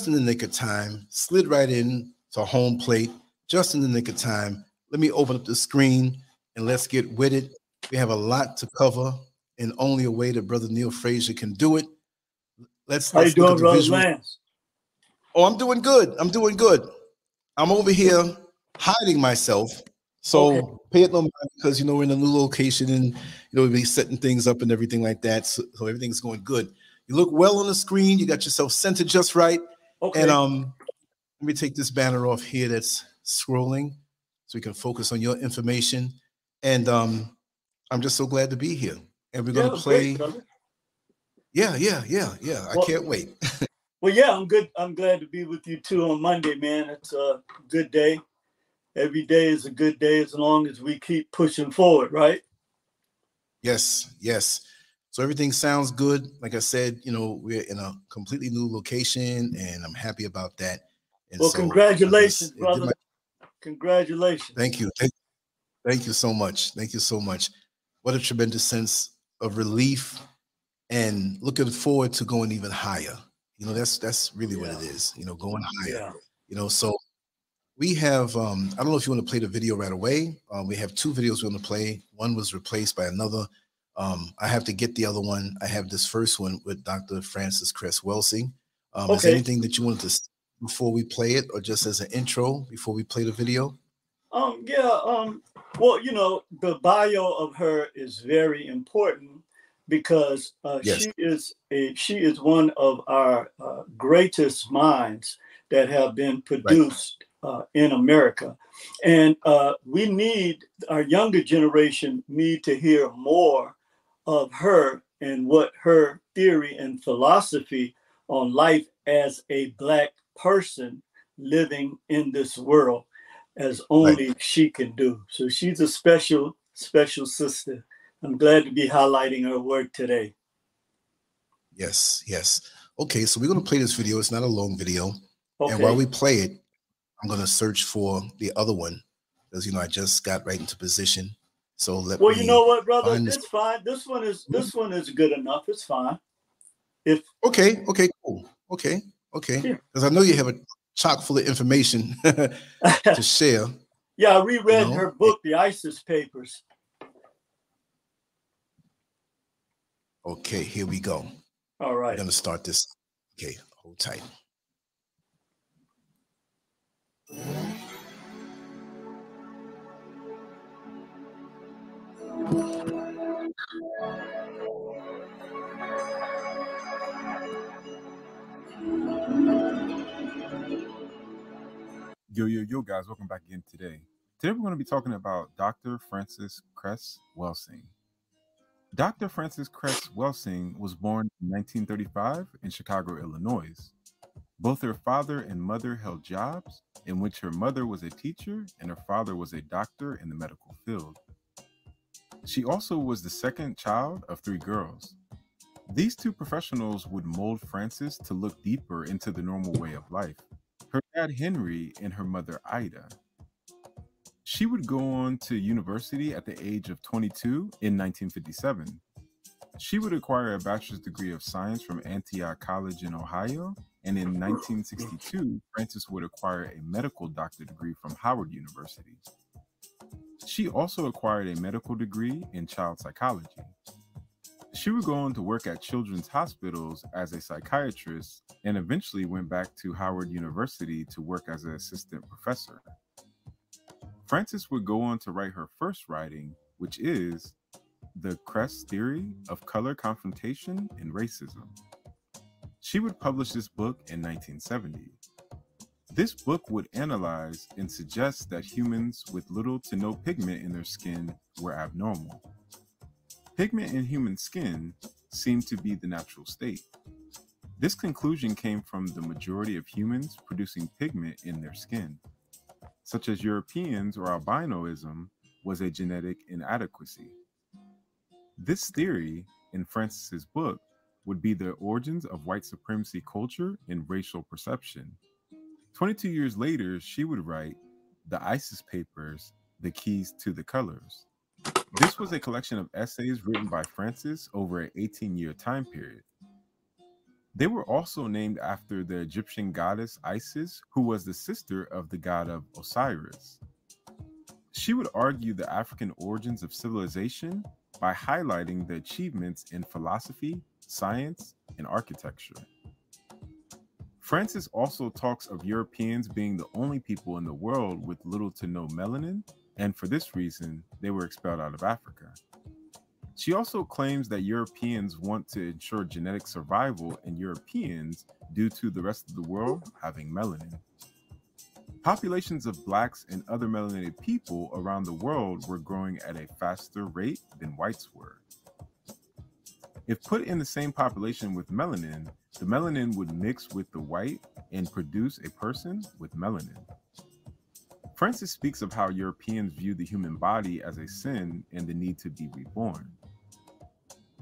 Just in the nick of time, slid right in to home plate, just in the nick of time. Let me open up the screen and let's get with it. We have a lot to cover in only a way that Brother Neil Frazier can do it. Let's, How let's you doing, Brother Lance? Oh, I'm doing good. I'm doing good. I'm over here hiding myself so okay. pay it no mind because you know we're in a new location and you know we'll be setting things up and everything like that. So, so, everything's going good. You look well on the screen. You got yourself centered just right. Okay. And um, let me take this banner off here that's scrolling so we can focus on your information. And um, I'm just so glad to be here. And we're gonna play. Great, yeah, yeah, yeah, yeah. Well, I can't wait. well, yeah, I'm good. I'm glad to be with you too on Monday, man. It's a good day every day is a good day as long as we keep pushing forward, right? Yes, yes. So everything sounds good. Like I said, you know, we're in a completely new location, and I'm happy about that. And well, so congratulations, brother. My... Congratulations. Thank you. Thank, thank you so much. Thank you so much. What a tremendous sense of relief and looking forward to going even higher. You know, that's that's really yeah. what it is. You know, going higher. Yeah. You know, so we have um, i don't know if you want to play the video right away um, we have two videos we want to play one was replaced by another um, i have to get the other one i have this first one with dr Frances Cress Welsing um, okay. is there anything that you wanted to before we play it or just as an intro before we play the video um yeah um well you know the bio of her is very important because uh, yes. she is a she is one of our uh, greatest minds that have been produced uh, in America. And uh, we need, our younger generation need to hear more of her and what her theory and philosophy on life as a Black person living in this world as only right. she can do. So she's a special, special sister. I'm glad to be highlighting her work today. Yes, yes. Okay, so we're going to play this video. It's not a long video. Okay. And while we play it, I'm going to search for the other one because you know I just got right into position. So let well, you know what, brother, it's this. fine. This one is hmm? this one is good enough. It's fine. If okay, okay, cool, okay, okay, because I know you have a chock full of information to share. Yeah, I reread you know? her book, The ISIS Papers. Okay, here we go. All right. I'm gonna start this. Okay, hold tight. Yo, yo, yo, guys, welcome back again today. Today we're going to be talking about Dr. Frances Cress Welsing. Dr. Frances Cress Welsing was born in 1935 in Chicago, Illinois. Both her father and mother held jobs in which her mother was a teacher and her father was a doctor in the medical field. She also was the second child of three girls. These two professionals would mold Frances to look deeper into the normal way of life. Her dad, Henry, and her mother, Ida. She would go on to university at the age of 22 in 1957. She would acquire a bachelor's degree of science from Antioch College in Ohio, and in 1962, Frances would acquire a medical doctor degree from Howard University. She also acquired a medical degree in child psychology. She would go on to work at children's hospitals as a psychiatrist and eventually went back to Howard University to work as an assistant professor. Frances would go on to write her first writing, which is The Cress Theory of Color Confrontation and Racism. She would publish this book in 1970. This book would analyze and suggest that humans with little to no pigment in their skin were abnormal. Pigment in human skin seemed to be the natural state. This conclusion came from the majority of humans producing pigment in their skin, such as Europeans or albinoism was a genetic inadequacy. This theory in Frances's book would be the origins of white supremacy culture and racial perception. 22 years later, she would write The ISIS Papers, The Keys to the Colors. This was a collection of essays written by Frances over an 18 year time period. They were also named after the Egyptian goddess Isis, who was the sister of the god of Osiris. She would argue the African origins of civilization by highlighting the achievements in philosophy, science, and architecture. Frances also talks of Europeans being the only people in the world with little to no melanin and for this reason, they were expelled out of Africa. She also claims that Europeans want to ensure genetic survival in Europeans due to the rest of the world having melanin. Populations of blacks and other melanated people around the world were growing at a faster rate than whites were. If put in the same population with melanin, the melanin would mix with the white and produce a person with melanin. Frances speaks of how Europeans view the human body as a sin and the need to be reborn.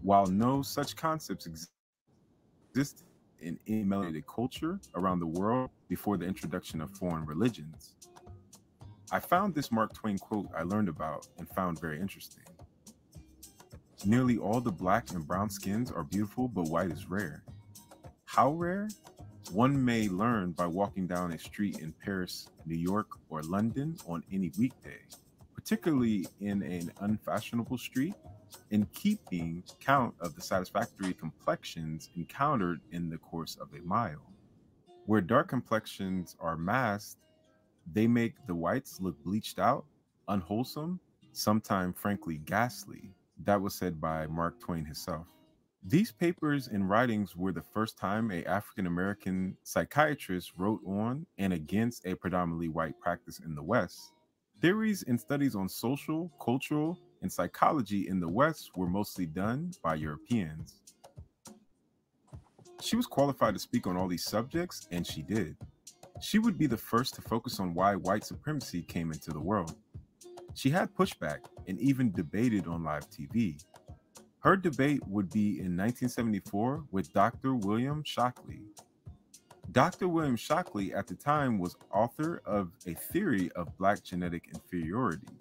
While no such concepts exist in any melanated culture around the world before the introduction of foreign religions, I found this Mark Twain quote I learned about and found very interesting. Nearly all the black and brown skins are beautiful, but white is rare. How rare? One may learn by walking down a street in Paris, New York, or London on any weekday, particularly in an unfashionable street, and keeping count of the satisfactory complexions encountered in the course of a mile. Where dark complexions are masked, they make the whites look bleached out, unwholesome, sometimes frankly ghastly. That was said by Mark Twain himself. These papers and writings were the first time a African American psychiatrist wrote on and against a predominantly white practice in the West. Theories and studies on social, cultural, and psychology in the West were mostly done by Europeans. She was qualified to speak on all these subjects, and she did. She would be the first to focus on why white supremacy came into the world. She had pushback and even debated on live TV. Her debate would be in 1974 with Dr. William Shockley. Dr. William Shockley at the time was author of a theory of Black genetic inferiority.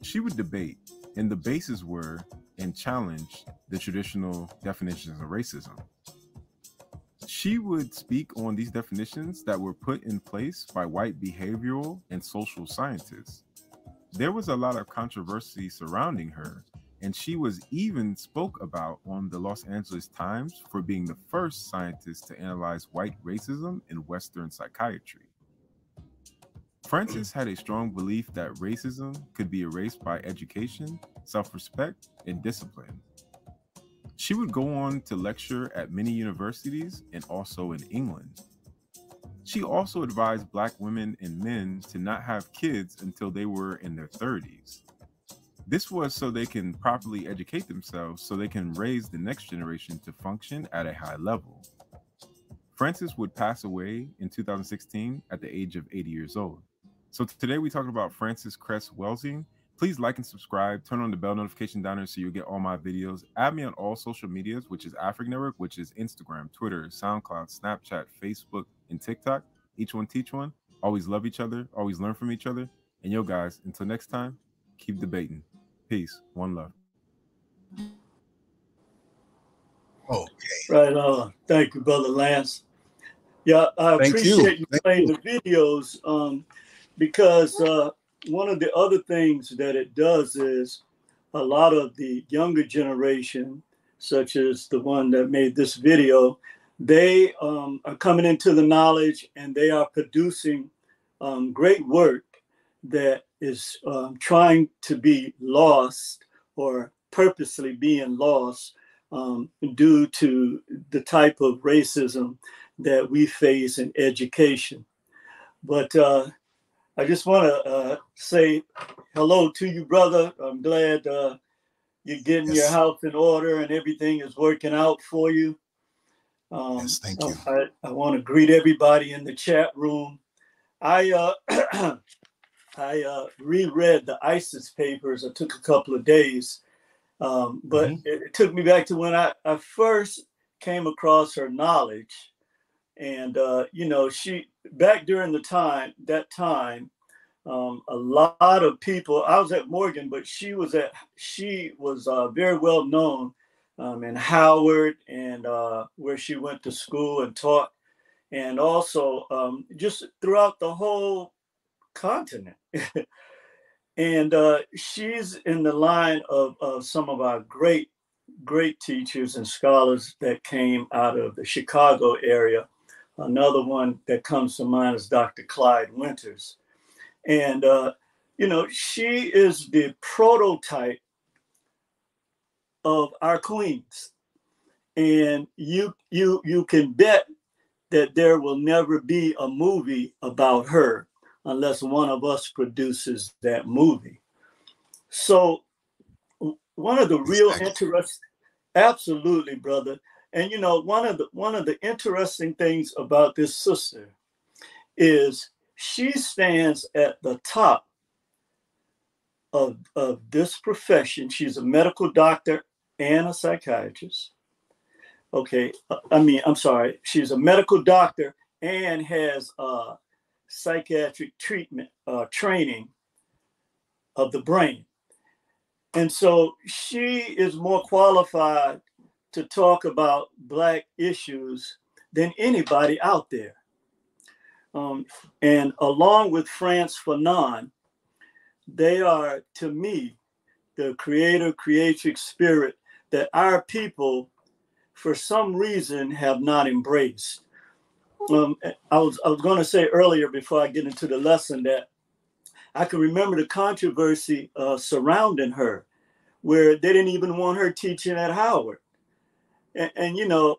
She would debate, and the bases were and challenge the traditional definitions of racism. She would speak on these definitions that were put in place by white behavioral and social scientists there was a lot of controversy surrounding her, and she was even spoke about on the Los Angeles Times for being the first scientist to analyze white racism in Western psychiatry. Frances had a strong belief that racism could be erased by education, self respect, and discipline. She would go on to lecture at many universities and also in England. She also advised black women and men to not have kids until they were in their 30s. This was so they can properly educate themselves so they can raise the next generation to function at a high level. Frances would pass away in 2016 at the age of 80 years old. So today we talk about Frances Cress Welsing. Please like and subscribe. Turn on the bell notification down there so you get all my videos. Add me on all social medias, which is African Network, which is Instagram, Twitter, SoundCloud, Snapchat, Facebook, and TikTok. Each one teach one. Always love each other. Always learn from each other. And yo, guys, until next time, keep debating. Peace. One love. Okay. Right on. Thank you, Brother Lance. Yeah, I Thank appreciate you. you, playing the videos um, because uh, one of the other things that it does is a lot of the younger generation, such as the one that made this video, they um, are coming into the knowledge and they are producing um, great work that is um, trying to be lost or purposely being lost um, due to the type of racism that we face in education. But uh, I just want to uh, say hello to you, brother. I'm glad uh, you're getting Yes. your house in order and everything is working out for you. Um, Yes, thank you. I, I want to greet everybody in the chat room. I uh, I uh, reread the ISIS papers. It took a couple of days, um, but Mhm. it, it took me back to when I, I first came across her knowledge. And uh, you know, she back during the time that time, um, a lot of people. I was at Morgan, but she was at she was uh, very well known um, in Howard and uh, where she went to school and taught, and also um, just throughout the whole continent. and uh, she's in the line of, of some of our great, great teachers and scholars that came out of the Chicago area. Another one that comes to mind is Dr. Clyde Winters. And, uh, you know, she is the prototype of our queens. And you you you can bet that there will never be a movie about her unless one of us produces that movie. So one of the real interesting, absolutely brother and you know one of the one of the interesting things about this sister is she stands at the top of, of this profession she's a medical doctor and a psychiatrist okay i mean i'm sorry she's a medical doctor and has uh psychiatric treatment uh, training of the brain. And so she is more qualified to talk about Black issues than anybody out there. Um, and along with Frantz Fanon, they are, to me, the creator, creatrix spirit that our people, for some reason, have not embraced um, I was I was going to say earlier before I get into the lesson that I can remember the controversy uh, surrounding her, where they didn't even want her teaching at Howard, and, and you know,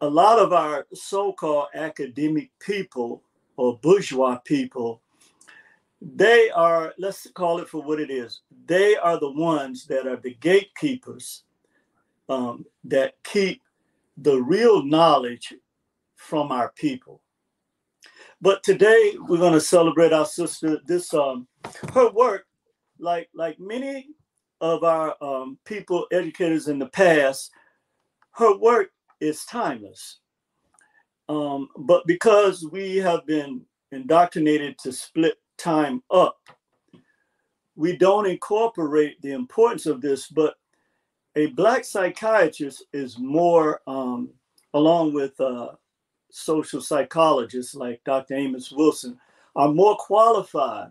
a lot of our so-called academic people or bourgeois people, they are let's call it for what it is. They are the ones that are the gatekeepers um, that keep the real knowledge from our people. But today we're going to celebrate our sister. This um, her work, like like many of our um, people, educators in the past, her work is timeless. Um, but because we have been indoctrinated to split time up, we don't incorporate the importance of this. But a black psychiatrist is more, um, along with uh, social psychologists like Dr. Amos Wilson are more qualified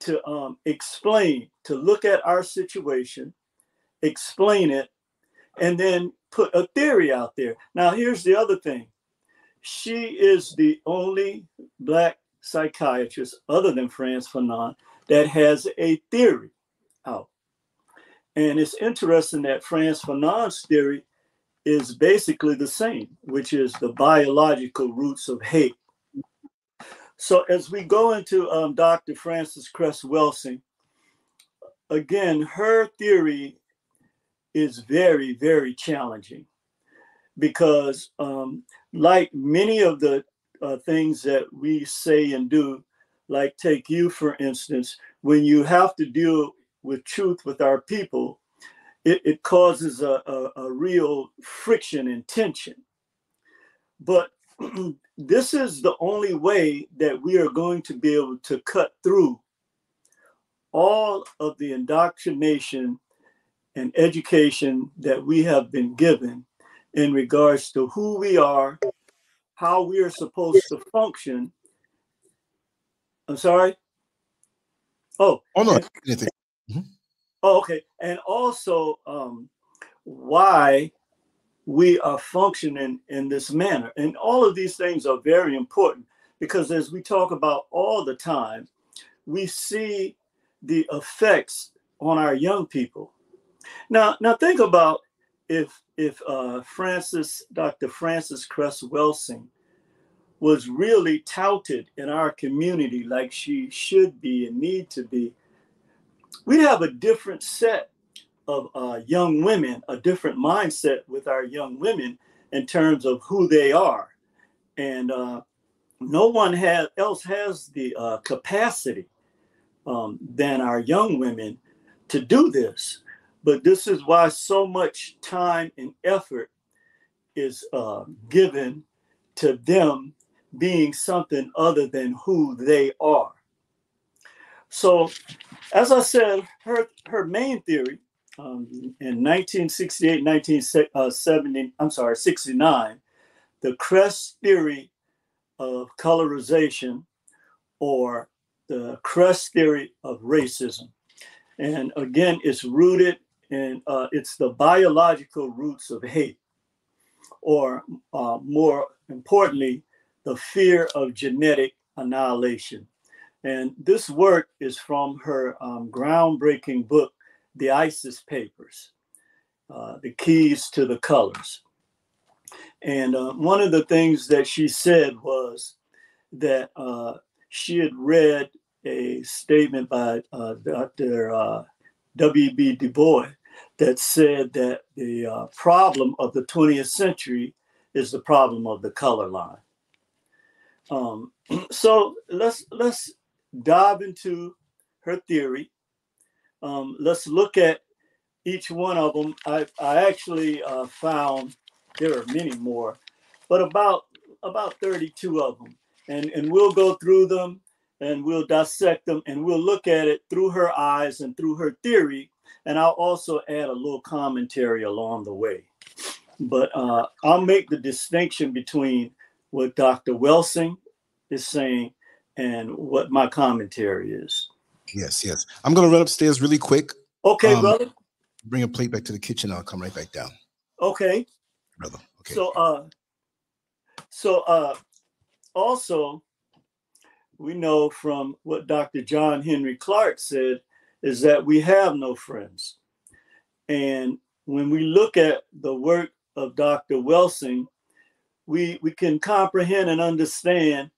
to um, explain, to look at our situation, explain it, and then put a theory out there. Now, here's the other thing she is the only Black psychiatrist, other than Frantz Fanon, that has a theory out. And it's interesting that Frantz Fanon's theory is basically the same, which is the biological roots of hate. So as we go into um, Dr. Frances Cress Welsing, again, her theory is very, very challenging because, um, like many of the uh, things that we say and do, like take you for instance, when you have to deal with truth with our people, it, it causes a, a, a real friction and tension. But this is the only way that we are going to be able to cut through all of the indoctrination and education that we have been given in regards to who we are, how we are supposed to function. I'm sorry. Oh, oh no, mm-hmm. Oh, okay. And also um, why we are functioning in this manner. And all of these things are very important because as we talk about all the time, we see the effects on our young people. Now, now think about if if uh, Frances, Dr. Frances Cress Welsing, was really touted in our community like she should be and need to be, we'd have a different set of uh, young women, a different mindset with our young women in terms of who they are. And uh, no one has, else has the uh, capacity um, than our young women to do this. But this is why so much time and effort is uh, given to them being something other than who they are. So, as I said, her her main theory um, in 1968, 1970, I'm sorry, 69, the Cress theory of colorization or the Cress theory of racism. And again, it's rooted in, uh, it's the biological roots of hate, or uh, more importantly, the fear of genetic annihilation. And this work is from her um, groundbreaking book, The ISIS Papers, uh, The Keys to the Colors. And uh, one of the things that she said was that uh, she had read a statement by uh, Dr. W.B. Du Bois that said that the uh, problem of the 20th century is the problem of the color line. Um, so let's let's dive into her theory. Um, let's look at each one of them. I, I actually uh, found there are many more, but about about 32 of them, and and we'll go through them and we'll dissect them and we'll look at it through her eyes and through her theory, and I'll also add a little commentary along the way. But uh, I'll make the distinction between what Dr. Welsing is saying and what my commentary is. Yes, yes. I'm going to run upstairs really quick. Okay, um, brother. Bring a plate back to the kitchen. I'll come right back down. Okay. Brother. Okay. So, uh, so, uh, also, we know from what Dr. John Henrik Clarke said is that we have no friends. And when we look at the work of Dr. Welsing, we, we can comprehend and understand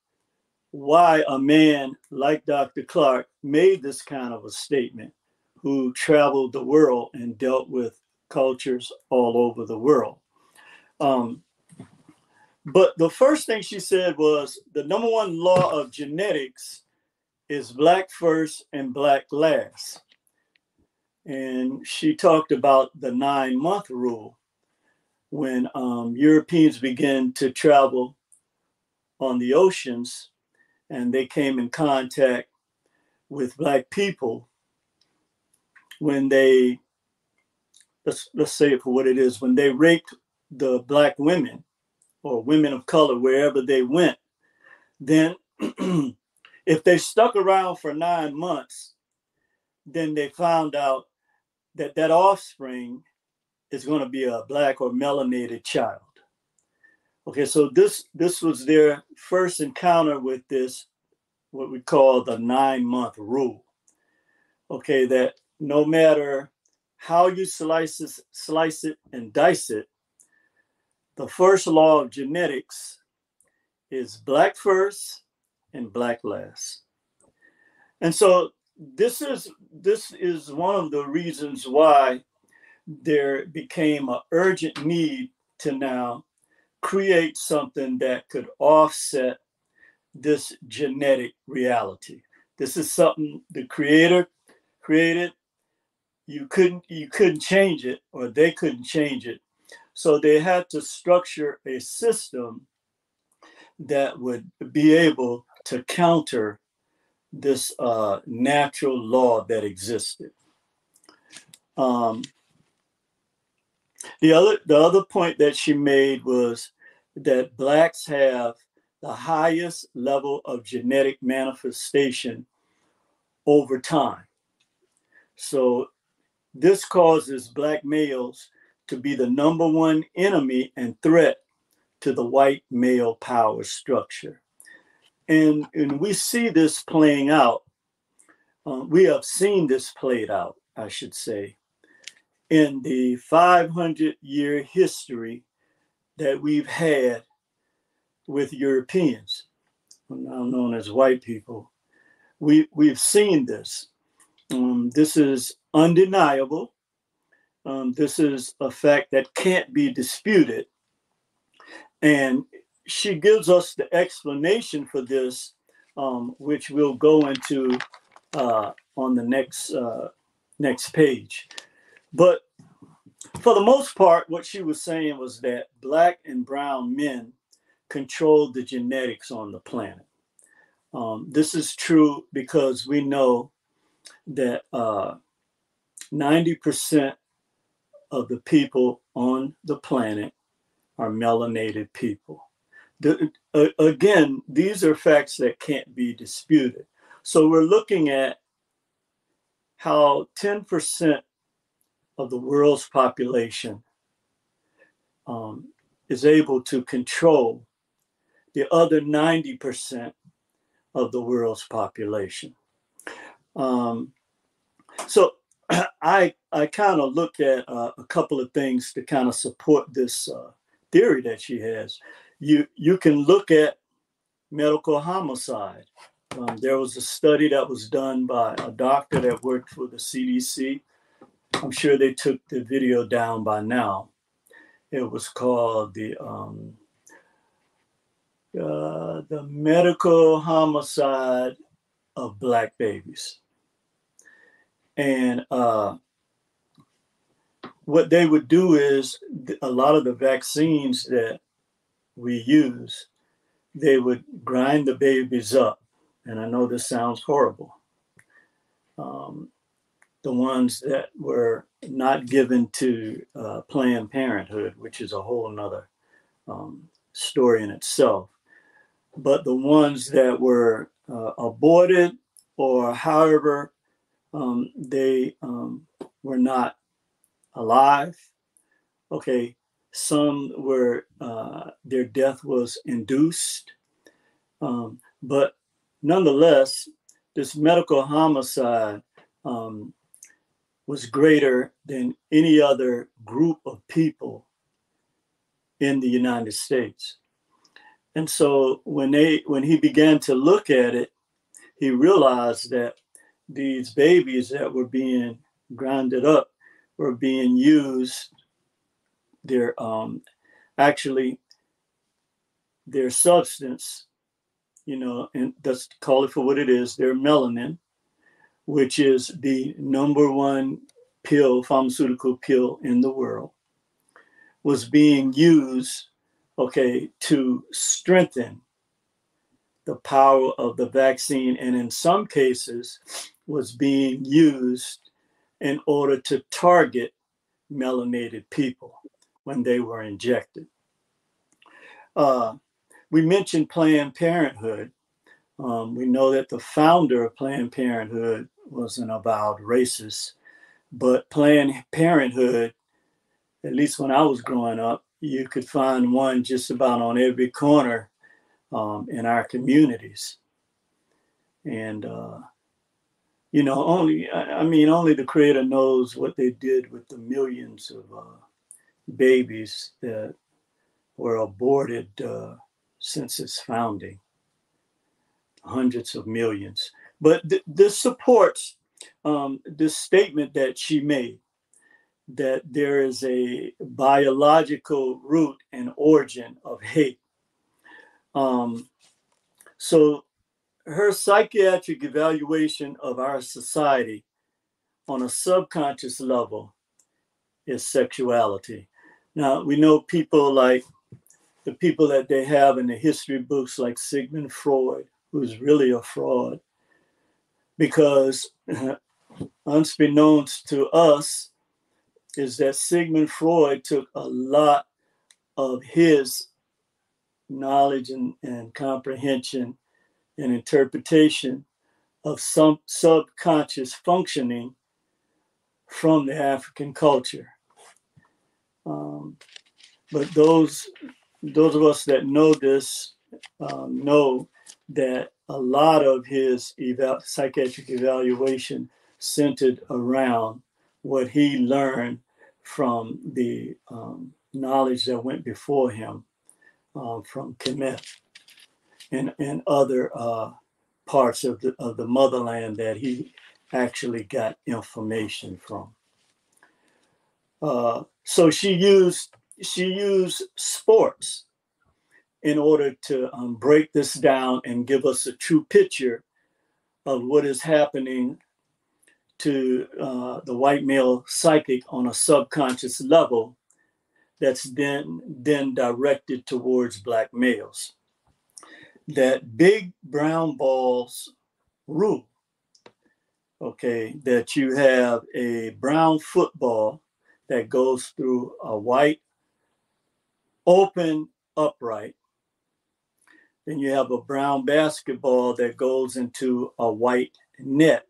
why a man like Dr. Clarke made this kind of a statement, who traveled the world and dealt with cultures all over the world. Um, but the first thing she said was the number one law of genetics is black first and black last. And she talked about the nine month rule when um, Europeans began to travel on the oceans and they came in contact with black people when they let's let's say it for what it is when they raped the black women or women of color wherever they went then if they stuck around for nine months then they found out that that offspring is going to be a black or melanated child Okay, so this this was their first encounter with this, what we call the nine month rule. Okay, that no matter how you slice it, slice it and dice it, the first law of genetics is black first and black last. And so this is this is one of the reasons why there became an urgent need to now create something that could offset this genetic reality. This is something the creator created. You couldn't you couldn't change it or they couldn't change it. So they had to structure a system that would be able to counter this uh, natural law that existed. Um, the other the other point that she made was that blacks have the highest level of genetic manifestation over time. So this causes black males to be the number one enemy and threat to the white male power structure. And, and we see this playing out. Uh, we have seen this played out, I should say, in the 500 year history that we've had with Europeans, now known as white people. We, we've seen this. Um, this is undeniable. Um, this is a fact that can't be disputed. And she gives us the explanation for this, um, which we'll go into uh, on the next uh, next page. But for the most part, what she was saying was that black and brown men control the genetics on the planet. Um, this is true because we know that uh, 90% of the people on the planet are melanated people. The, uh, again, these are facts that can't be disputed. So we're looking at how 10% of the world's population um, is able to control the other 90% of the world's population. Um, so I, I kind of look at uh, a couple of things to kind of support this uh, theory that she has. You, you can look at medical homicide. Um, there was a study that was done by a doctor that worked for the CDC. I'm sure they took the video down by now. It was called the um, uh, the medical homicide of black babies. And uh, what they would do is a lot of the vaccines that we use, they would grind the babies up. And I know this sounds horrible. Um, the ones that were not given to uh, Planned Parenthood, which is a whole nother um, story in itself but the ones that were uh, aborted or however um, they um, were not alive. Okay, some were uh, their death was induced, um, but nonetheless, this medical homicide um, was greater than any other group of people in the United States. And so when they when he began to look at it, he realized that these babies that were being grounded up were being used. Their um, actually their substance, you know, and let's call it for what it is. Their melanin, which is the number one pill, pharmaceutical pill in the world, was being used okay, to strengthen the power of the vaccine, and in some cases, was being used in order to target melanated people when they were injected. Uh, we mentioned Planned Parenthood. Um, we know that the founder of Planned Parenthood was an avowed racist, but Planned Parenthood, at least when I was growing up, you could find one just about on every corner um, in our communities. And, uh, you know, only, I, mean, only the creator knows what they did with the millions of uh, babies that were aborted uh, since its founding, hundreds of millions. But th- this supports um, this statement that she made that there is a biological root and origin of hate. Um, so her psychiatric evaluation of our society on a subconscious level is sexuality. Now, we know people like the people that they have in the history books, like Sigmund Freud, who's really a fraud, because unbeknownst to us, is that Sigmund Freud took a lot of his knowledge and, and comprehension and interpretation of some subconscious functioning from the African culture. Um, but those those of us that know this um, know that a lot of his eval- psychiatric evaluation centered around what he learned from the um, knowledge that went before him uh, from Kemet and, and other uh, parts of the, of the motherland that he actually got information from. Uh, so she used she used sports in order to um, break this down and give us a true picture of what is happening to uh, the white male psychic on a subconscious level that's then then directed towards black males. That big brown balls rule okay? That you have a brown football that goes through a white open upright. Then you have a brown basketball that goes into a white net,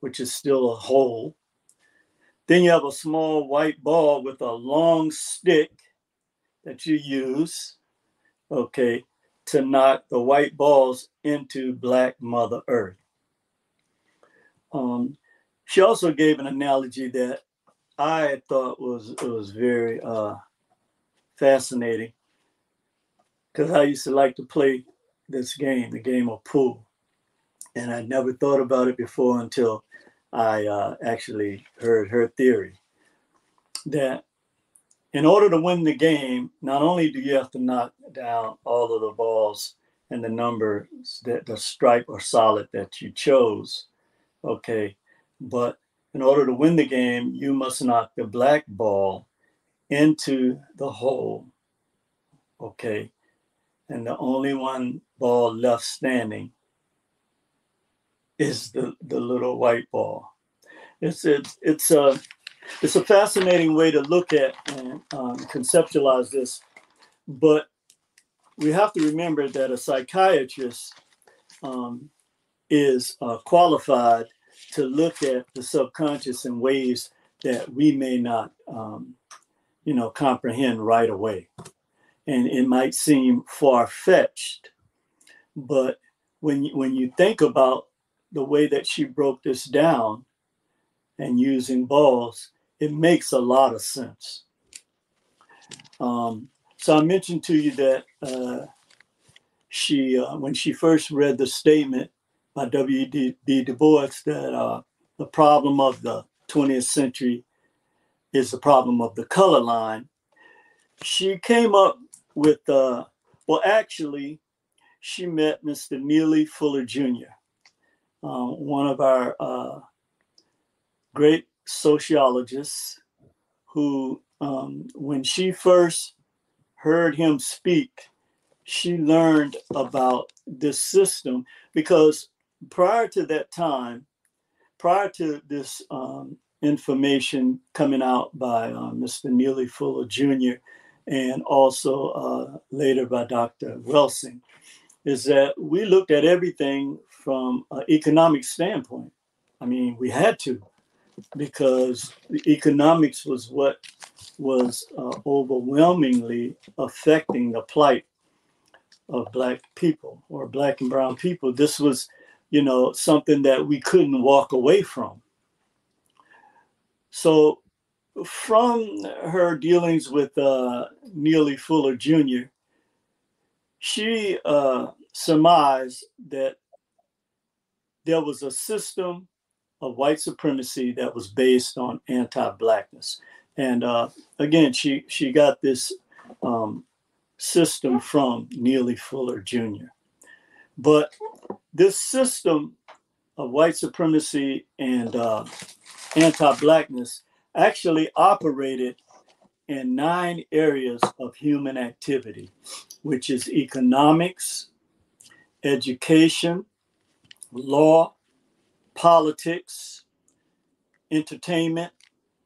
which is still a hole. Then you have a small white ball with a long stick that you use, okay, to knock the white balls into black Mother Earth. Um, she also gave an analogy that I thought was it was very uh, fascinating. Because I used to like to play this game, the game of pool, and I never thought about it before until I uh, actually heard her theory that in order to win the game, not only do you have to knock down all of the balls and the numbers that the stripe or solid that you chose, okay, but in order to win the game, you must knock the black ball into the hole. Okay. And the only one ball left standing is the, the little white ball. It's it's it's a it's a fascinating way to look at and um, conceptualize this, but we have to remember that a psychiatrist um, is uh, qualified to look at the subconscious in ways that we may not um, you know, comprehend right away. And it might seem far fetched, but when you, when you think about the way that she broke this down and using balls, it makes a lot of sense. Um, so I mentioned to you that uh, she, uh, when she first read the statement by. Du Bois that uh, the problem of the 20th century is the problem of the color line. She came up with, uh, well, actually, she met Mr. Neely Fuller Jr., uh, one of our uh, great sociologists, who, um, when she first heard him speak, she learned about this system because prior to that time, prior to this um, information coming out by uh, Mr. Neely Fuller Jr. and also uh, later by Dr. Welsing is that we looked at everything from an economic standpoint. I mean, we had to because the economics was what was uh, overwhelmingly affecting the plight of black people or black and brown people. This was, you know, something that we couldn't walk away from so from her dealings with uh, Neely Fuller Jr., she uh, surmised that there was a system of white supremacy that was based on anti-blackness. And uh, again, she she got this um, system from Neely Fuller Jr. But this system of white supremacy and uh, anti-blackness actually operated in nine areas of human activity, which is economics, education, law, politics, entertainment,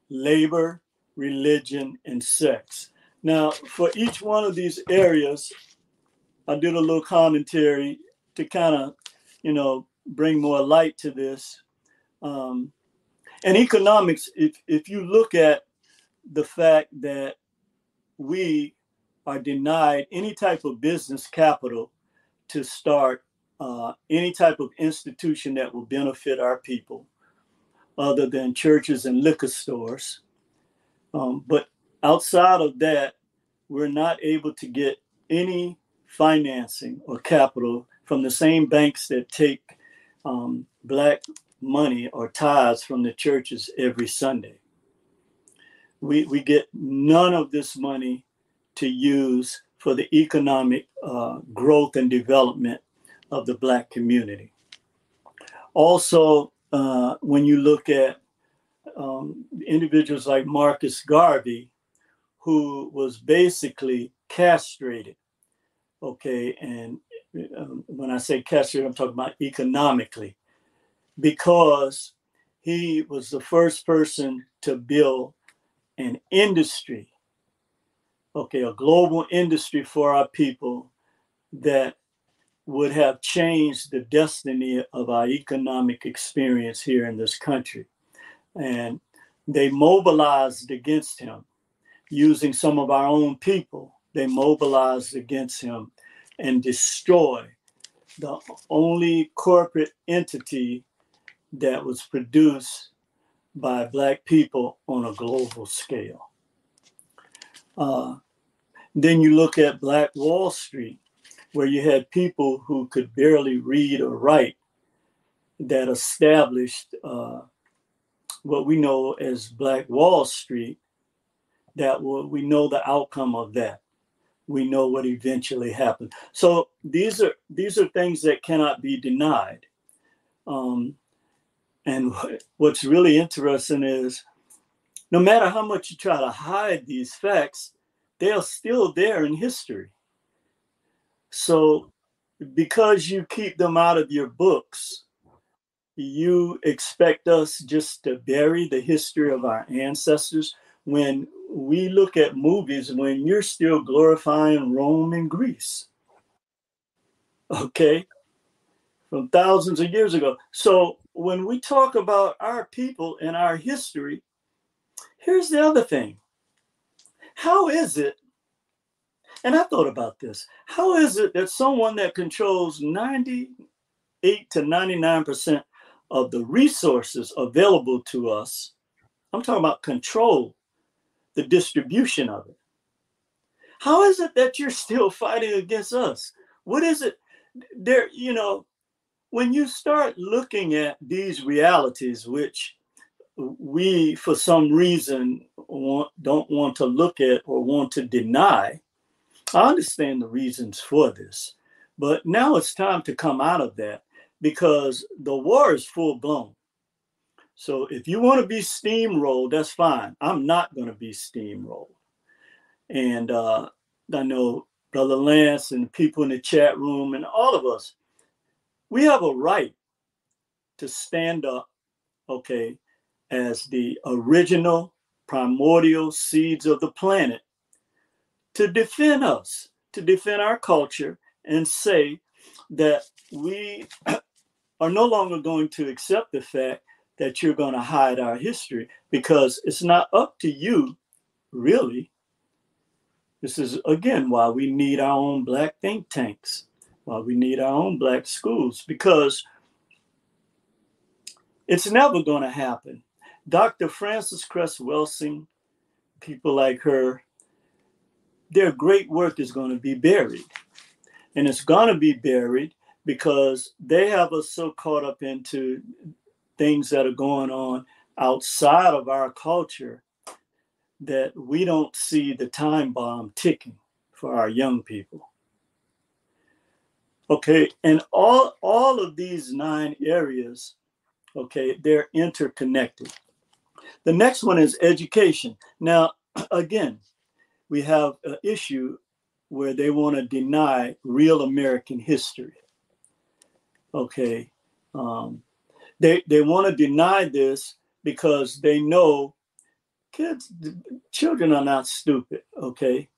labor, religion, and sex. Now, for each one of these areas, I did a little commentary to kind of, you know, bring more light to this. Um, and economics, if, if you look at the fact that we are denied any type of business capital to start uh, any type of institution that will benefit our people other than churches and liquor stores. Um, but outside of that, we're not able to get any financing or capital from the same banks that take um, black money or tithes from the churches every Sunday. We, we get none of this money to use for the economic uh, growth and development of the Black community. Also, uh, when you look at um, individuals like Marcus Garvey, who was basically castrated, okay, and um, when I say castrated, I'm talking about economically, because he was the first person to build an industry, okay, a global industry for our people that would have changed the destiny of our economic experience here in this country. And they mobilized against him using some of our own people. They mobilized against him and destroy the only corporate entity that was produced by Black people on a global scale. Uh, then you look at Black Wall Street where you had people who could barely read or write that established uh, what we know as Black Wall Street, that we know the outcome of that. We know what eventually happened. So these are these are things that cannot be denied. Um, and what's really interesting is no matter how much you try to hide these facts, they are still there in history. So, because you keep them out of your books, you expect us just to bury the history of our ancestors when we look at movies when you're still glorifying Rome and Greece. Okay? From thousands of years ago. So, when we talk about our people and our history, here's the other thing. How is it and I thought about this. How is it that someone that controls 98 to 99% of the resources available to us, I'm talking about control the distribution of it. How is it that you're still fighting against us? What is it there, you know, when you start looking at these realities, which we, for some reason, want, don't want to look at or want to deny, I understand the reasons for this, but now it's time to come out of that because the war is full blown. So if you want to be steamrolled, that's fine. I'm not going to be steamrolled. And uh, I know Brother Lance and the people in the chat room and all of us, we have a right to stand up, okay, as the original primordial seeds of the planet to defend us, to defend our culture, and say that we are no longer going to accept the fact that you're going to hide our history because it's not up to you, really. This is, again, why we need our own black think tanks, why we need our own black schools, because it's never going to happen. Dr. Frances Cress Welsing people like her, their great work is going to be buried. And it's going to be buried because they have us so caught up into things that are going on outside of our culture that we don't see the time bomb ticking for our young people. Okay, and all all of these nine areas, okay, they're interconnected. The next one is education. Now, again, we have an issue where they want to deny real American history. Okay, um, they they want to deny this because they know kids, children are not stupid. Okay,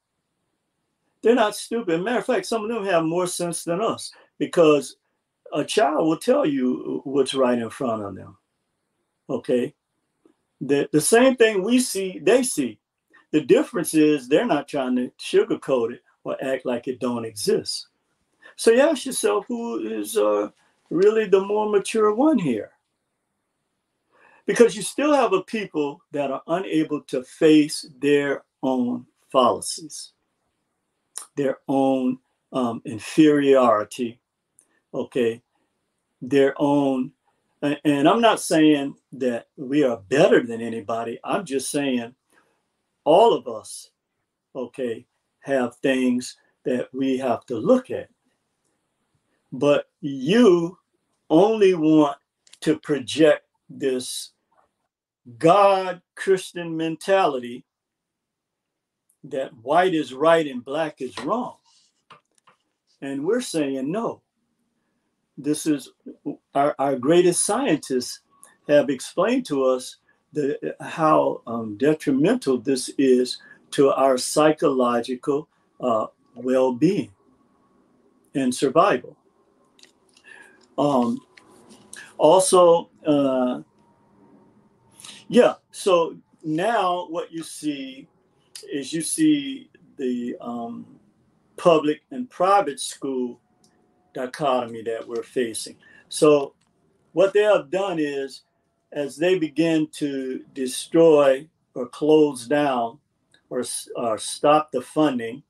they're not stupid. Matter of fact, some of them have more sense than us because a child will tell you what's right in front of them. Okay. The, the same thing we see, they see. The difference is they're not trying to sugarcoat it or act like it don't exist. So you ask yourself who is uh, really the more mature one here? Because you still have a people that are unable to face their own fallacies their own um, inferiority, okay, their own. And I'm not saying that we are better than anybody. I'm just saying all of us, okay, have things that we have to look at. But you only want to project this God Christian mentality that white is right and black is wrong. And we're saying no. This is our, our greatest scientists have explained to us the, how um, detrimental this is to our psychological uh, well being and survival. Um, also, uh, yeah, so now what you see is you see the um, public and private school dichotomy that we're facing. So, what they have done is, as they begin to destroy or close down or, or stop the funding,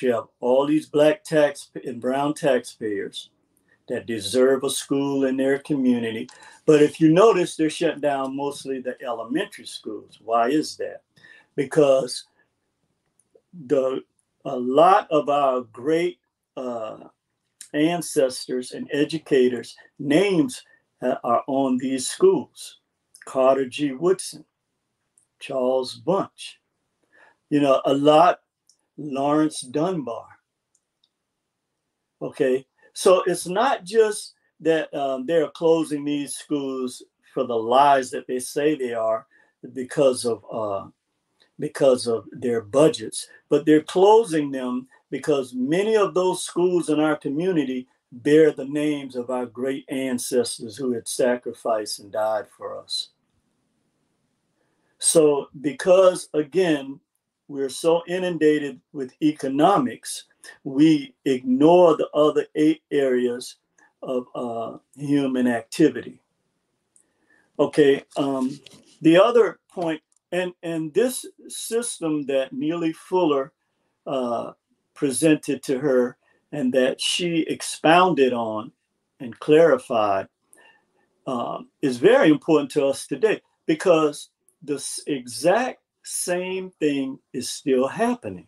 you have all these black tax and brown taxpayers that deserve a school in their community. But if you notice, they're shutting down mostly the elementary schools. Why is that? Because the a lot of our great uh, ancestors and educators names are on these schools carter g woodson charles bunch you know a lot lawrence dunbar okay so it's not just that um, they're closing these schools for the lies that they say they are because of uh, because of their budgets, but they're closing them because many of those schools in our community bear the names of our great ancestors who had sacrificed and died for us. So, because again, we're so inundated with economics, we ignore the other eight areas of uh, human activity. Okay, um, the other point and and this system that Neely Fuller uh, presented to her and that she expounded on and clarified um, is very important to us today because the exact same thing is still happening.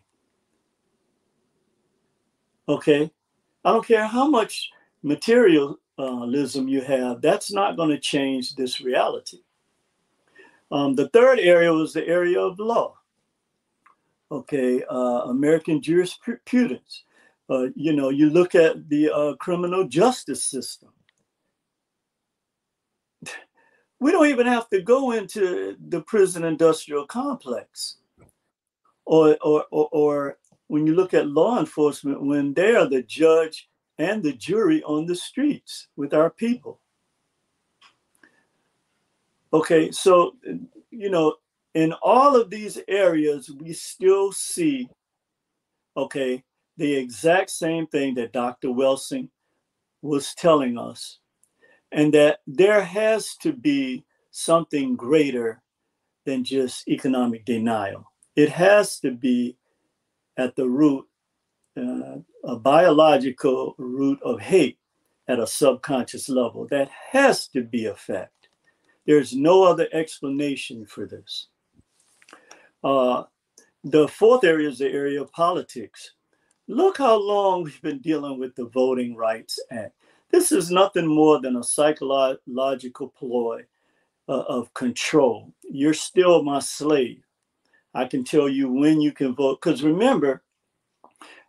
Okay, I don't care how much materialism you have, that's not going to change this reality. Um, the third area was the area of law. Okay, uh, American jurisprudence. Uh, you know, you look at the uh, criminal justice system. We don't even have to go into the prison industrial complex. Or, or, or, or when you look at law enforcement, when they are the judge and the jury on the streets with our people. Okay, so, you know, in all of these areas, we still see, okay, the exact same thing that Dr. Welsing was telling us, and that there has to be something greater than just economic denial. it has to be at the root, uh, a biological root of hate at a subconscious level. That has to be a fact. There's no other explanation for this. Uh, the fourth area is the area of politics. Look how long we've been dealing with the Voting Rights Act. This is nothing more than a psychological ploy uh, of control. You're still my slave. I can tell you when you can vote. Because remember,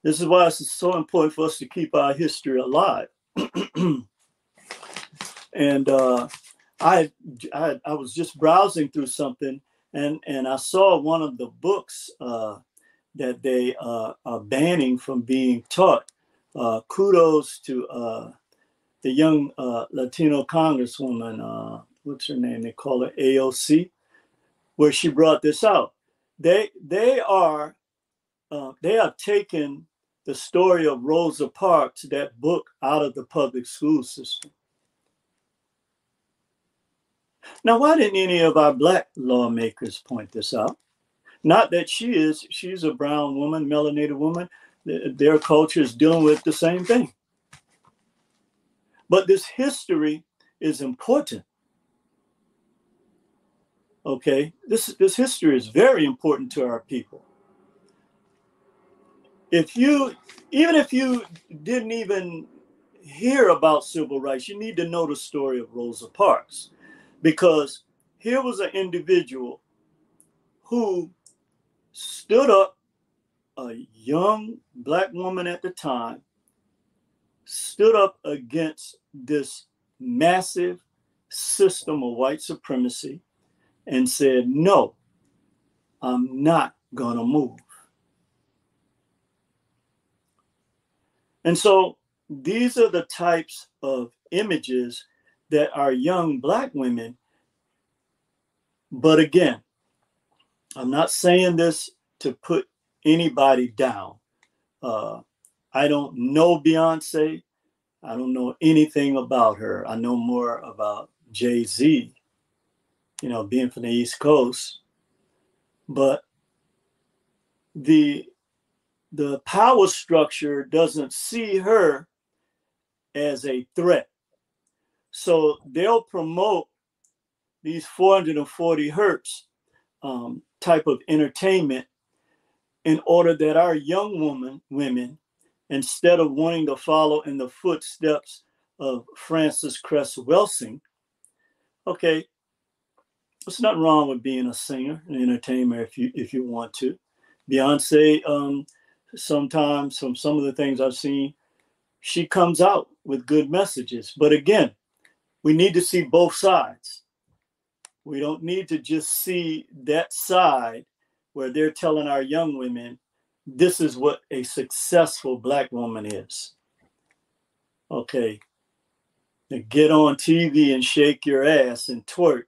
this is why it's so important for us to keep our history alive. and uh, I, I, I was just browsing through something, and and I saw one of the books uh, that they uh, are banning from being taught. Uh, kudos to uh, the young uh, Latino Congresswoman. what's her name? They call her AOC, where she brought this out. They they are uh, they have taken the story of Rosa Parks, that book, out of the public school system. Now, why didn't any of our black lawmakers point this out? Not that she is, she's a brown woman, melanated woman. Their culture is dealing with the same thing. But this history is important. Okay, this, this history is very important to our people. If you even if you didn't even hear about civil rights, you need to know the story of Rosa Parks. Because here was an individual who stood up, a young black woman at the time, stood up against this massive system of white supremacy and said, No, I'm not going to move. And so these are the types of images that our young Black women. But again, I'm not saying this to put anybody down. Uh, I don't know Beyonce. I don't know anything about her. I know more about Jay Z, you know, being from the East Coast. But the the power structure doesn't see her as a threat. So they'll promote these 440 hertz um, type of entertainment in order that our young woman women, instead of wanting to follow in the footsteps of Frances Cress Welsing, okay, there's nothing wrong with being a singer, an entertainer if you if you want to. Beyonce um, sometimes from some of the things I've seen, she comes out with good messages. But again, we need to see both sides. We don't need to just see that side where they're telling our young women this is what a successful black woman is. Okay. Now get on TV and shake your ass and twerk,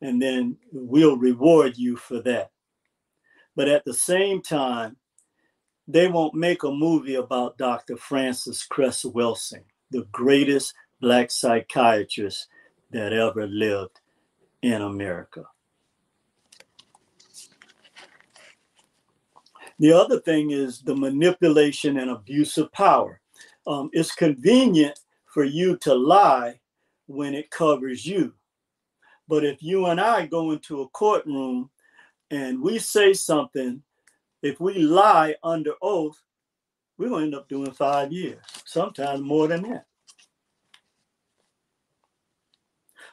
and then we'll reward you for that. But at the same time, they won't make a movie about Dr. Frances Cress Welsing, the greatest black psychiatrist that ever lived in America. The other thing is the manipulation and abuse of power. Um, it's convenient for you to lie when it covers you. But if you and I go into a courtroom and we say something if we lie under oath, we're going to end up doing five years, sometimes more than that.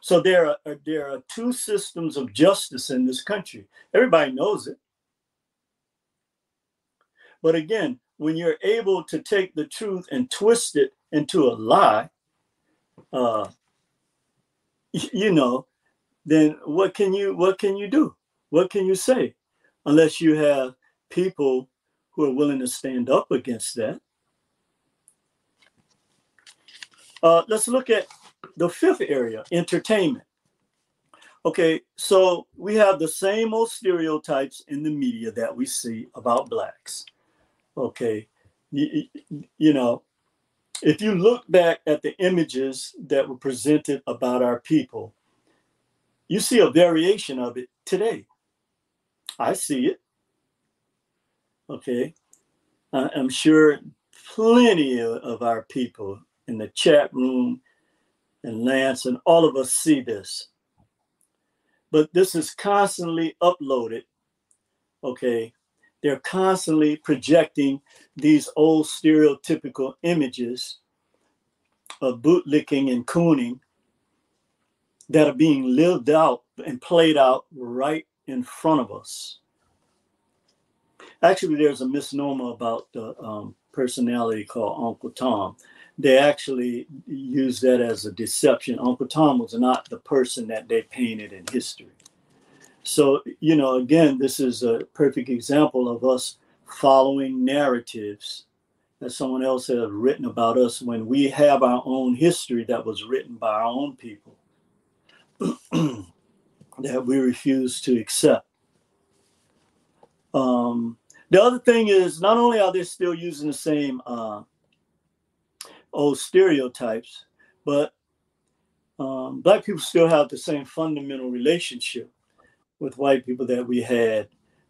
So there are there are two systems of justice in this country. Everybody knows it. But again, when you're able to take the truth and twist it into a lie, uh, you know, then what can you what can you do? What can you say? Unless you have people who are willing to stand up against that. Uh, let's look at the fifth area entertainment. Okay, so we have the same old stereotypes in the media that we see about blacks. Okay, you, you know, if you look back at the images that were presented about our people, you see a variation of it today. I see it. Okay. I'm sure plenty of our people in the chat room and Lance and all of us see this. But this is constantly uploaded. Okay. They're constantly projecting these old stereotypical images of bootlicking and cooning that are being lived out and played out right in front of us. Actually, there's a misnomer about the um, personality called Uncle Tom. They actually use that as a deception. Uncle Tom was not the person that they painted in history. So, you know, again, this is a perfect example of us following narratives that someone else has written about us when we have our own history that was written by our own people that we refuse to accept. Um, the other thing is, not only are they still using the same uh, old stereotypes, but um, Black people still have the same fundamental relationship with white people that we had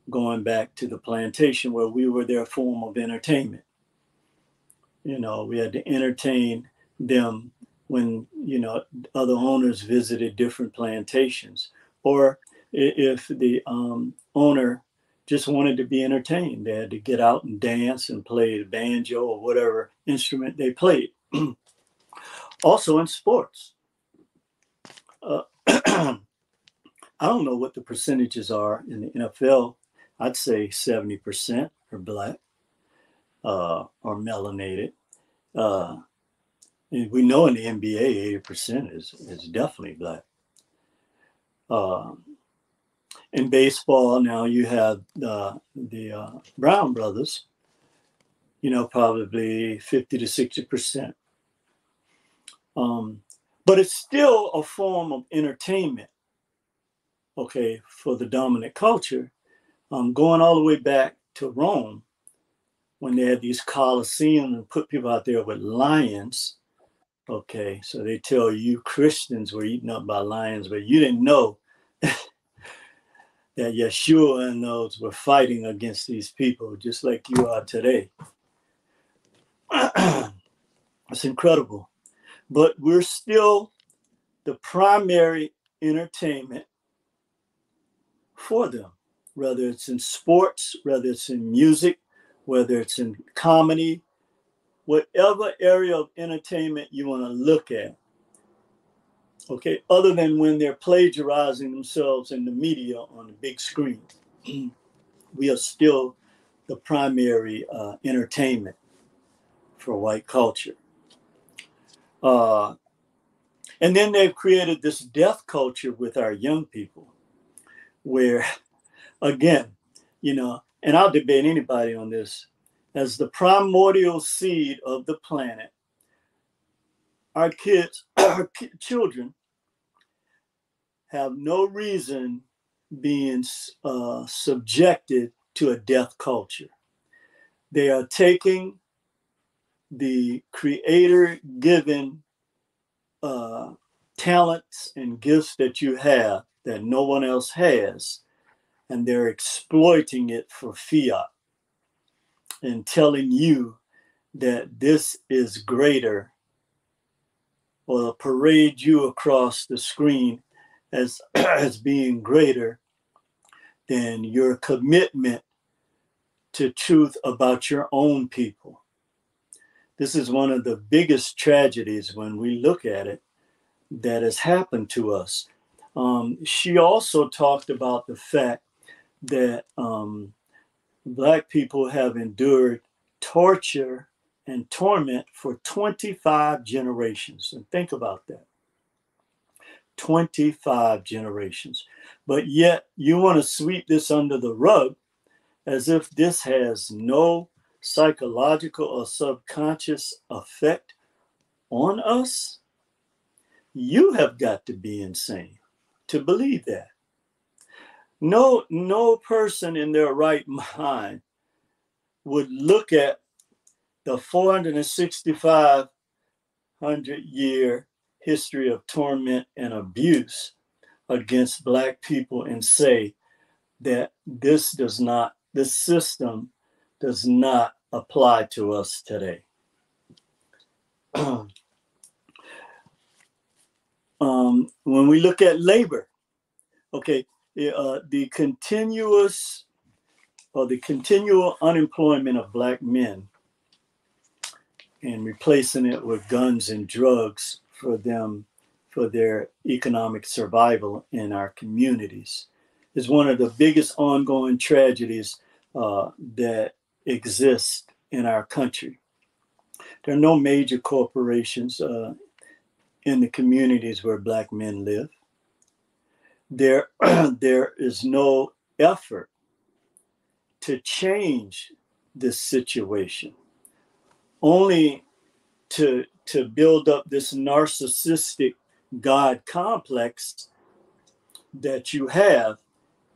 going back to the plantation, where we were their form of entertainment. You know, we had to entertain them when you know other owners visited different plantations. Or if the um, owner just wanted to be entertained they had to get out and dance and play the banjo or whatever instrument they played. Also in sports uh, i don't know what the percentages are in the nfl i'd say 70% are black uh, or melanated uh, we know in the NBA, 80% is, is definitely black. Um, in baseball, now you have uh, the uh, Brown brothers, you know, probably 50 to 60%. Um, but it's still a form of entertainment, okay, for the dominant culture. Um, going all the way back to Rome, when they had these Colosseum and put people out there with lions Okay, so they tell you Christians were eaten up by lions, but you didn't know that Yeshua and those were fighting against these people just like you are today. it's incredible. But we're still the primary entertainment for them, whether it's in sports, whether it's in music, whether it's in comedy, whatever area of entertainment you want to look at. Okay, other than when they're plagiarizing themselves in the media on the big screen, we are still the primary uh, entertainment for white culture. Uh, and then they've created this death culture with our young people, where, again, you know, and I'll debate anybody on this as the primordial seed of the planet, our kids, our children, have no reason being uh, subjected to a death culture. They are taking the creator given uh, talents and gifts that you have that no one else has, and they're exploiting it for fiat and telling you that this is greater or parade you across the screen as as being greater than your commitment to truth about your own people. This is one of the biggest tragedies when we look at it that has happened to us. Um, she also talked about the fact that um, Black people have endured torture and torment for 25 generations. And think about that 25 generations. But yet, you want to sweep this under the rug as if this has no psychological or subconscious effect on us. You have got to be insane to believe that no no person in their right mind would look at the 46500 year history of torment and abuse against black people and say that this does not this system does not apply to us today. um, when we look at labor, okay, uh, the continuous or the continual unemployment of black men and replacing it with guns and drugs for them for their economic survival in our communities is one of the biggest ongoing tragedies uh, that exist in our country. There are no major corporations uh, in the communities where Black men live. There, there is no effort to change this situation, only to, to build up this narcissistic God complex that you have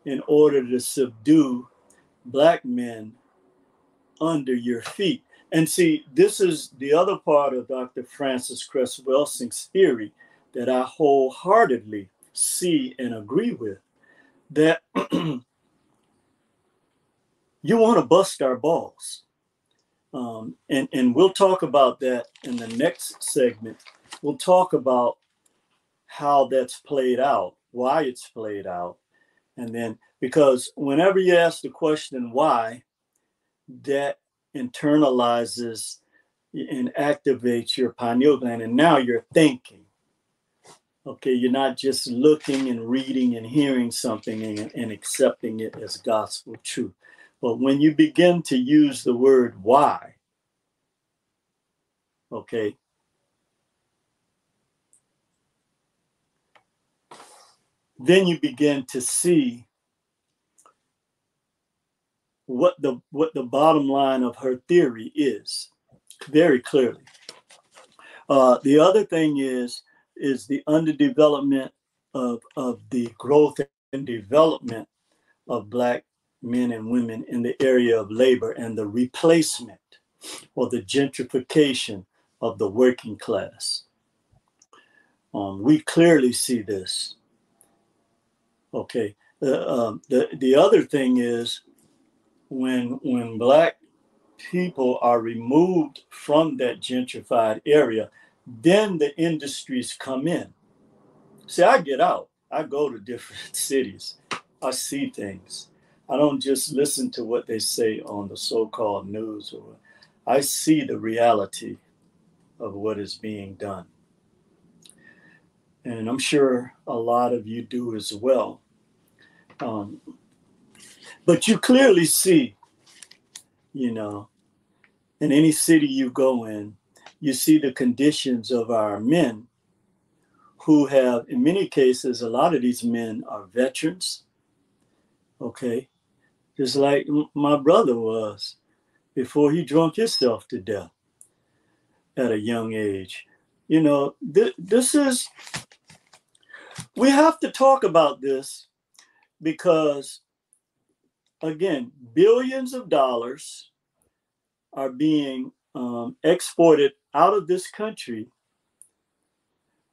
in order to subdue Black men under your feet. And see, this is the other part of Dr. Frances Cress Welsing's theory that I wholeheartedly see and agree with that you want to bust our balls. Um, and, and we'll talk about that in the next segment. We'll talk about how that's played out, why it's played out. And then, because whenever you ask the question why, that internalizes and activates your pineal gland. And now you're thinking. Okay, you're not just looking and reading and hearing something and, and accepting it as gospel truth. But when you begin to use the word why, okay, then you begin to see what the what the bottom line of her theory is very clearly. Uh, the other thing is is the underdevelopment of of the growth and development of black men and women in the area of labor and the replacement or the gentrification of the working class. Um, we clearly see this. Okay. Uh, um, the the other thing is when when black people are removed from that gentrified area, then the industries come in. See, I get out. I go to different cities. I see things. I don't just listen to what they say on the so-called news or I see the reality of what is being done. And I'm sure a lot of you do as well. Um, but you clearly see, you know, in any city you go in, you see the conditions of our men who have, in many cases, a lot of these men are veterans. Okay. Just like my brother was before he drunk himself to death at a young age. You know, th- this is, we have to talk about this because again, billions of dollars are being um, exported out of this country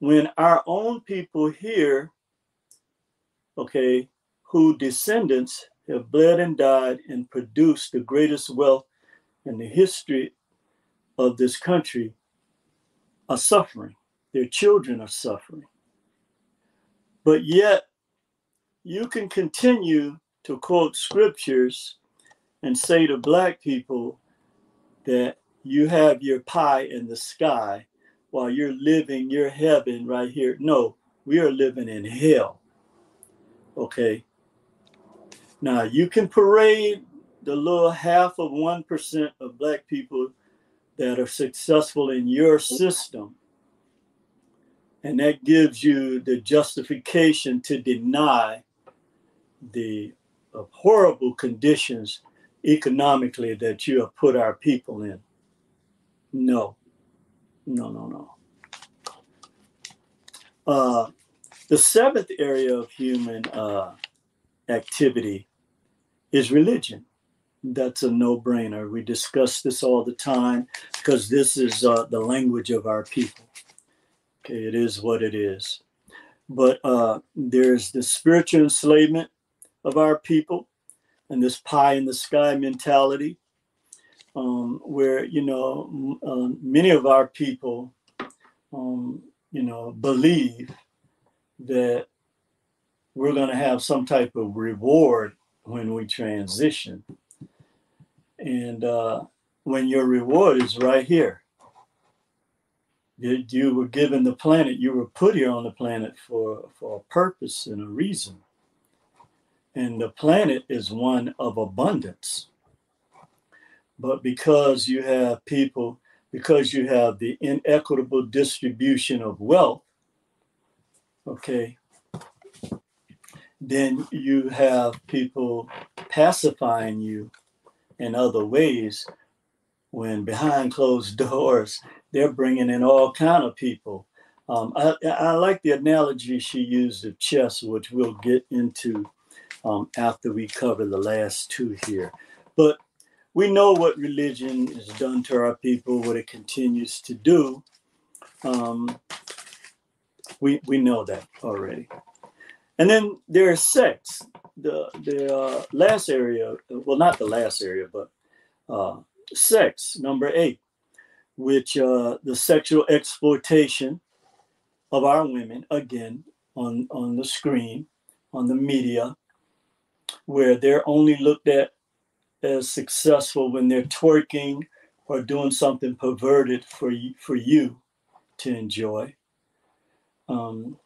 when our own people here, okay, who descendants have bled and died and produced the greatest wealth in the history of this country are suffering. Their children are suffering. But yet, you can continue to quote scriptures and say to black people that you have your pie in the sky while you're living your heaven right here. No, we are living in hell. Okay. Now you can parade the little half of 1% of black people that are successful in your system. And that gives you the justification to deny the uh, horrible conditions economically that you have put our people in. No, no, no, no. Uh, the seventh area of human uh, activity is religion. That's a no brainer. We discuss this all the time because this is uh, the language of our people. Okay, it is what it is. But uh, there's the spiritual enslavement of our people and this pie in the sky mentality. Um, where you know uh, many of our people, um, you know, believe that we're going to have some type of reward when we transition, and uh, when your reward is right here. You, you were given the planet. You were put here on the planet for for a purpose and a reason. And the planet is one of abundance but because you have people, because you have the inequitable distribution of wealth, okay, then you have people pacifying you in other ways when behind closed doors they're bringing in all kind of people. Um, I, I, like the analogy she used of chess which we'll get into um, after we cover the last two here. But we know what religion has done to our people, what it continues to do. Um, we we know that already. And then there's sex. The the uh, last area, well, not the last area, but uh, sex, number eight, which uh, the sexual exploitation of our women, again, on, on the screen, on the media, where they're only looked at as successful when they're twerking or doing something perverted for you, for you to enjoy. Um,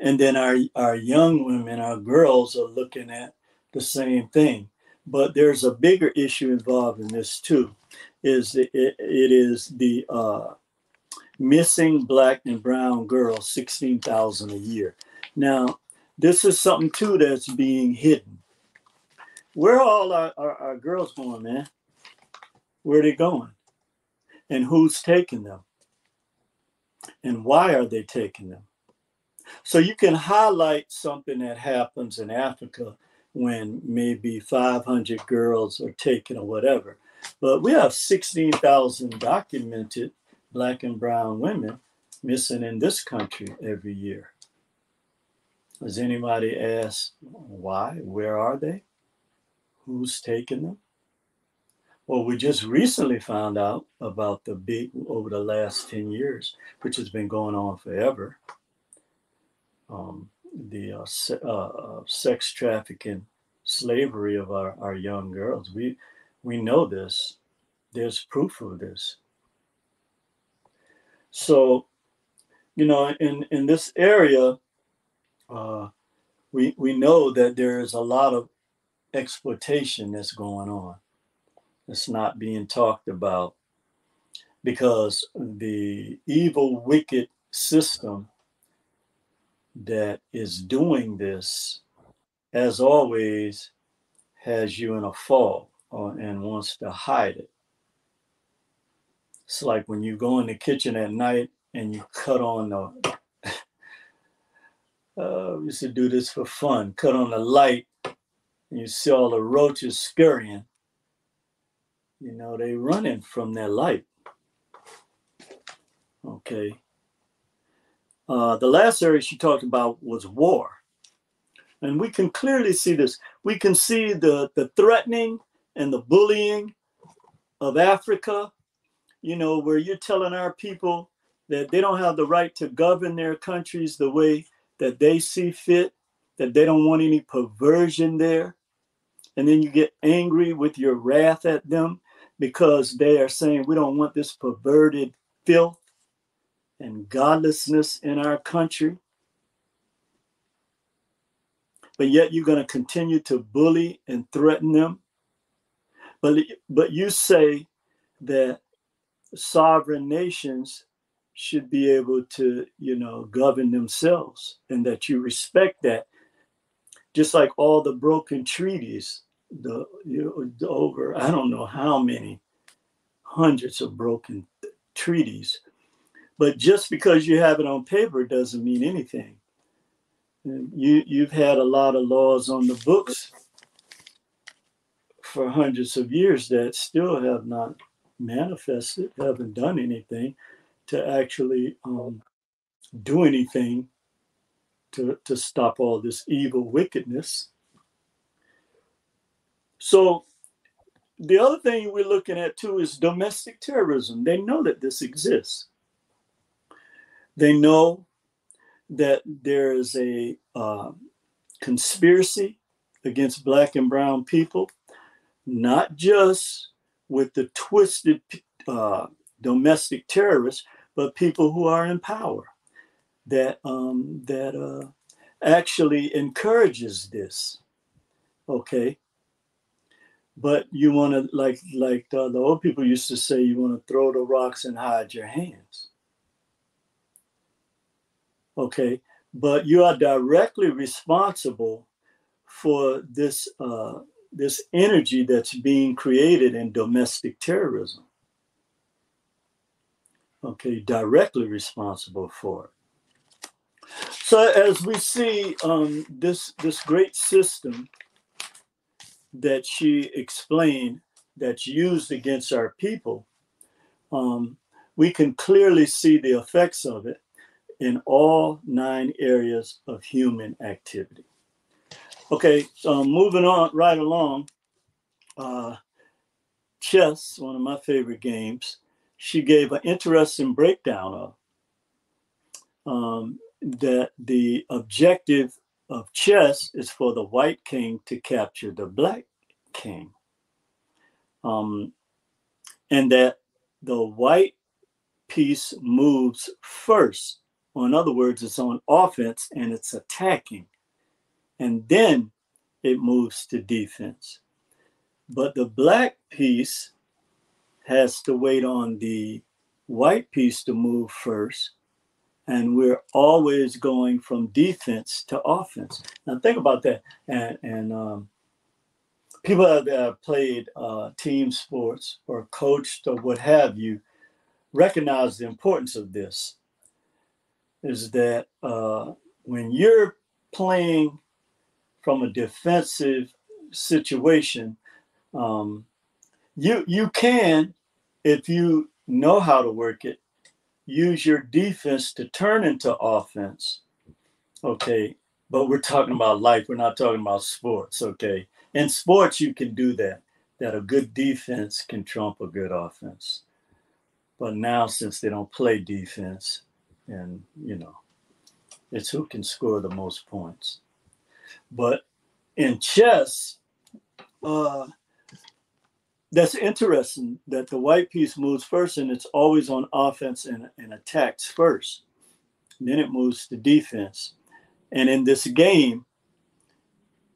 and then our, our young women, our girls are looking at the same thing. But there's a bigger issue involved in this too, is it, it is the uh, missing black and brown girls, 16,000 a year. Now, this is something too that's being hidden where all our, our, our girls going, man? Where are they going? And who's taking them? And why are they taking them? So you can highlight something that happens in Africa when maybe 500 girls are taken or whatever. But we have 16,000 documented black and brown women missing in this country every year. Does anybody ask why? Where are they? Who's taken them? Well, we just recently found out about the big over the last 10 years, which has been going on forever. Um, the uh, se- uh, uh, sex trafficking, slavery of our, our young girls. We, we know this. There's proof of this. So, you know, in, in this area, uh, we, we know that there is a lot of exploitation that's going on. It's not being talked about because the evil, wicked system that is doing this, as always, has you in a or, and wants to hide it. It's like when you go in the kitchen at night and you cut on the, uh, we used to do this for fun, cut on the light you see all the roaches scurrying. You know, they running from their light. Okay. Uh, the last area she talked about was war. And we can clearly see this. We can see the, the threatening and the bullying of Africa, you know, where you're telling our people that they don't have the right to govern their countries the way that they see fit, that they don't want any perversion there and then you get angry with your wrath at them because they are saying we don't want this perverted filth and godlessness in our country. But yet you're going to continue to bully and threaten them. But, but you say that sovereign nations should be able to, you know, govern themselves and that you respect that just like all the broken treaties, the, you know, over I don't know how many hundreds of broken treaties. But just because you have it on paper doesn't mean anything. You you've had a lot of laws on the books for hundreds of years that still have not manifested, haven't done anything to actually um, do anything to, to stop all this evil wickedness. So the other thing we're looking at too is domestic terrorism. They know that this exists. They know that there is a uh, conspiracy against black and brown people, not just with the twisted uh, domestic terrorists, but people who are in power that um, that uh, actually encourages this. Okay, but you want to like like the, the old people used to say, you want to throw the rocks and hide your hands. Okay, but you are directly responsible for this uh, this energy that's being created in domestic terrorism. Okay, directly responsible for it. So as we see um, this this great system that she explained that's used against our people, um, we can clearly see the effects of it in all nine areas of human activity. Okay, so moving on right along, uh, chess, one of my favorite games, she gave an interesting breakdown of um, that the objective of chess is for the white king to capture the black king. Um, and that the white piece moves first or in other words, it's on offense and it's attacking. And then it moves to defense. But the black piece has to wait on the white piece to move first. And we're always going from defense to offense. Now think about that. And, and um, people that have played uh, team sports or coached or what have you recognize the importance of this is that uh, when you're playing from a defensive situation, um, you you can, if you know how to work it, use your defense to turn into offense. Okay, but we're talking about life. We're not talking about sports. Okay, in sports you can do that. That a good defense can trump a good offense. But now, since they don't play defense, and you know it's who can score the most points but in chess uh that's interesting that the white piece moves first and it's always on offense and, and attacks first. Then it moves to defense. And in this game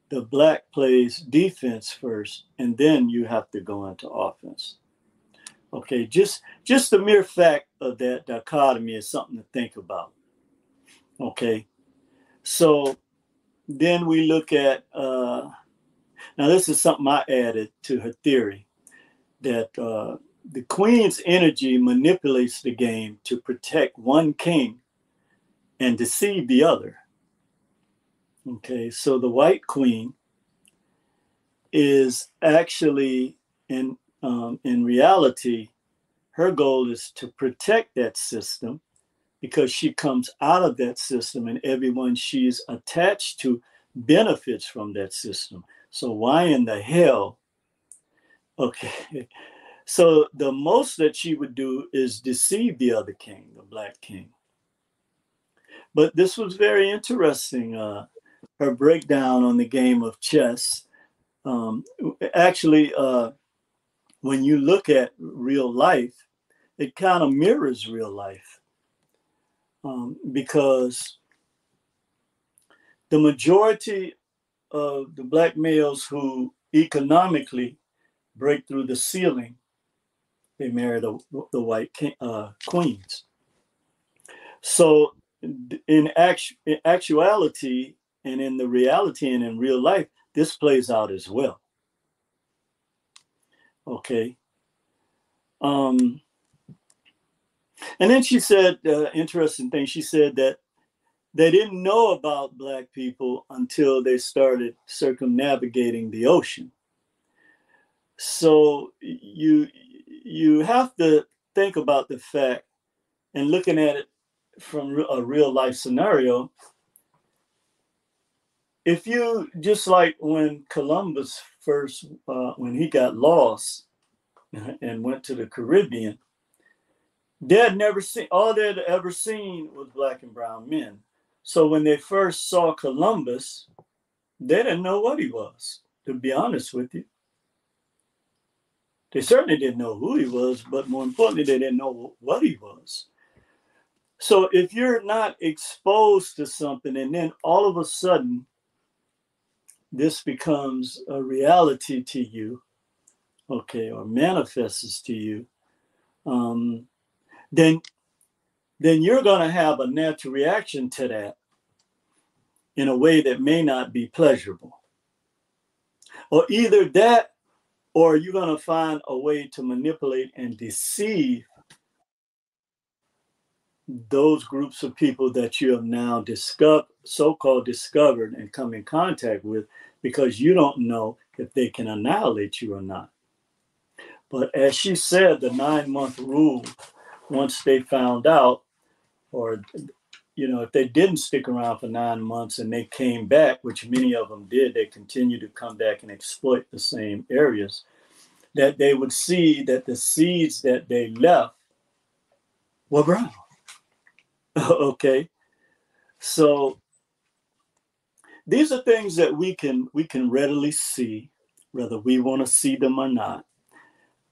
the black plays defense first and then you have to go into offense. Okay, just just the mere fact of that dichotomy is something to think about. Okay, so then we look at uh, now this is something I added to her theory that uh, the queen's energy manipulates the game to protect one king and deceive the other. Okay, so the white queen is actually in um, in reality, her goal is to protect that system because she comes out of that system and everyone she's attached to benefits from that system. So, why in the hell? Okay. So, the most that she would do is deceive the other king, the black king. But this was very interesting. Uh, her breakdown on the game of chess. Um, actually, uh, when you look at real life, it kind of mirrors real life um, because the majority of the black males who economically break through the ceiling, they marry the, the white uh, queens. So, in, in actuality, and in the reality and in real life, this plays out as well. Okay. Um, and then she said, uh, interesting thing, she said that they didn't know about Black people until they started circumnavigating the ocean. So you you have to think about the fact and looking at it from a real life scenario if you just like when Columbus first, uh, when he got lost and went to the Caribbean, they had never seen all they had ever seen was black and brown men. So when they first saw Columbus, they didn't know what he was, to be honest with you. They certainly didn't know who he was, but more importantly, they didn't know what he was. So if you're not exposed to something and then all of a sudden this becomes a reality to you, okay, or manifests to you, um, then then you're going to have a natural reaction to that in a way that may not be pleasurable. Or either that, or are you're going to find a way to manipulate and deceive those groups of people that you have now discovered, so-called discovered and come in contact with because you don't know if they can annihilate you or not. But as she said, the nine month rule, once they found out, or you know, if they didn't stick around for nine months and they came back, which many of them did, they continued to come back and exploit the same areas, that they would see that the seeds that they left were brown. okay. So these are things that we can we can readily see, whether we want to see them or not.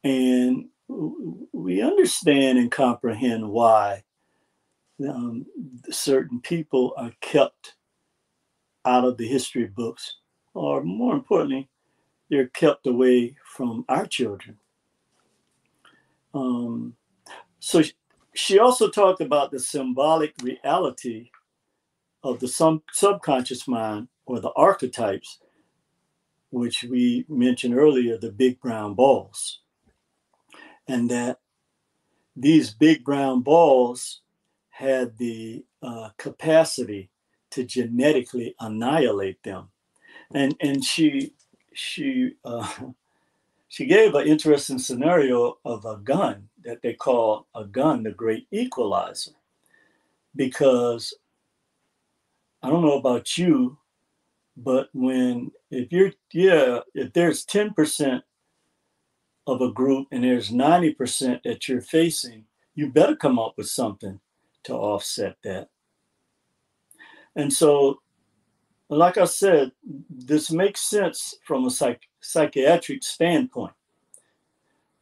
And we understand and comprehend why um, certain people are kept out of the history books, or more importantly, they're kept away from our children. Um, so she also talked about the symbolic reality of the sub- subconscious mind or the archetypes, which we mentioned earlier, the big brown balls. And that these big brown balls had the uh, capacity to genetically annihilate them. And, and she, she, uh, she gave an interesting scenario of a gun that they call a gun the great equalizer because i don't know about you but when if you're yeah if there's 10% of a group and there's 90% that you're facing you better come up with something to offset that. And so like i said this makes sense from a psych- psychiatric standpoint.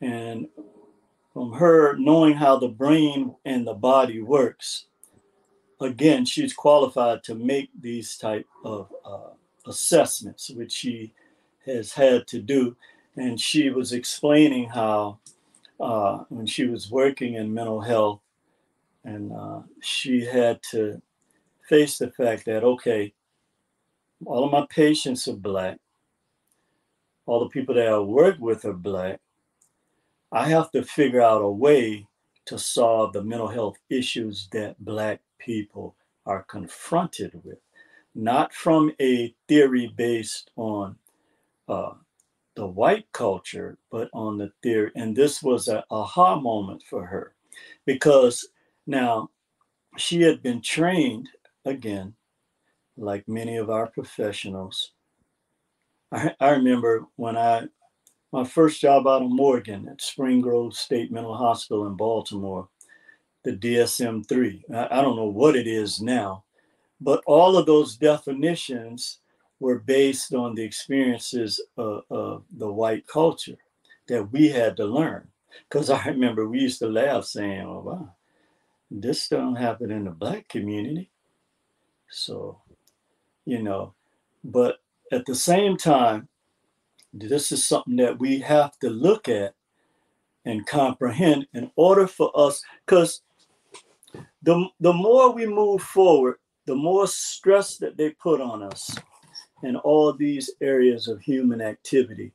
And from her knowing how the brain and the body works again she's qualified to make these type of uh, assessments which she has had to do. And she was explaining how uh, when she was working in mental health and uh, she had to face the fact that okay all of my patients are black. All the people that i work with are black. I have to figure out a way to solve the mental health issues that Black people are confronted with, not from a theory based on uh, the white culture, but on the theory. And this was an aha moment for her. Because now she had been trained again, like many of our professionals. I, I remember when I my first job out of Morgan at Spring Grove State Mental Hospital in Baltimore, the DSM 3. I, I don't know what it is now, but all of those definitions were based on the experiences of, of the white culture that we had to learn. Because I remember we used to laugh saying, oh, wow, this don't happen in the black community. So, you know, but at the same time, this is something that we have to look at and comprehend in order for us, because the, the more we move forward, the more stress that they put on us in all these areas of human activity.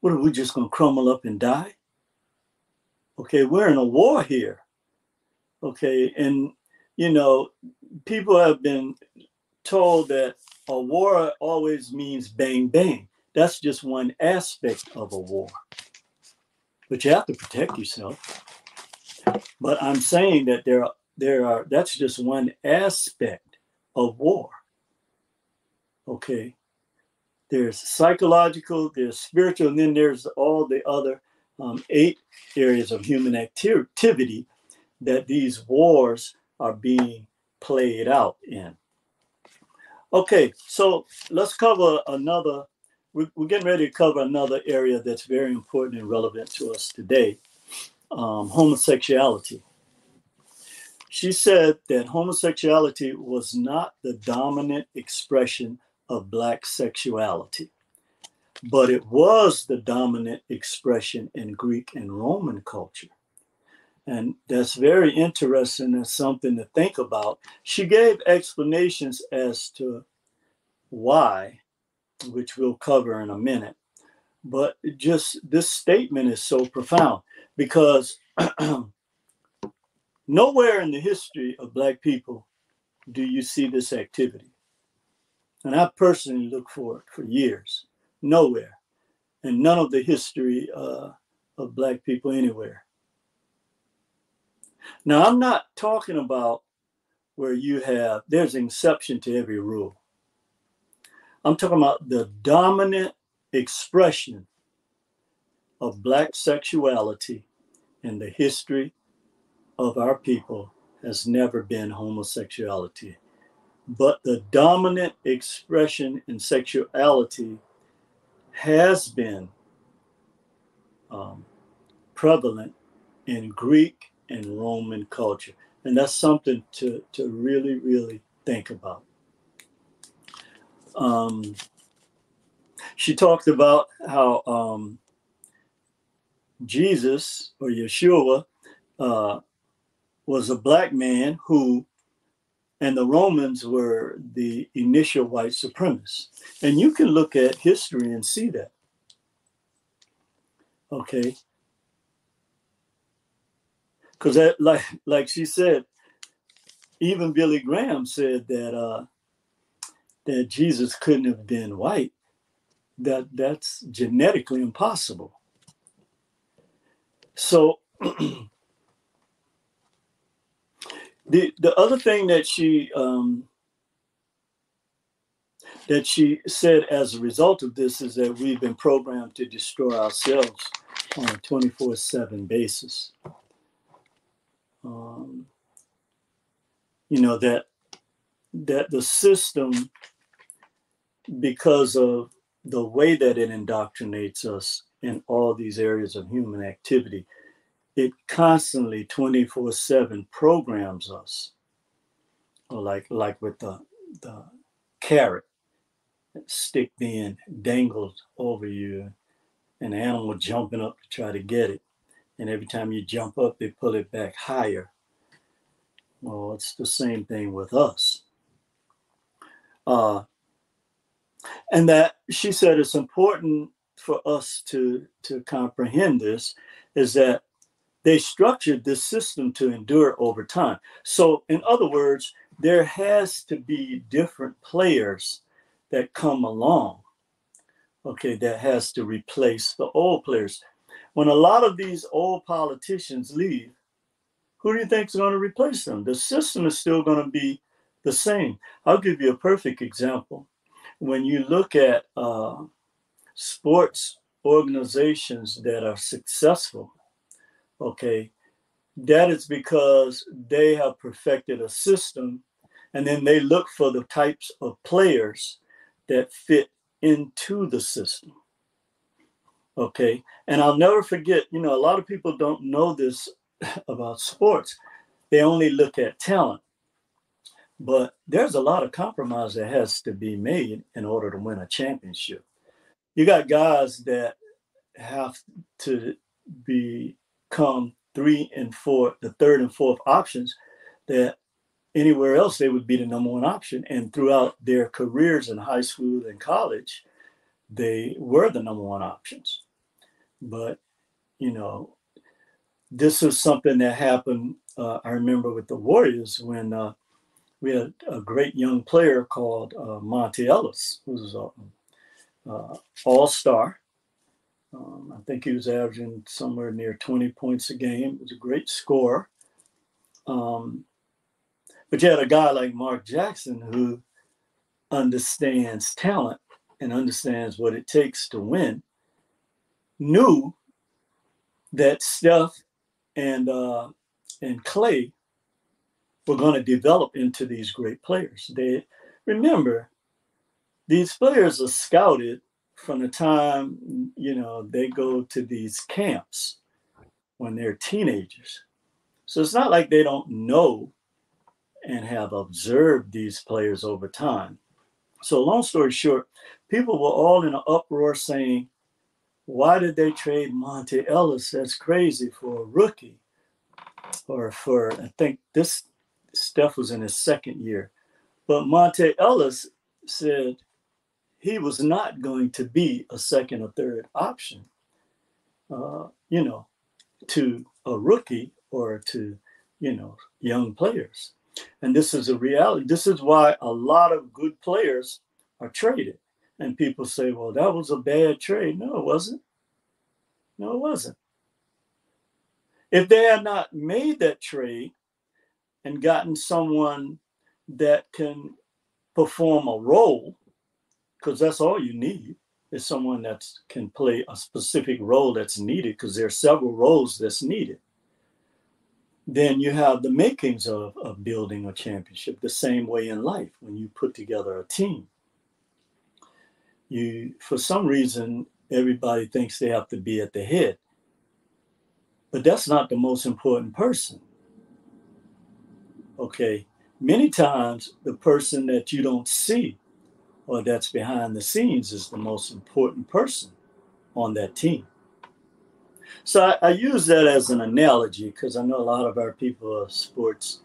What are we just going to crumble up and die? Okay, we're in a war here. Okay, and you know, people have been told that a war always means bang bang. That's just one aspect of a war. But you have to protect yourself. But I'm saying that there are there are that's just one aspect of war. Okay. There's psychological, there's spiritual, and then there's all the other um, eight areas of human activity that these wars are being played out in. Okay, so let's cover another. We're, we're getting ready to cover another area that's very important and relevant to us today um, homosexuality. She said that homosexuality was not the dominant expression of Black sexuality, but it was the dominant expression in Greek and Roman culture. And that's very interesting and something to think about. She gave explanations as to why, which we'll cover in a minute. But just this statement is so profound because nowhere in the history of Black people do you see this activity. And I personally looked for it for years, nowhere, and none of the history uh, of Black people anywhere. Now, I'm not talking about where you have, there's an exception to every rule. I'm talking about the dominant expression of Black sexuality in the history of our people has never been homosexuality. But the dominant expression in sexuality has been um, prevalent in Greek and Roman culture. And that's something to, to really, really think about. Um, she talked about how um, Jesus or Yeshua uh, was a black man who, and the Romans were the initial white supremacists. And you can look at history and see that. Okay because like like she said even billy graham said that uh that jesus couldn't have been white. That that's genetically impossible. So the the other thing that she um that she said as a result of this is that we've been programmed to destroy ourselves on a 24 7 basis um, you know that that the system because of the way that it indoctrinates us in all these areas of human activity it constantly 24 7 programs us. Like like with the the carrot stick being dangled over you an animal jumping up to try to get it and every time you jump up, they pull it back higher. Well, it's the same thing with us. Uh, and that she said it's important for us to to comprehend this is that they structured this system to endure over time. So, in other words, there has to be different players that come along. Okay, that has to replace the old players when a lot of these old politicians leave, who do you think is going to replace them? The system is still going to be the same. I'll give you a perfect example. When you look at uh, sports organizations that are successful, okay, that is because they have perfected a system and then they look for the types of players that fit into the system. Okay. And I'll never forget, you know, a lot of people don't know this about sports. They only look at talent. But there's a lot of compromise that has to be made in order to win a championship. You got guys that have to become three and four, the third and fourth options that anywhere else they would be the number one option. And throughout their careers in high school and college, they were the number one options. But, you know, this is something that happened, uh, I remember with the Warriors when uh, we had a great young player called uh, Monta Ellis, who was an uh, all star. Um, I think he was averaging somewhere near 20 points a game. He was a great scorer. Um, but you had a guy like Mark Jackson who understands talent and understands what it takes to win, knew that Steph and uh, and Clay were going to develop into these great players. They remember these players are scouted from the time you know they go to these camps when they're teenagers. So it's not like they don't know and have observed these players over time. So long story short, people were all in an uproar saying, why did they trade Monta Ellis? That's crazy for a rookie. Or for I think this Steph was in his second year. But Monta Ellis said he was not going to be a second or third option, uh, you know, to a rookie or to, you know, young players. And this is a reality. This is why a lot of good players are traded. And people say, well, that was a bad trade. No, it wasn't. No, it wasn't. If they had not made that trade and gotten someone that can perform a role, because that's all you need is someone that can play a specific role that's needed, because there are several roles that's needed. Then you have the makings of, of building a championship the same way in life when you put together a team. You, for some reason, everybody thinks they have to be at the head. But that's not the most important person. Okay. Many times, the person that you don't see or that's behind the scenes is the most important person on that team. So I, I use that as an analogy because I know a lot of our people are sports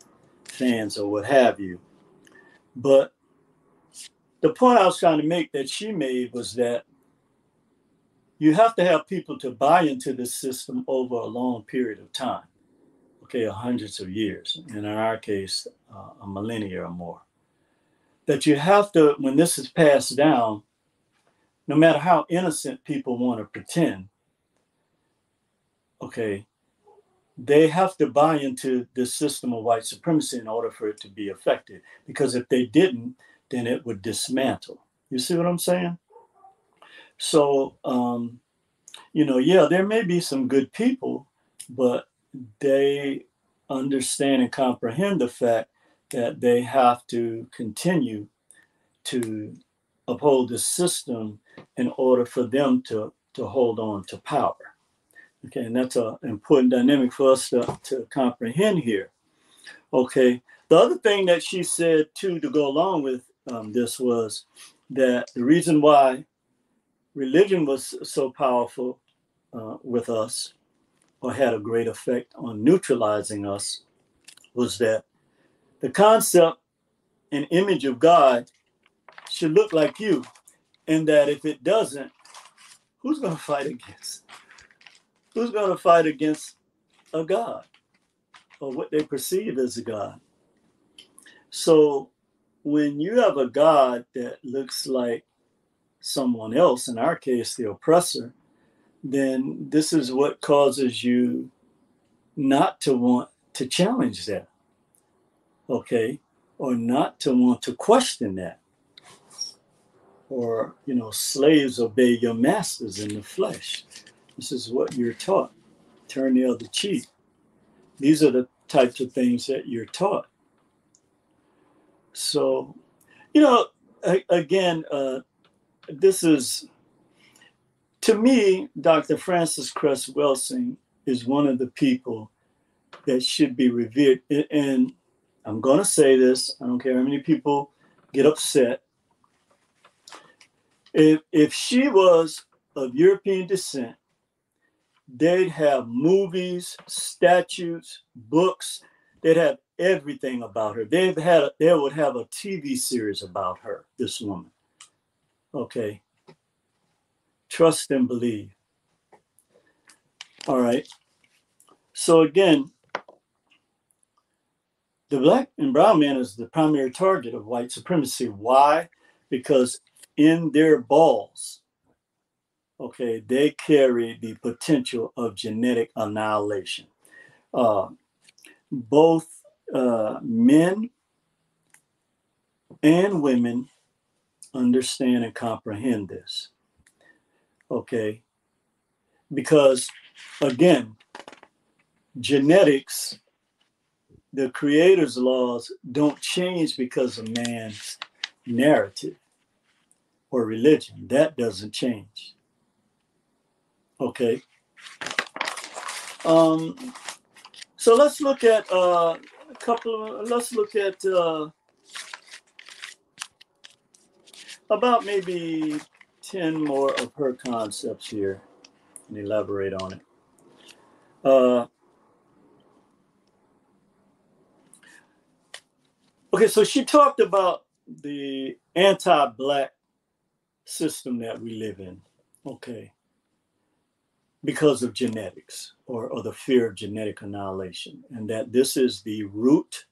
fans or what have you. But the point I was trying to make that she made was that you have to have people to buy into this system over a long period of time okay hundreds of years and in our case uh, a millennia or more. That you have to when this is passed down no matter how innocent people want to pretend okay they have to buy into the system of white supremacy in order for it to be effective. Because if they didn't then it would dismantle you see what i'm saying so, um, you know, yeah, there may be some good people, but they understand and comprehend the fact that they have to continue to uphold the system in order for them to, to hold on to power. Okay, and that's an important dynamic for us to, to comprehend here. Okay, the other thing that she said too to go along with um, this was that the reason why religion was so powerful uh, with us or had a great effect on neutralizing us was that the concept and image of God should look like you, and that if it doesn't, who's going to fight against? Who's going to fight against a God or what they perceive as a God? So when you have a God that looks like someone else, in our case, the oppressor, then this is what causes you not to want to challenge that. Okay. Or not to want to question that. Or, you know, slaves obey your masters in the flesh. This is what you're taught. Turn the other cheek. These are the types of things that you're taught. So, you know, again, uh, this is, to me, Dr. Frances Cress Welsing is one of the people that should be revered. And I'm going to say this, I don't care how many people get upset. If, if she was of European descent, they'd have movies, statues, books. They'd have everything about her. They've had they would have a TV series about her, this woman. Okay. Trust and believe. All right. So again, the black and brown man is the primary target of white supremacy. Why? Because in their balls, okay, they carry the potential of genetic annihilation. Uh, both uh, men and women understand and comprehend this. Okay. Because again, genetics, the creator's laws don't change because of man's narrative or religion. That doesn't change. Okay. Um, so let's look at uh, a couple of, let's look at uh, about maybe 10 more of her concepts here and elaborate on it. Uh, okay, so she talked about the anti Black system that we live in. Okay. Because of genetics or, or the fear of genetic annihilation, and that this is the root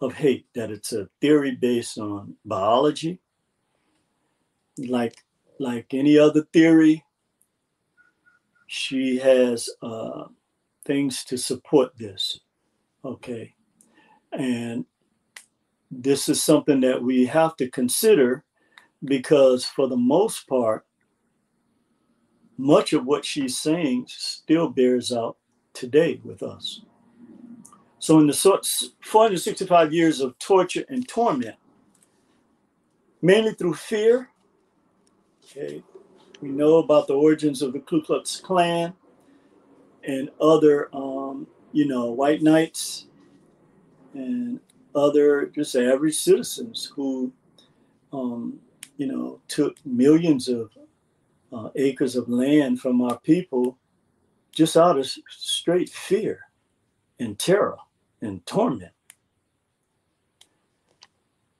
of hate, that it's a theory based on biology. Like, like any other theory, she has uh, things to support this. Okay. And this is something that we have to consider because, for the most part, much of what she's saying still bears out today with us. So, in the 465 years of torture and torment, mainly through fear, okay, we know about the origins of the Ku Klux Klan and other, um, you know, white knights and other just average citizens who, um, you know, took millions of uh, acres of land from our people just out of straight fear and terror and torment.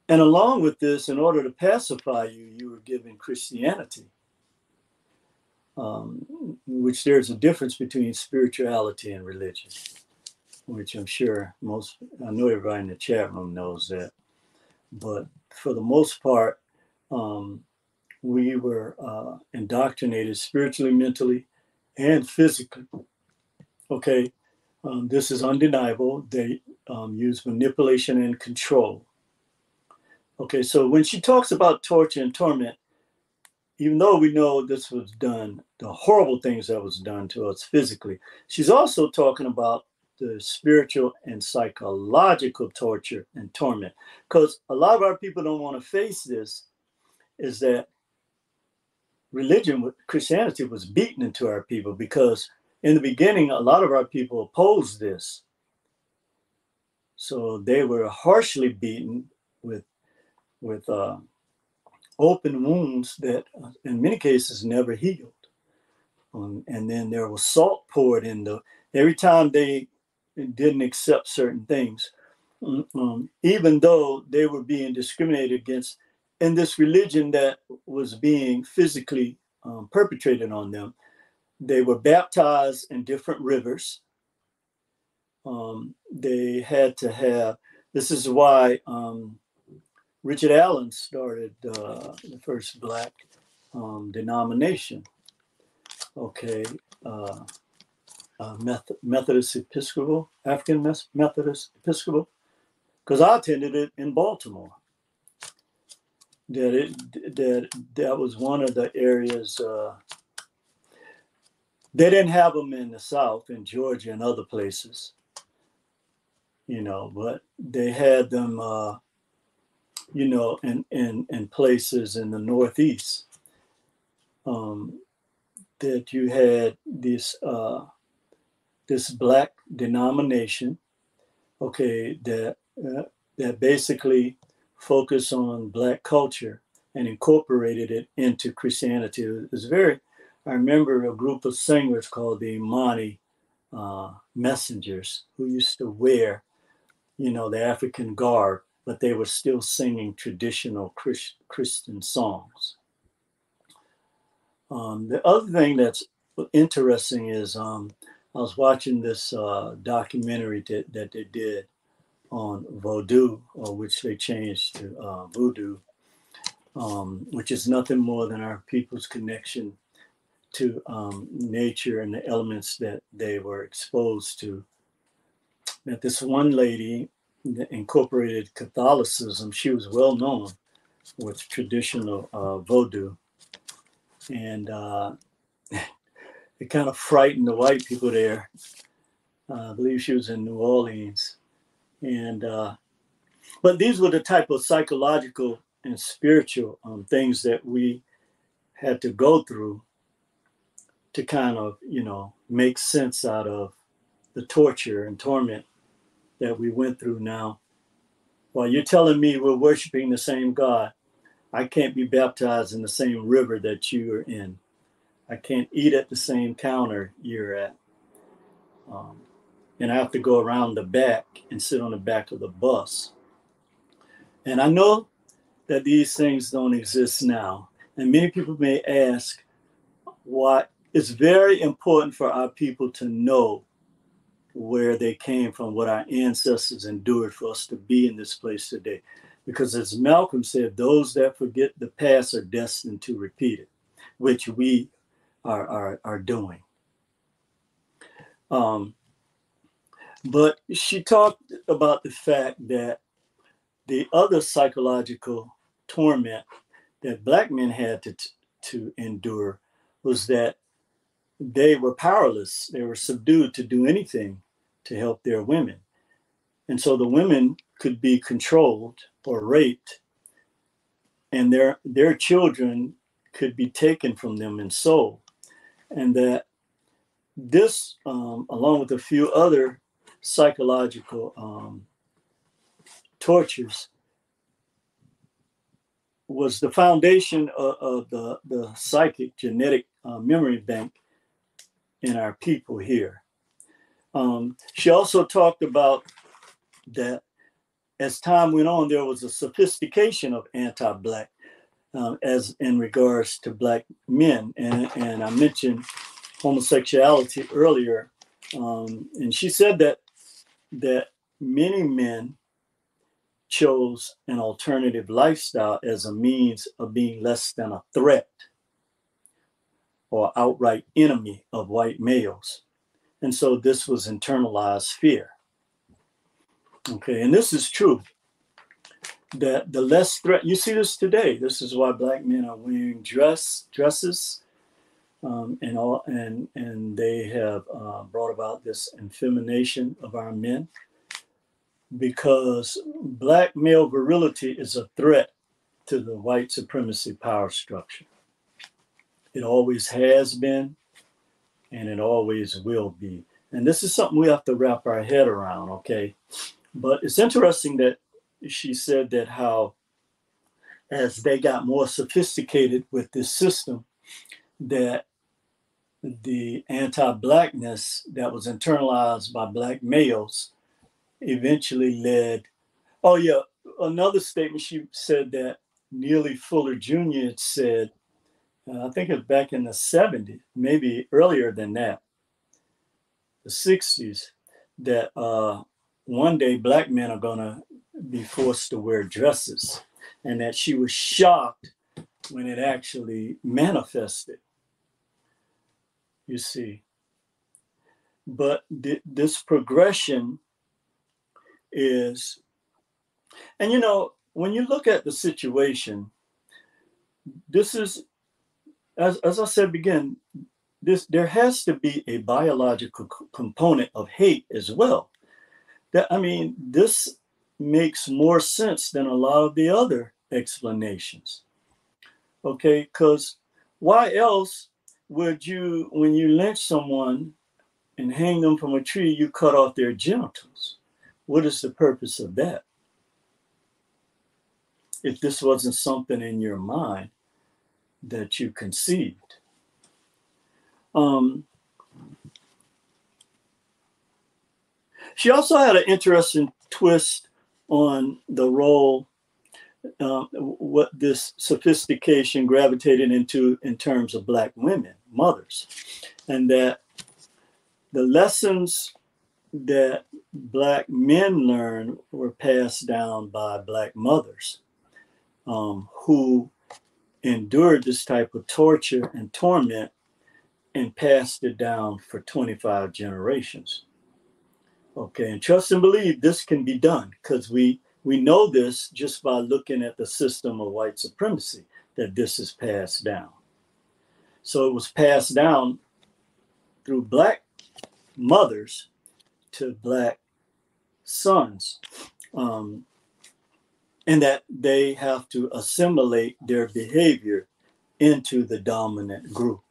And along with this, in order to pacify you, you were given Christianity um, which there's a difference between spirituality and religion, which I'm sure most, I know everybody in the chat room knows that. But for the most part, um, we were uh, indoctrinated spiritually, mentally, and physically. Okay, um, this is undeniable. They um, use manipulation and control. Okay, so when she talks about torture and torment, even though we know this was done, the horrible things that was done to us physically, she's also talking about the spiritual and psychological torture and torment. Because a lot of our people don't want to face this, is that religion, Christianity was beaten into our people because in the beginning, a lot of our people opposed this. So they were harshly beaten with with uh, open wounds that uh, in many cases never healed. Um, and then there was salt poured in the every time they didn't accept certain things, um, um, even though they were being discriminated against in this religion that was being physically um, perpetrated on them. They were baptized in different rivers. Um, they had to have, this is why um, Richard Allen started uh, the first black um, denomination. Okay, uh, uh, Methodist Episcopal, African Methodist Episcopal, because I attended it in Baltimore. That it that that was one of the areas. Uh, they didn't have them in the South, in Georgia and other places, you know, but they had them uh, you know, in, in, in places in the Northeast, um, that you had this uh, this black denomination, okay, that uh, that basically focused on black culture and incorporated it into Christianity. It was very. I remember a group of singers called the Imani uh, Messengers who used to wear, you know, the African garb but they were still singing traditional Christ, Christian songs. Um, the other thing that's interesting is um, I was watching this uh, documentary that, that they did on Vodou, or which they changed to uh, Voodoo, um, which is nothing more than our people's connection to um, nature and the elements that they were exposed to. That this one lady incorporated Catholicism. She was well known with traditional uh, voodoo. And uh, it kind of frightened the white people there. Uh, I believe she was in New Orleans. And, uh, but these were the type of psychological and spiritual um, things that we had to go through to kind of, you know, make sense out of the torture and torment that we went through now. Well, you're telling me we're worshiping the same God. I can't be baptized in the same river that you are in. I can't eat at the same counter you're at. Um, and I have to go around the back and sit on the back of the bus. And I know that these things don't exist now. And many people may ask why it's very important for our people to know where they came from, what our ancestors endured for us to be in this place today. Because as Malcolm said, those that forget the past are destined to repeat it, which we are, are, are doing. Um, but she talked about the fact that the other psychological torment that black men had to, to endure was that they were powerless. They were subdued to do anything to help their women. And so the women could be controlled or raped, and their, their children could be taken from them and sold. And that this, um, along with a few other psychological um, tortures, was the foundation of, of the, the psychic genetic uh, memory bank in our people here. Um, she also talked about that as time went on, there was a sophistication of anti-black um, as in regards to black men, and and I mentioned homosexuality earlier, um, and she said that that many men chose an alternative lifestyle as a means of being less than a threat or outright enemy of white males. And so this was internalized fear. Okay, and this is true. That the less threat, you see this today. This is why black men are wearing dress dresses, um, and all, and and they have uh, brought about this infemination of our men, because black male virility is a threat to the white supremacy power structure. It always has been, and it always will be. And this is something we have to wrap our head around, okay? But it's interesting that she said that how, as they got more sophisticated with this system, that the anti blackness that was internalized by black males eventually led. Oh, yeah, another statement she said that Neely Fuller Jr. said uh, I think it was back in the 70s, maybe earlier than that, the 60s, that uh, one day black men are going to be forced to wear dresses. And that she was shocked when it actually manifested. You see. But th- this progression is, and you know, when you look at the situation, this is as, as I said begin, this there has to be a biological c- component of hate as well. That I mean, this makes more sense than a lot of the other explanations. Okay, because why else would you, when you lynch someone and hang them from a tree, you cut off their genitals? What is the purpose of that? If this wasn't something in your mind that you conceived. Um, she also had an interesting twist on the role uh, what this sophistication gravitated into in terms of black women mothers and that the lessons that black men learned were passed down by black mothers um, who endured this type of torture and torment and passed it down for 25 generations. Okay, and trust and believe this can be done because we we know this just by looking at the system of white supremacy that this is passed down. So it was passed down through black mothers to black sons. Um, and that they have to assimilate their behavior into the dominant group.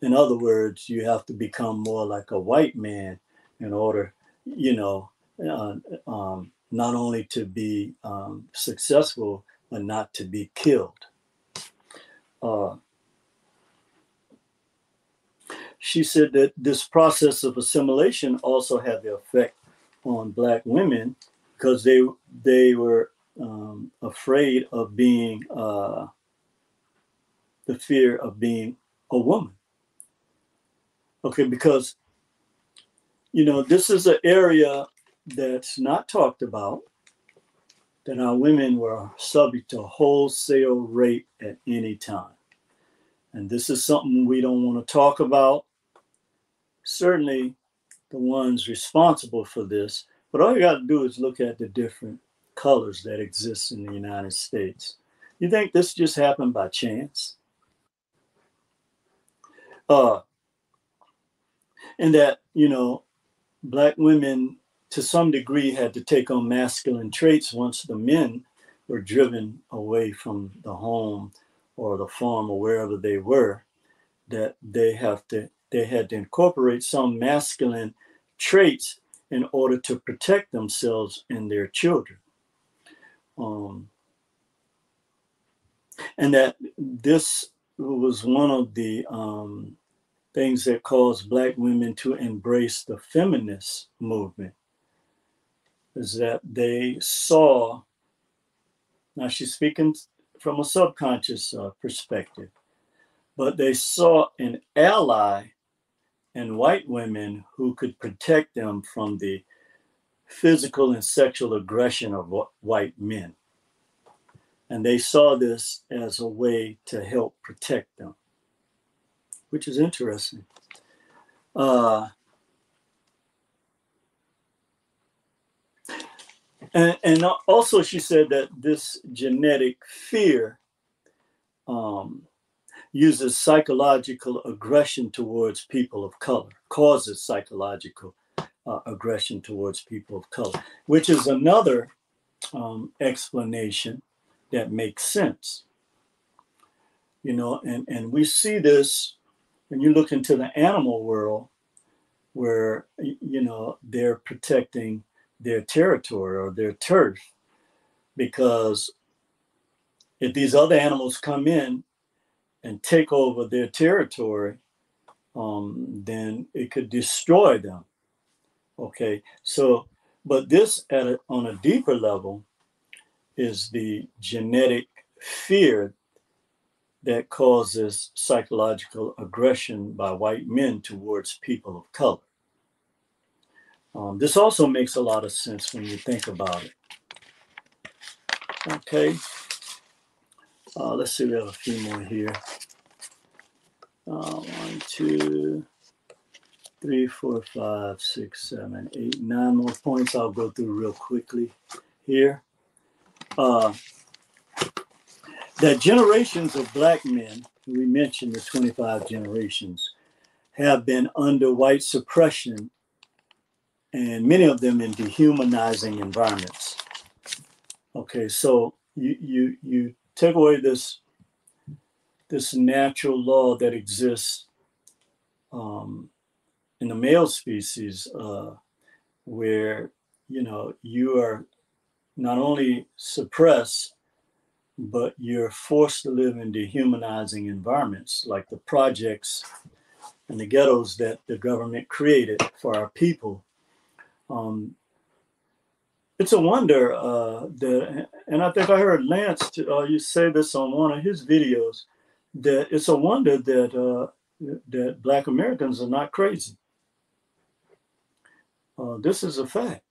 In other words, you have to become more like a white man in order, you know, uh, um, not only to be um, successful, but not to be killed. Uh, she said that this process of assimilation also had the effect on black women because they they were um, afraid of being uh, the fear of being a woman. Okay, because you know this is an area that's not talked about. That our women were subject to wholesale rape at any time, and this is something we don't want to talk about certainly the ones responsible for this, but all you got to do is look at the different colors that exist in the United States. You think this just happened by chance? Uh, and that, you know, black women to some degree had to take on masculine traits once the men were driven away from the home or the farm or wherever they were, that they have to they had to incorporate some masculine traits in order to protect themselves and their children. Um, and that this was one of the um, things that caused Black women to embrace the feminist movement, is that they saw, now she's speaking from a subconscious uh, perspective, but they saw an ally and white women who could protect them from the physical and sexual aggression of white men. And they saw this as a way to help protect them, which is interesting. Uh, and, and also, she said that this genetic fear um, uses psychological aggression towards people of color, causes psychological uh, aggression towards people of color, which is another um, explanation that makes sense. You know, and, and we see this when you look into the animal world where, you know, they're protecting their territory or their turf because if these other animals come in and take over their territory, um, then it could destroy them. Okay, so but this at a, on a deeper level is the genetic fear that causes psychological aggression by white men towards people of color. Um, this also makes a lot of sense when you think about it. Okay. Uh, let's see, we have a few more here. Uh, one, two, three, four, five, six, seven, eight, nine more points. I'll go through real quickly here. Uh, that generations of black men, we mentioned the 25 generations, have been under white suppression and many of them in dehumanizing environments. Okay, so you you you take away this this natural law that exists um, in the male species, uh, where you know you are not only suppressed, but you're forced to live in dehumanizing environments like the projects and the ghettos that the government created for our people. Um, it's a wonder uh, that, and I think I heard Lance to, uh, you say this on one of his videos, that it's a wonder that uh, that Black Americans are not crazy. Uh, this is a fact,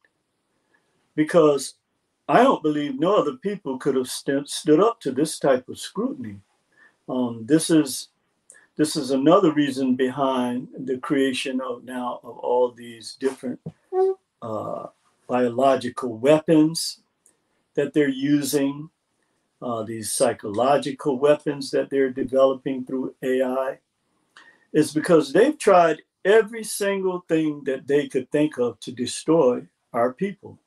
because I don't believe no other people could have st- stood up to this type of scrutiny. Um, this is this is another reason behind the creation of now of all these different uh, biological weapons that they're using, uh, these psychological weapons that they're developing through AI, is because they've tried every single thing that they could think of to destroy our people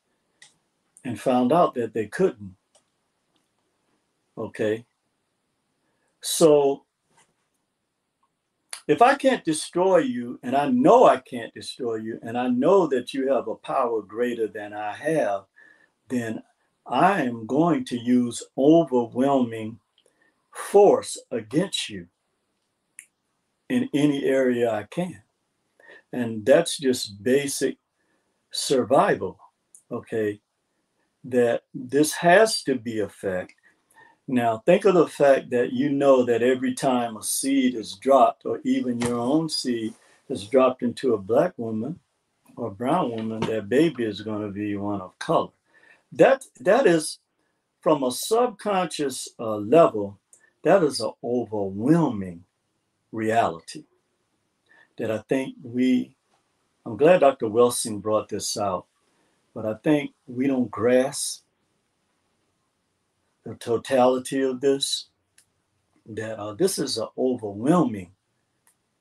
and found out that they couldn't. Okay. So if I can't destroy you, and I know I can't destroy you, and I know that you have a power greater than I have, then I am going to use overwhelming force against you in any area I can. And that's just basic survival. Okay. That this has to be a fact. Now, think of the fact that you know that every time a seed is dropped, or even your own seed is dropped into a black woman or brown woman, that baby is going to be one of color. That that is from a subconscious uh, level. That is an overwhelming reality that I think we. I'm glad Dr. Welsing brought this out, but I think we don't grasp the totality of this, that uh, this is an overwhelming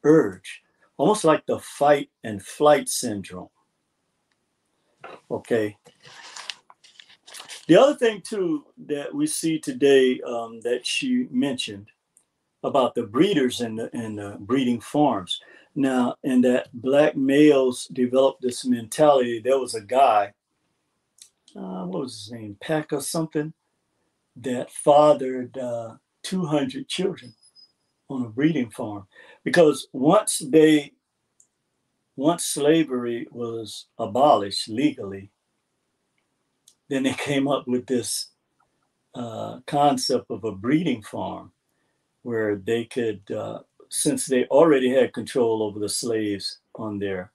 urge, almost like the fight and flight syndrome. Okay. The other thing, too, that we see today um, that she mentioned about the breeders and the, and the breeding farms. Now, and that black males developed this mentality. There was a guy, uh, what was his name, Peck or something, that fathered uh, 200 children on a breeding farm. Because once they once slavery was abolished legally then they came up with this uh, concept of a breeding farm where they could uh, since they already had control over the slaves on their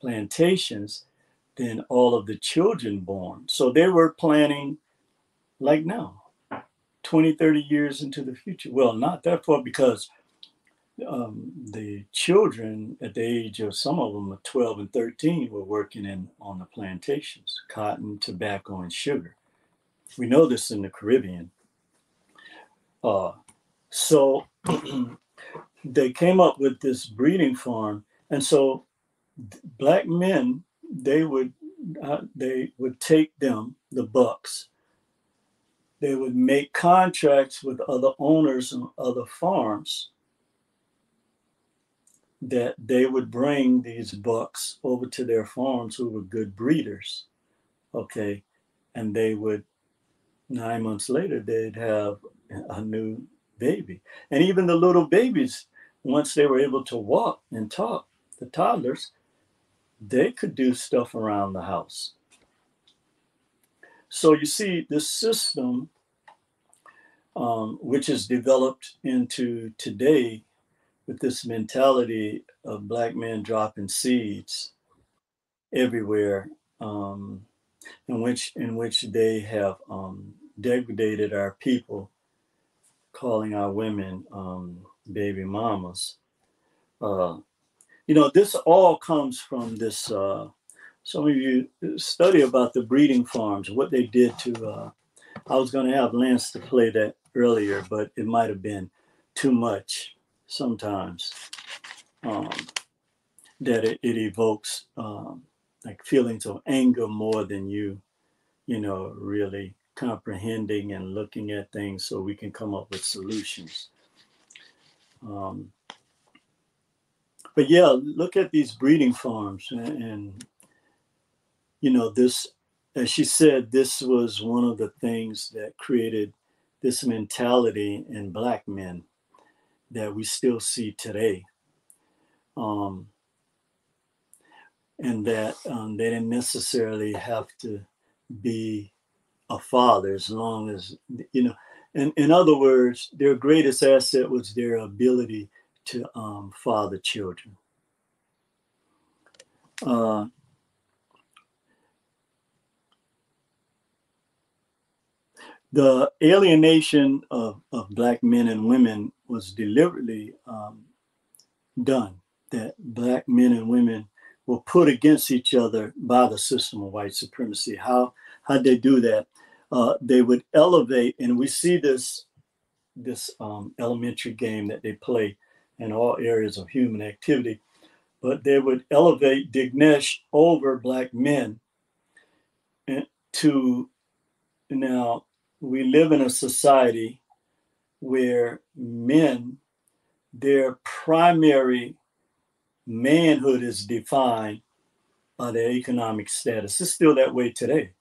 plantations then all of the children born. So they were planning like now 20, 30 years into the future. Well, not that far because um, the children at the age of some of them, 12 and 13, were working in on the plantations, cotton, tobacco, and sugar. We know this in the Caribbean. Uh, so they came up with this breeding farm, and so black men they would uh, they would take them the bucks they would make contracts with other owners and other farms that they would bring these bucks over to their farms who were good breeders. Okay. And they would, nine months later, they'd have a new baby. And even the little babies, once they were able to walk and talk, the toddlers, they could do stuff around the house. So you see, this system, um, which has developed into today with this mentality of black men dropping seeds everywhere, um, in which in which they have um, degraded our people, calling our women um, baby mamas. Uh, you know, this all comes from this uh, some of you study about the breeding farms, what they did to. Uh, I was going to have Lance to play that earlier, but it might have been too much sometimes. Um, that it, it evokes um, like feelings of anger more than you, you know, really comprehending and looking at things so we can come up with solutions. Um, but yeah, look at these breeding farms and, and you know, this, as she said, this was one of the things that created this mentality in Black men that we still see today. Um, and that um, they didn't necessarily have to be a father as long as, you know, in, in other words, their greatest asset was their ability to um, father children. Uh, the alienation of, of black men and women was deliberately um, done that black men and women were put against each other by the system of white supremacy. How how they do that? Uh, they would elevate, and we see this this um, elementary game that they play in all areas of human activity, but they would elevate Dignesh over black men to now we live in a society where men their primary manhood is defined by their economic status. It's still that way today.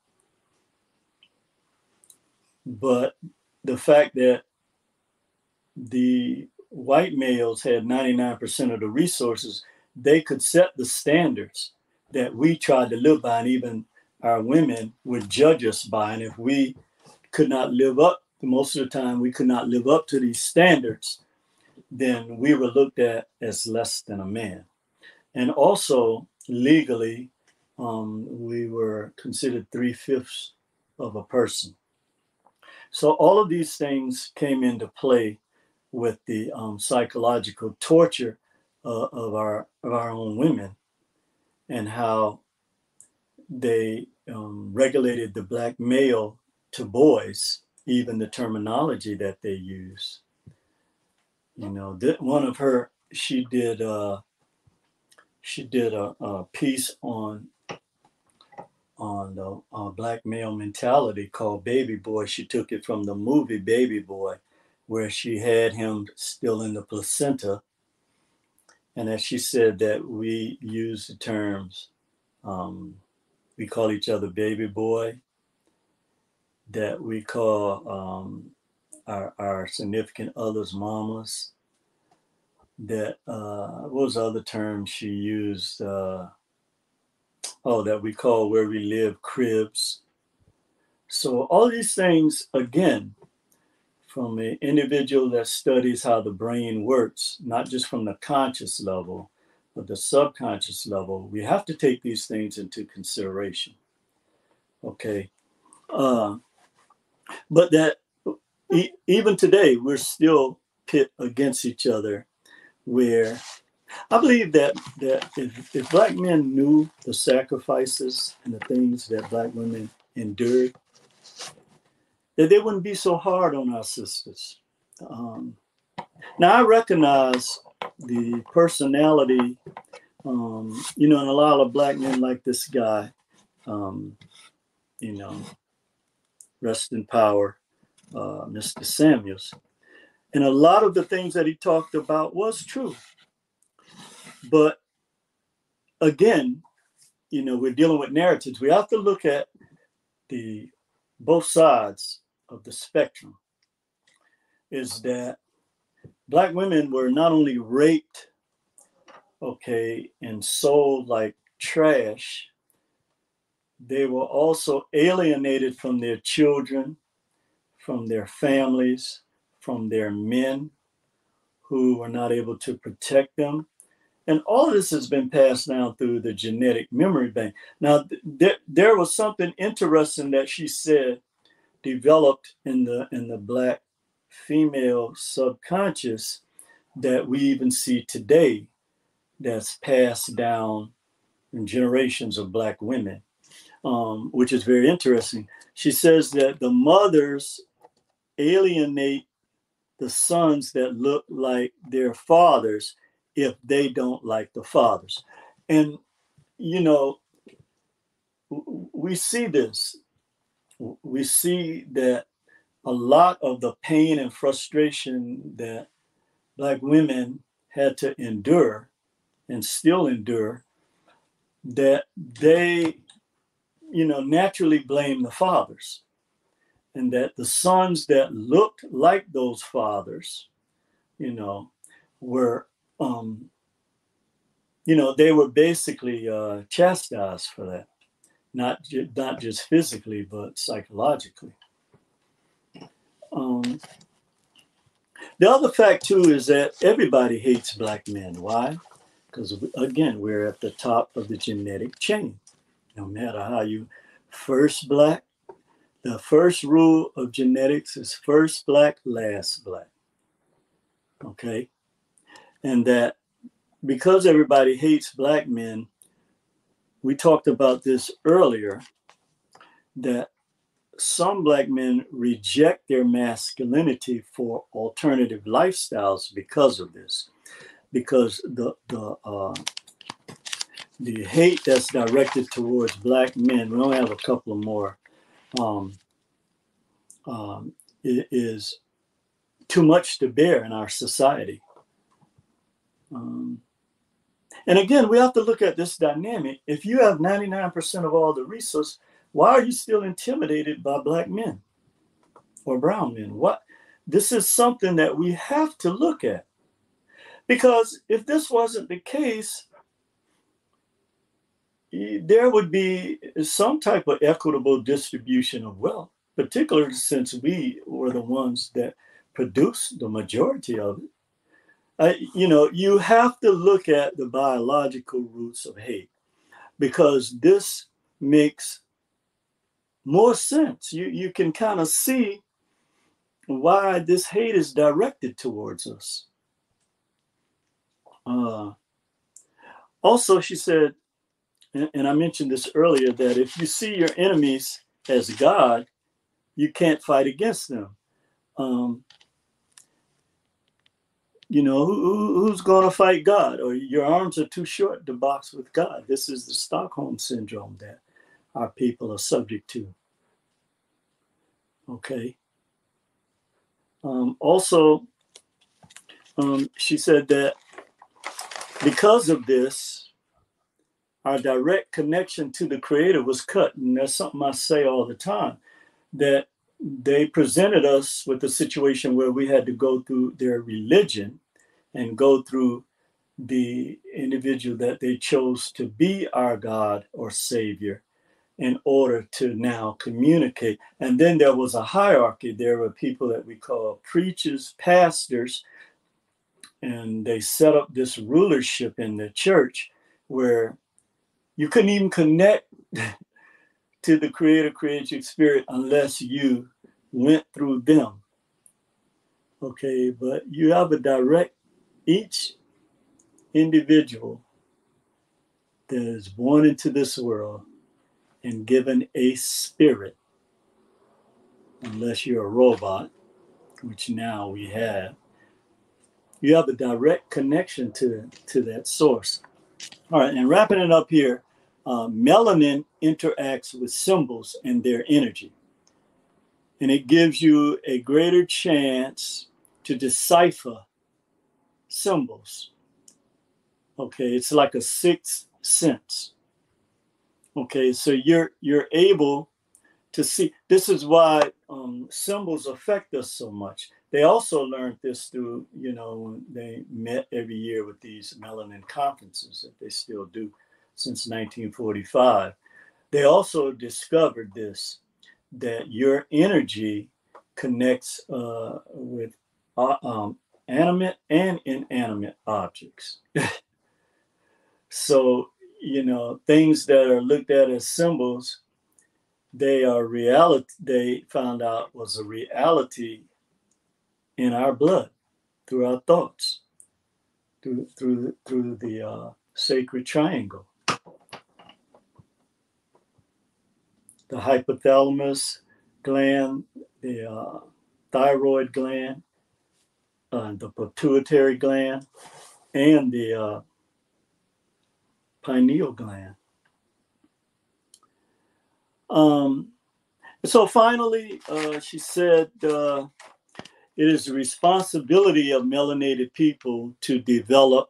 But the fact that the white males had 99% of the resources, they could set the standards that we tried to live by, and even our women would judge us by. And if we could not live up, most of the time, we could not live up to these standards, then we were looked at as less than a man. And also, legally, um, we were considered three fifths of a person. So all of these things came into play with the um, psychological torture uh, of our of our own women, and how they um, regulated the black male to boys, even the terminology that they use. You know, th- one of her she did uh, she did a, a piece on on the uh, black male mentality called Baby Boy. She took it from the movie Baby Boy, where she had him still in the placenta. And as she said, that we use the terms, um, we call each other baby boy, that we call um, our, our significant others mamas, that uh, what was the other term she used? Uh, oh, that we call where we live cribs. So all these things, again, from an individual that studies how the brain works, not just from the conscious level, but the subconscious level, we have to take these things into consideration. Okay. Uh, but that even today, we're still pit against each other where I believe that that if, if black men knew the sacrifices and the things that black women endured, that they wouldn't be so hard on our sisters. Um, now I recognize the personality, um, you know, and a lot of black men like this guy, um, you know, rest in power, uh, Mr. Samuels. And a lot of the things that he talked about was true. But again, you know, we're dealing with narratives. We have to look at the both sides of the spectrum. Is that black women were not only raped, okay, and sold like trash, they were also alienated from their children, from their families, from their men who were not able to protect them. And all this has been passed down through the genetic memory bank. Now, th- there was something interesting that she said developed in the in the black female subconscious that we even see today that's passed down in generations of black women, um, which is very interesting. She says that the mothers alienate the sons that look like their fathers if they don't like the fathers. And, you know, we see this. We see that a lot of the pain and frustration that Black women had to endure and still endure, that they, you know, naturally blame the fathers and that the sons that looked like those fathers, you know, were, um, you know, they were basically uh, chastised for that, not ju- not just physically but psychologically. Um, the other fact too is that everybody hates black men. Why? Because again, we're at the top of the genetic chain. No matter how you first black, the first rule of genetics is first black, last black. Okay. And that because everybody hates black men, we talked about this earlier, that some black men reject their masculinity for alternative lifestyles because of this, because the the uh, the hate that's directed towards black men. We only have a couple of more. Um, um, is too much to bear in our society. Um, and again, we have to look at this dynamic. If you have 99% of all the resources, why are you still intimidated by black men or brown men? What this is something that we have to look at. Because if this wasn't the case, there would be some type of equitable distribution of wealth, particularly since we were the ones that produced the majority of it. You know, you have to look at the biological roots of hate because this makes more sense. You you can kind of see why this hate is directed towards us. Uh, also, she said, and, and I mentioned this earlier, that if you see your enemies as God, you can't fight against them. Um, you know, who, who's going to fight God? Or your arms are too short to box with God. This is the Stockholm syndrome that our people are subject to. Okay. Um, also, um, she said that because of this, our direct connection to the Creator was cut. And that's something I say all the time that they presented us with a situation where we had to go through their religion and go through the individual that they chose to be our God or Savior in order to now communicate. And then there was a hierarchy. There were people that we call preachers, pastors, and they set up this rulership in the church where you couldn't even connect to the creator creative spirit unless you went through them. Okay, but you have a direct, each individual that is born into this world and given a spirit, unless you're a robot, which now we have, you have a direct connection to, to that source. All right, and wrapping it up here, uh, melanin interacts with symbols and their energy. And it gives you a greater chance to decipher symbols. Okay, it's like a sixth sense. Okay, so you're you're able to see. This is why um, symbols affect us so much. They also learned this through, you know, they met every year with these melanin conferences that they still do since 1945. They also discovered this that your energy connects uh, with uh, um, animate and inanimate objects. so you know, things that are looked at as symbols, they are reality, they found out was a reality in our blood through our thoughts, through, through, through the uh, sacred triangle. The hypothalamus gland, the uh, thyroid gland, uh, the pituitary gland, and the uh, pineal gland. Um, so finally, uh, she said uh, it is the responsibility of melanated people to develop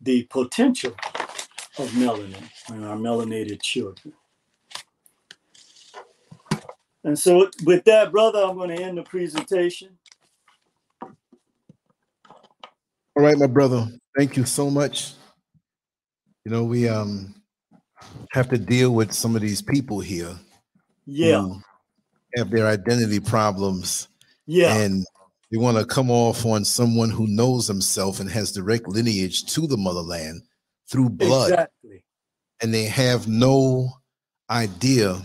the potential of melanin in our melanated children. And so, with that, brother, I'm going to end the presentation. All right, my brother. Thank you so much. You know, we um have to deal with some of these people here. Yeah. have their identity problems. Yeah. And they want to come off on someone who knows himself and has direct lineage to the motherland through blood. Exactly. And they have no idea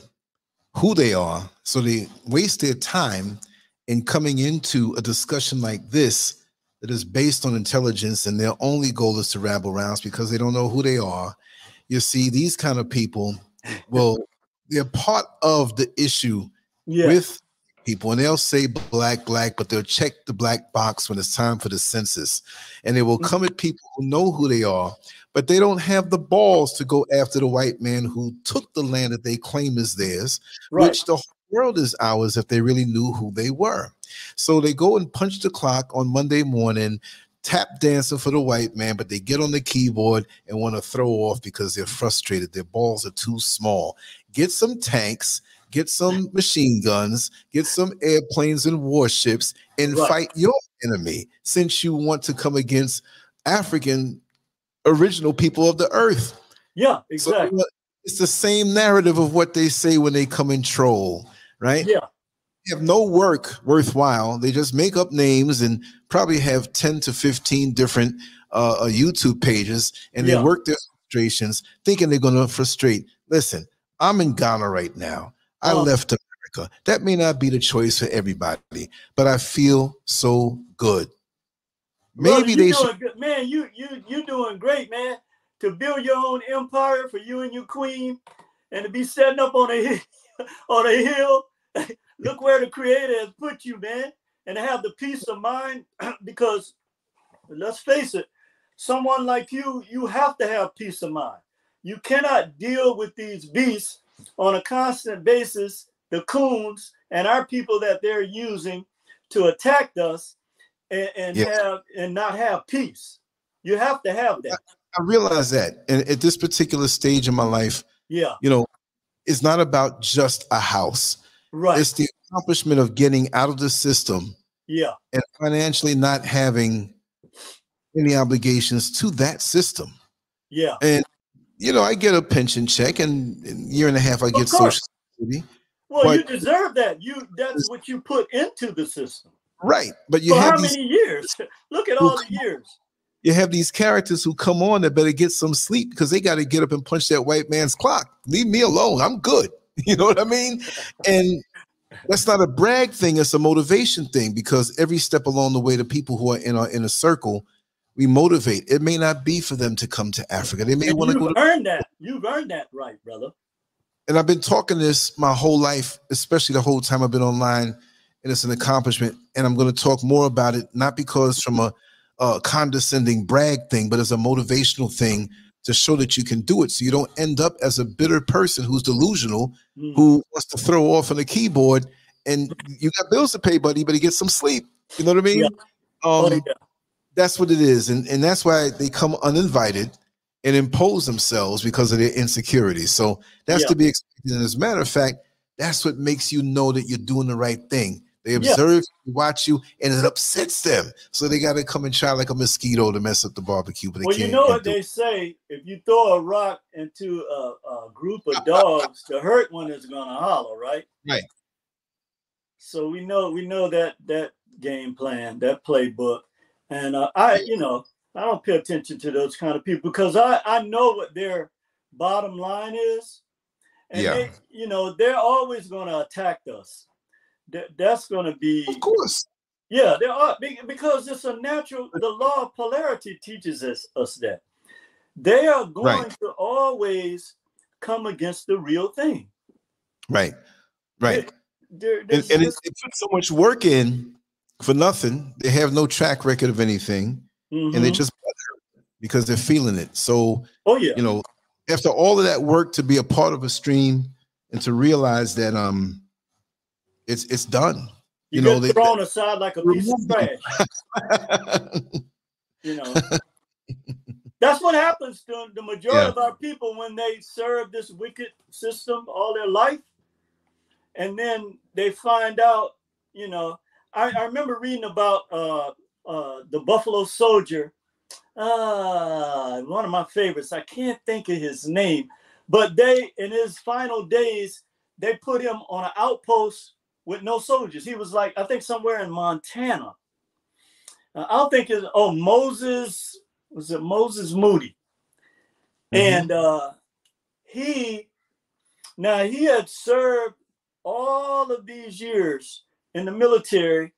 who they are. So they waste their time in coming into a discussion like this that is based on intelligence and their only goal is to rabble rounds because they don't know who they are. You see, these kind of people, well, they're part of the issue yeah. with people and they'll say black, black, but they'll check the black box when it's time for the census. And they will come at mm-hmm. people who know who they are, but they don't have the balls to go after the white man who took the land that they claim is theirs, right. which the whole world is ours if they really knew who they were. So they go and punch the clock on Monday morning, tap dancing for the white man, but they get on the keyboard and want to throw off because they're frustrated. Their balls are too small. Get some tanks get some machine guns, get some airplanes and warships, and right. fight your enemy since you want to come against African original people of the earth. Yeah, exactly. So, it's the same narrative of what they say when they come and troll, right? Yeah. They have no work worthwhile. They just make up names and probably have 10 to 15 different uh, uh YouTube pages and yeah. they work their frustrations thinking they're going to frustrate. Listen, I'm in Ghana right now. I oh. left America. That may not be the choice for everybody, but I feel so good. Maybe they should. Good. Man, you you you doing great, man. To build your own empire for you and your queen, and to be setting up on a on a hill. Look where the Creator has put you, man, and to have the peace of mind. because let's face it, someone like you, you have to have peace of mind. You cannot deal with these beasts on a constant basis the coons and our people that they're using to attack us and, and yes. have and not have peace. You have to have that. I, I realize that. And at this particular stage in my life, yeah, you know, it's not about just a house. Right. It's the accomplishment of getting out of the system. Yeah. And financially not having any obligations to that system. Yeah. And you know, I get a pension check, and in a year and a half I get Social Security. Well, but, you deserve that. You that's what you put into the system. Right, but you For have how many years? Look at all the years. You have these characters who come on that better get some sleep because they got to get up and punch that white man's clock. Leave me alone. I'm good. You know what I mean? And that's not a brag thing; it's a motivation thing because every step along the way, the people who are in our inner circle we motivate. It may not be for them to come to Africa. They may want to go. To- earned that. You've earned that right, brother. And I've been talking this my whole life, especially the whole time I've been online, and it's an accomplishment. And I'm going to talk more about it, not because from a, a condescending brag thing, but as a motivational thing to show that you can do it, so you don't end up as a bitter person who's delusional, mm. who wants to throw off on the keyboard, and you got bills to pay, buddy, but he gets some sleep. You know what I mean? Yeah. Um, oh, yeah that's what it is, and and that's why they come uninvited and impose themselves because of their insecurities. So that's yeah. to be expected. And as a matter of fact, that's what makes you know that you're doing the right thing. They observe, yeah. watch you, and it upsets them. So they got to come and try like a mosquito to mess up the barbecue. But well, you know what they say: if you throw a rock into a, a group of dogs, the hurt one is going to holler, right? Right. So we know we know that that game plan, that playbook. And uh, I, you know, I don't pay attention to those kind of people because I, I know what their bottom line is. And yeah. they, you know, they're always going to attack us. That, that's going to be, of course. Yeah, there are because it's a natural. The law of polarity teaches us, us that they are going right. to always come against the real thing. Right, right. And, and it, it puts so much work in for nothing. They have no track record of anything, mm-hmm. and they just because they're feeling it. So, oh yeah, you know, after all of that work to be a part of a stream and to realize that um, it's it's done. You, you know, they, thrown aside like a piece of trash. you know. That's what happens to the majority yeah. of our people when they serve this wicked system all their life. And then they find out, you know, I, I remember reading about uh, uh, the Buffalo Soldier. Uh, one of my favorites. I can't think of his name, but they in his final days they put him on an outpost with no soldiers. He was like I think somewhere in Montana. Uh, I don't think it's oh Moses was it Moses Moody, mm-hmm. and uh, he now he had served all of these years in the military,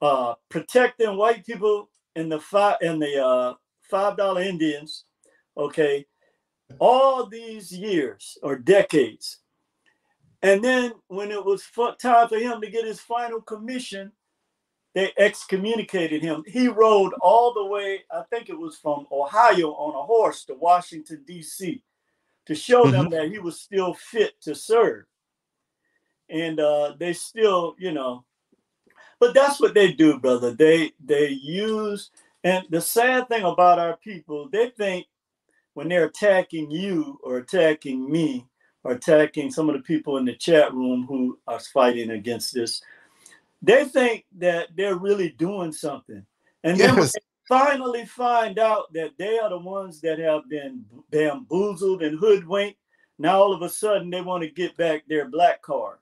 uh, protecting white people and the five in the uh, five dollar Indians. Okay, all these years or decades, And then when it was time for him to get his final commission, they excommunicated him. He rode all the way, I think it was from Ohio on a horse to Washington, D.C., to show mm-hmm. them that he was still fit to serve. And uh, they still, you know, but that's what they do, brother. They they use, and the sad thing about our people, they think when they're attacking you or attacking me or attacking some of the people in the chat room who are fighting against this, they think that they're really doing something. And yes. then they finally find out that they are the ones that have been bamboozled and hoodwinked, now all of a sudden they want to get back their black card.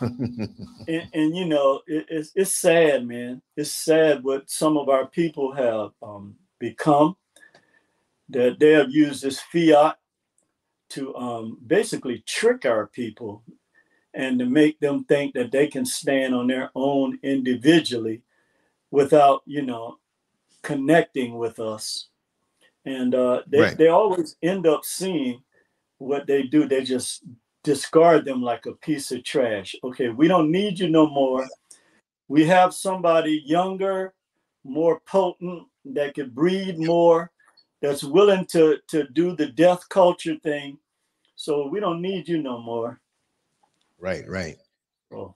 And, and, you know, it, it's, it's sad, man. It's sad what some of our people have um, become. That they have used this fiat to um, basically trick our people and to make them think that they can stand on their own individually without, you know, connecting with us. And uh, they, right. they always end up seeing what they do. They just discard them like a piece of trash. Okay, we don't need you no more. We have somebody younger, more potent, that could breed more, that's willing to, to do the death culture thing. So we don't need you no more. Right, right. Oh.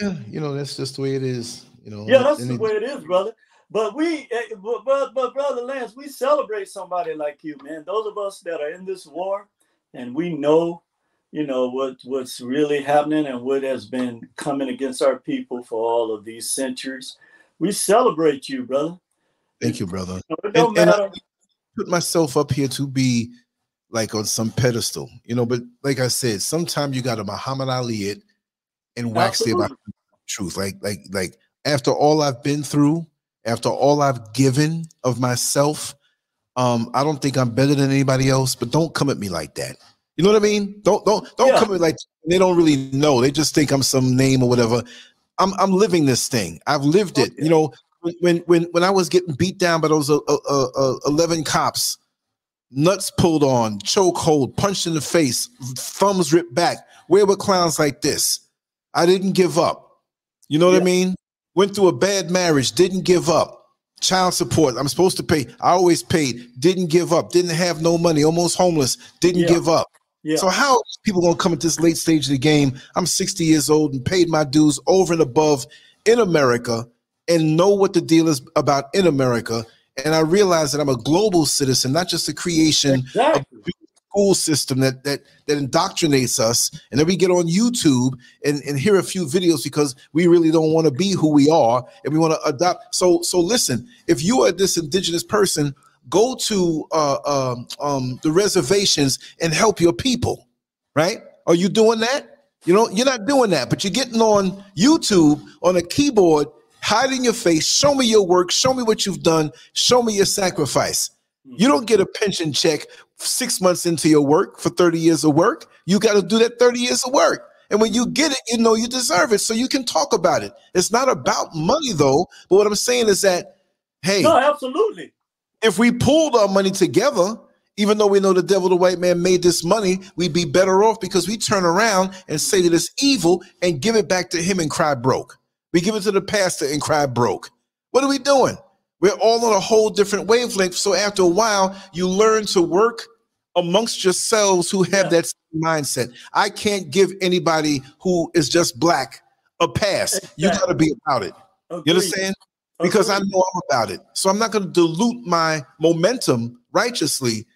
Yeah, you know, that's just the way it is. You know, yeah, that's the way it is, brother. But we, eh, but, but, but brother Lance, we celebrate somebody like you, man. Those of us that are in this war, and we know, you know, what what's really happening and what has been coming against our people for all of these centuries. We celebrate you, brother. Thank you, brother. It don't and, matter. And I put myself up here to be like on some pedestal, you know. But like I said, sometimes you got to Muhammad Ali it and wax the about truth. Like, like, like after all I've been through, after all I've given of myself, um, I don't think I'm better than anybody else. But don't come at me like that. You know what I mean? Don't don't don't yeah. come me like they don't really know. They just think I'm some name or whatever. I'm I'm living this thing. I've lived it. You know, when when when I was getting beat down by those uh, uh, uh, uh eleven cops nuts pulled on, choke hold, punched in the face, thumbs ripped back. Where were clowns like this? I didn't give up. You know what yeah. I mean? Went through a bad marriage, didn't give up. Child support, I'm supposed to pay. I always paid, didn't give up, didn't have no money, almost homeless, didn't yeah. give up. Yeah. So how people gonna come at this late stage of the game? I'm 60 years old and paid my dues over and above in America and know what the deal is about in America and I realize that I'm a global citizen, not just a creation exactly. of school system that that that indoctrinates us. And then we get on YouTube and, and hear a few videos because we really don't want to be who we are and we want to adopt. So so listen, if you are this indigenous person, go to uh, um, um, the reservations and help your people. Right? Are you doing that? You know, you're not doing that, but you're getting on YouTube on a keyboard hiding your face, show me your work, show me what you've done, show me your sacrifice. Hmm. You don't get a pension check six months into your work for 30 years of work. You got to do that 30 years of work. And when you get it, you know you deserve it. So you can talk about it. It's not about money though. But what I'm saying is that, hey, no, absolutely. If we pulled our money together, even though we know the devil, the white man made this money, we'd be better off because we turn around and say that it's evil and give it back to him and cry broke. We give it to the pastor and cry broke. What are we doing? We're all on a whole different wavelength. So after a while, you learn to work amongst yourselves who have yeah. that mindset. I can't give anybody who is just black a pass. Exactly. You got to be about it. Agreed. You understand? Because. I know I'm about it. So I'm not going to dilute my momentum righteously.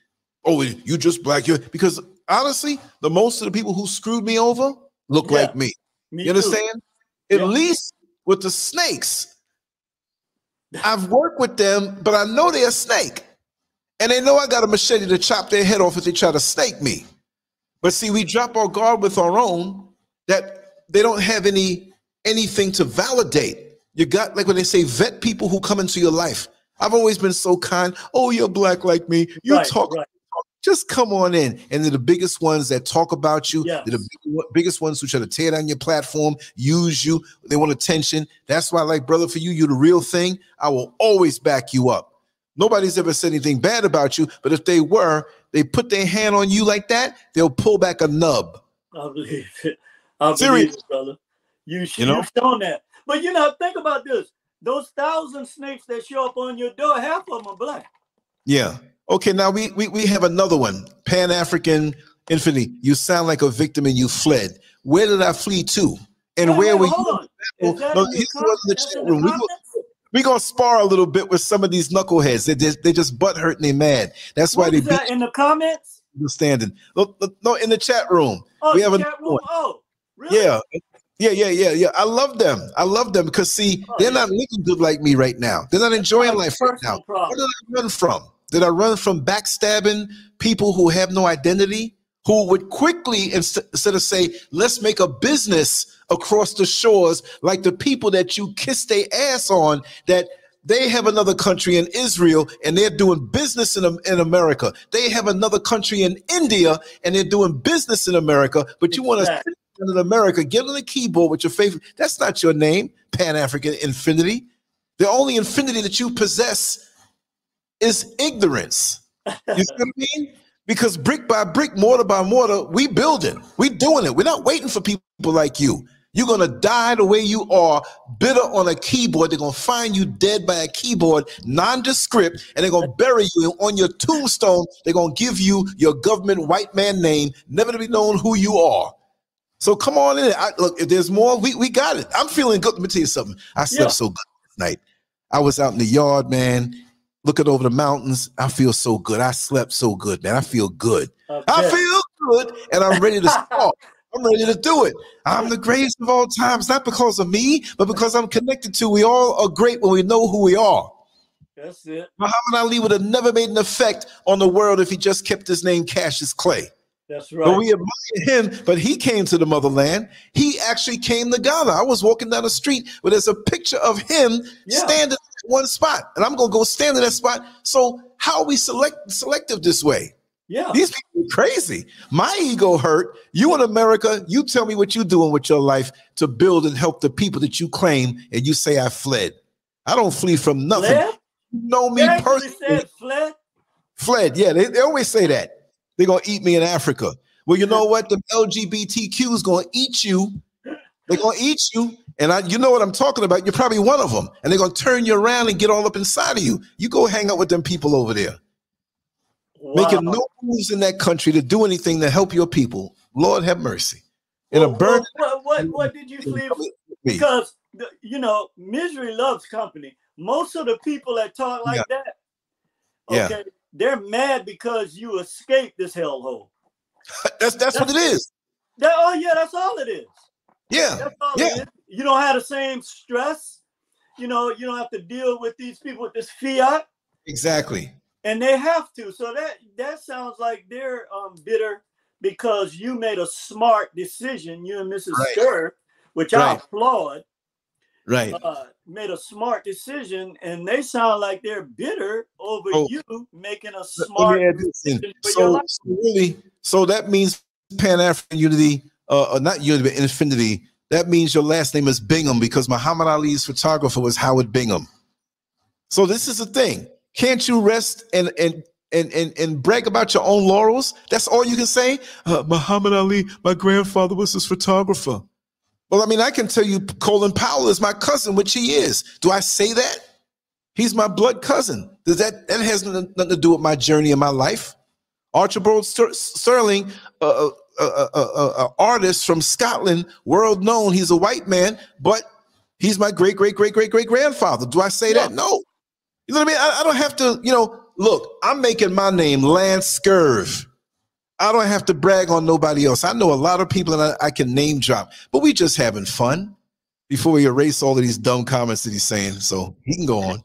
Oh, you just black. You because honestly, the most of the people who screwed me over look yeah. like me. me. You understand? Too. At yeah. least with the snakes. I've worked with them, but I know they're a snake. And they know I got a machete to chop their head off if they try to snake me. But see, we drop our guard with our own that they don't have any anything to validate. You got like when they say vet people who come into your life. I've always been so kind. Oh, you're black like me. You right, talk right just come on in. And they're the biggest ones that talk about you. Yes. They're the biggest ones who try to tear down your platform, use you. They want attention. That's why, like, brother, for you, you're the real thing. I will always back you up. Nobody's ever said anything bad about you, but if they were, they put their hand on you like that, they'll pull back a nub. I believe it. I believe it, brother. You, you know? you've shown that. But you know, think about this. Those thousand snakes that show up on your door, half of them are black. Yeah. Okay, now we we, we have another one. Pan African Infinity. You sound like a victim and you fled. Where did I flee to? And wait, where wait, were you? No, he's the, the room. We go, we gonna spar a little bit with some of these knuckleheads. They just they just butt hurt and they mad. That's what why they that in the comments. Understanding? No, no, in the chat room. Oh, we have a chat room. Oh, really? Yeah, yeah, yeah, yeah, yeah. I love them. I love them because see, oh, they're yeah. not looking good like me right now. They're not enjoying life right now. Problem. Where did I run from? Did I run from backstabbing people who have no identity? Who would quickly instead of say, let's make a business across the shores, like the people that you kiss their ass on, that they have another country in Israel and they're doing business in, in America. They have another country in India and they're doing business in America, but you want to in America, get on the keyboard with your favorite. That's not your name, Pan African Infinity. The only infinity that you possess is ignorance. You see what I mean? Because brick by brick, mortar by mortar, we building, we doing it. We're not waiting for people like you. You're gonna die the way you are, bitter on a keyboard. They're gonna find you dead by a keyboard, nondescript, and they're gonna bury you on your tombstone. They're gonna give you your government white man name, never to be known who you are. So come on in. I, look, if there's more, we, we got it. I'm feeling good. Let me tell you something. I slept yeah. so good night. I was out in the yard, man, looking over the mountains. I feel so good. I slept so good, man. I feel good. Okay. I feel good, and I'm ready to start. I'm ready to do it. I'm the greatest of all times, not because of me, but because I'm connected to. We all are great when we know who we are. That's it. Muhammad Ali would have never made an effect on the world if he just kept his name Cassius Clay. That's right. But we admire him, but he came to the motherland. He actually came to Ghana. I was walking down the street where there's a picture of him yeah. standing at one spot, and I'm gonna go stand in that spot. So how are we select selective this way? Yeah. These people are crazy. My ego hurt. You in America, you tell me what you're doing with your life to build and help the people that you claim, and you say I fled. I don't flee from nothing. Fled? You know me personally. fled. Fled. Yeah, they, they always say that. They're gonna eat me in Africa. Well, you know what? The LGBTQ is gonna eat you. They're gonna eat you. And I, you know what I'm talking about. You're probably one of them. And they're gonna turn you around and get all up inside of you. You go hang out with them people over there. Wow. Making no moves in that country to do anything to help your people. Lord have mercy. In well, a burn. What, what, what, did you feel? Because you know, misery loves company. Most of the people that talk like yeah. that, okay, yeah they're mad because you escaped this hellhole. that's, that's that's what it is. That, oh yeah, that's all it is. Yeah. yeah. You don't have the same stress. You know, you don't have to deal with these people with this fiat. Exactly. And they have to. So that that sounds like they're um, bitter because you made a smart decision, you and Mrs. Right. which right. I applaud right uh, made a smart decision and they sound like they're bitter over oh. you making a smart decision so, really so that means pan-african unity uh, uh, not unity but infinity that means your last name is bingham because muhammad ali's photographer was howard bingham so this is the thing can't you rest and and and, and, and brag about your own laurels. That's all you can say. Uh, Muhammad Ali, my grandfather was his photographer. Well, I mean, I can tell you Colin Powell is my cousin, which he is. Do I say that? He's my blood cousin. Does that that has nothing to do with my journey in my life? Archibald Skirving, uh, uh, uh, artist from Scotland, world known. He's a white man, but he's my great, great, great, great, great grandfather. Do I say that? No. You know what I mean? I, I, don't have to, you know, look, I'm making my name Lance Scurv. I don't have to brag on nobody else. I know a lot of people and I, I can name drop, but we just having fun before we erase all of these dumb comments that he's saying. So he can go on.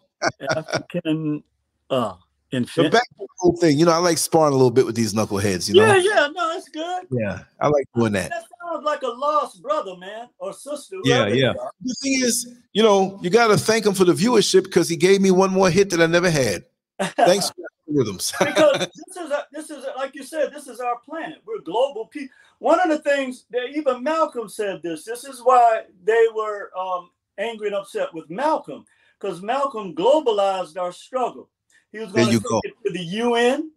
African uh infant. back to the whole thing, you know, I like sparring a little bit with these knuckleheads, you know. Yeah, yeah, no, that's good. Yeah, I like doing that. That sounds like a lost brother, man, or sister. Yeah, yeah. The thing is, you know, you got to thank him for the viewership because he gave me one more hit that I never had. Thanks rhythms. because this is a, this is a, like you said, this is our planet. We're global people. One of the things that even Malcolm said this. This is why they were um, angry and upset with Malcolm because Malcolm globalized our struggle. He was going to take go. it to the UN,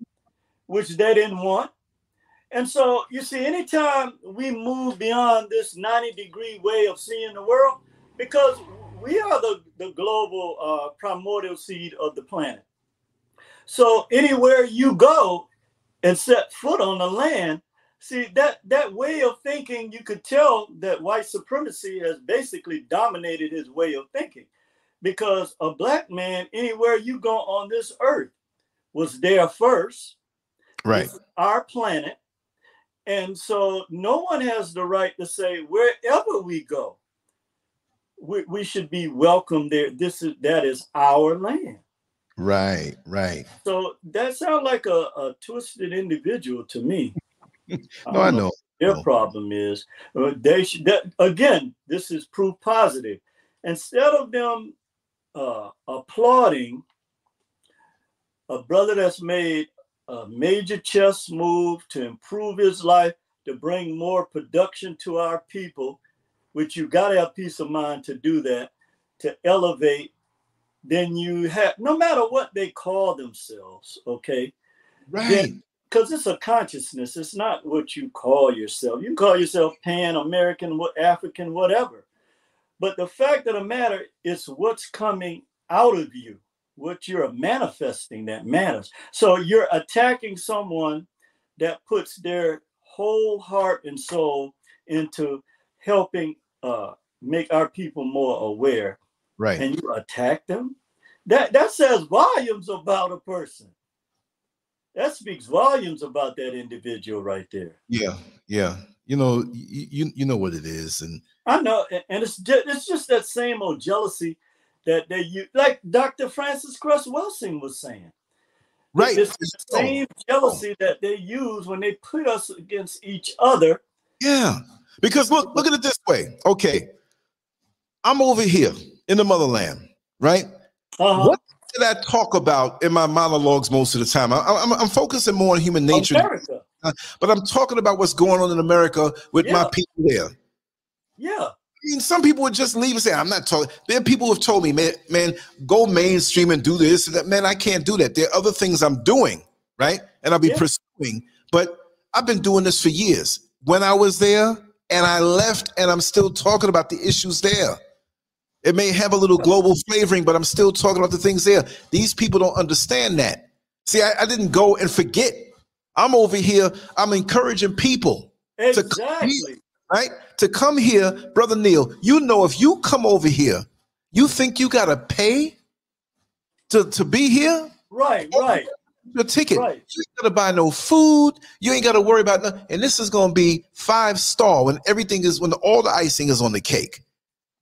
which they didn't want, and so you see, anytime we move beyond this 90 degree way of seeing the world, because we are the, the global uh, primordial seed of the planet. So anywhere you go and set foot on the land, see that that way of thinking, you could tell that white supremacy has basically dominated his way of thinking. Because a black man, anywhere you go on this earth, was there first. Right. Our planet. And so no one has the right to say wherever we go, we, we should be welcome there. This is that is our land. Right, right. So that sounds like a, a twisted individual to me. no, I, I know. Their no. problem is uh, they should that, again. This is proof positive. Instead of them uh, applauding a brother that's made a major chess move to improve his life, to bring more production to our people, which you got to have peace of mind to do that, to elevate then you have no matter what they call themselves, okay? Right. Because it's a consciousness. It's not what you call yourself. You call yourself Pan American, African, whatever. But the fact of the matter is what's coming out of you, what you're manifesting that matters. So you're attacking someone that puts their whole heart and soul into helping uh, make our people more aware right. and you attack them? That that says volumes about a person. That speaks volumes about that individual right there. Yeah yeah. You know you you know what it is and i know and it's just, it's just that same old jealousy that they use like dr frances cress welsing was saying. Right. It's the same jealousy that they use when they put us against each other. Yeah because look look at it this way. Okay i'm over here in the motherland, right? Uh-huh. What did I talk about in my monologues most of the time? I, am I'm, I'm focusing more on human nature, America. but I'm talking about what's going on in America with yeah. my people there. Yeah. I mean, some people would just leave and say, I'm not talking. There are people who have told me, man, man, go mainstream and do this. And that, man, I can't do that. There are other things I'm doing, right? And I'll be yeah. pursuing. But I've been doing this for years. When I was there and I left, and I'm still talking about the issues there. It may have a little global flavoring, but I'm still talking about the things there. These people don't understand that. See, I, I didn't go and forget. I'm over here. I'm encouraging people exactly. to come here, right? To come here, brother Neil. You know, if you come over here, you think you gotta pay to to be here? Right, right. Your ticket. Right. You ain't gotta buy no food. You ain't gotta worry about nothing. And this is gonna be five star when everything is when all the icing is on the cake.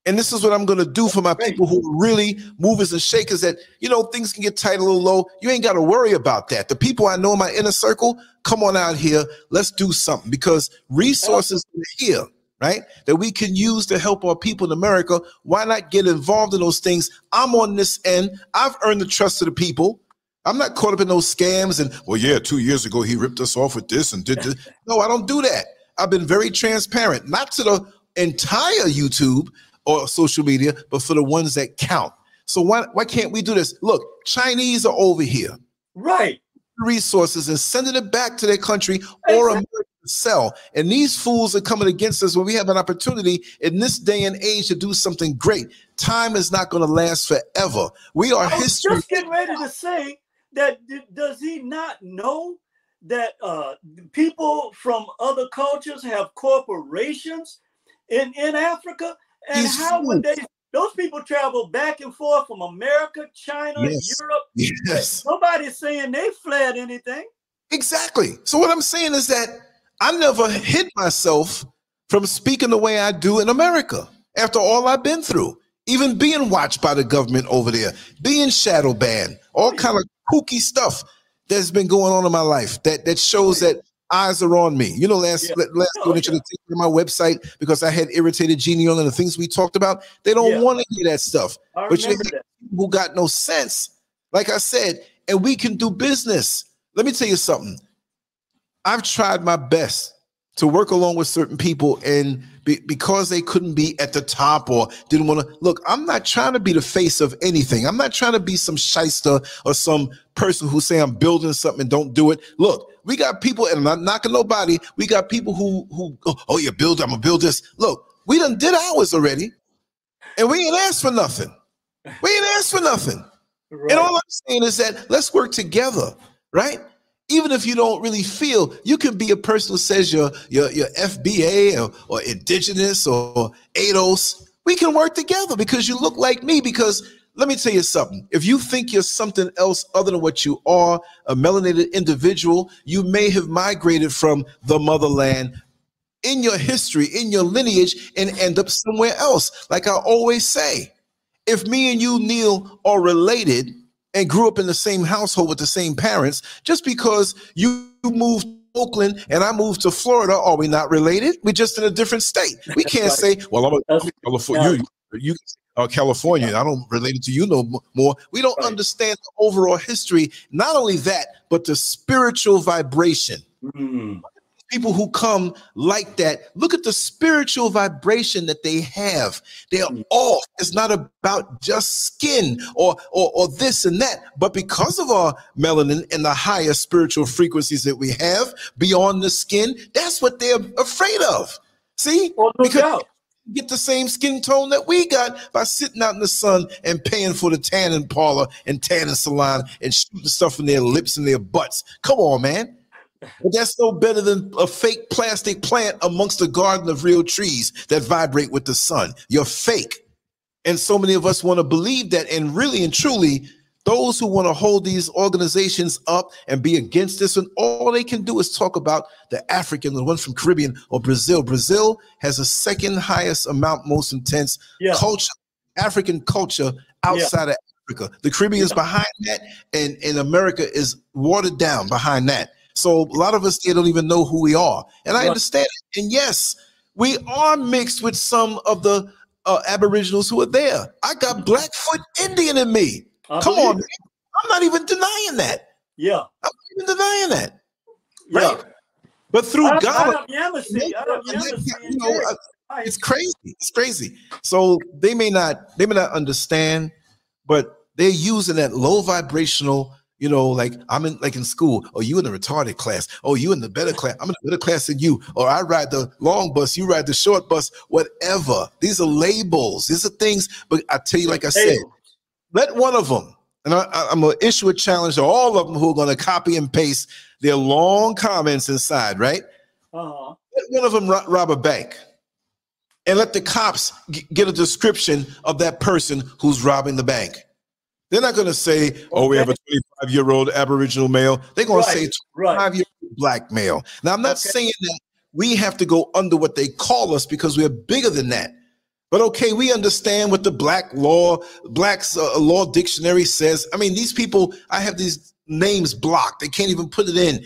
And this is what I'm going to do for my people who are really movers and shakers that, you know, things can get tight a little low. You ain't got to worry about that. The people I know in my inner circle, come on out here. Let's do something because resources are here, right? That we can use to help our people in America. Why not get involved in those things? I'm on this end. I've earned the trust of the people. I'm not caught up in those scams and, well, yeah, two years ago he ripped us off with this and did this. No, I don't do that. I've been very transparent, not to the entire YouTube, or social media, but for the ones that count. So why why can't we do this? Look, Chinese are over here. Right. Resources and sending it back to their country or America to sell. And these fools are coming against us when we have an opportunity in this day and age to do something great. Time is not going to last forever. We are I history. Just getting ready to say that does he not know that uh, people from other cultures have corporations in, in Africa? And how would they? Those people travel back and forth from America, China, yes. Europe. Yes. Nobody's saying they fled anything. Exactly. So what I'm saying is that I never hid myself from speaking the way I do in America after all I've been through. Even being watched by the government over there, being shadow banned, all kind of kooky stuff that's been going on in my life that that shows that eyes are on me. You know, last yeah. last oh, donation yeah. to my website because I had irritated genial and the things we talked about. They don't yeah. want to hear that stuff. But you who got no sense, like I said, and we can do business. Let me tell you something. I've tried my best to work along with certain people and be, because they couldn't be at the top or didn't want to look i'm not trying to be the face of anything. I'm not trying to be some shyster or some person who say i'm building something and don't do it. Look we got people and i'm not knocking nobody we got people who who oh, oh yeah build i'm gonna build this. Look we done did ours already and we ain't asked for nothing. We ain't asked for nothing. Right. and all i'm saying is that let's work together right even if you don't really feel, you can be a person who says you're FBA or, or indigenous or ADOS. We can work together because you look like me. Because let me tell you something. If you think you're something else other than what you are, a melanated individual, you may have migrated from the motherland in your history, in your lineage, and end up somewhere else. Like I always say, if me and you, Neil, are related, and grew up in the same household with the same parents, just because you moved to Oakland and I moved to Florida, are we not related? We're just in a different state. We can't say, well, I'm a California. You, you uh, California. I don't relate it to you no more. We don't right. understand the overall history. Not only that, but the spiritual vibration. Mm people who come like that, look at the spiritual vibration that they have. They're mm. off. It's not about just skin or, or, or this and that, but because of our melanin and the higher spiritual frequencies that we have beyond the skin, that's what they're afraid of. See? Well, no because doubt. Get the same skin tone that we got by sitting out in the sun and paying for the tanning parlor and tanning salon and shooting stuff in their lips and their butts. Come on, man. But that's no better than a fake plastic plant amongst a garden of real trees that vibrate with the sun. You're fake. And so many of us want to believe that. And really and truly, those who want to hold these organizations up and be against this, and all they can do is talk about the African, the one from Caribbean or Brazil. Brazil has the second highest amount, most intense yeah. culture, African culture outside yeah. of Africa. The Caribbean is behind that, and, and America is watered down behind that. So a lot of us here don't even know who we are. And I understand it. And yes, we are mixed with some of the uh, Aboriginals who are there. I got Blackfoot Indian in me. I Come on, man. I'm not even denying that. Yeah. I'm not even denying that. Right. Yeah. But through I, God, know, it's crazy. It's crazy. So they may not they may not understand, but they're using that low vibrational you know, like I'm in like in school. Oh, you in the retarded class. Oh, you in the better class. I'm in the better class than you. Or I ride the long bus, you ride the short bus. Whatever. These are labels. These are things. But I tell you, like I said, let one of them, and I, am gonna issue a challenge to all of them who are gonna copy and paste their long comments inside. Right? Uh-huh. Let one of them rob, rob a bank and let the cops g- get a description of that person who's robbing the bank. They're not going to say, "Oh, we have a 25 year old Aboriginal male." They're going right, to say 25 year old black male. Now, I'm not okay. saying that we have to go under what they call us because we're bigger than that. But okay, we understand what the black law, black's uh, law dictionary says. I mean, these people, I have these names blocked. They can't even put it in.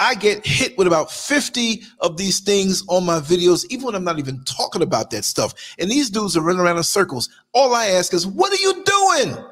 I get hit with about 50 of these things on my videos, even when I'm not even talking about that stuff. And these dudes are running around in circles. All I ask is, what are you doing?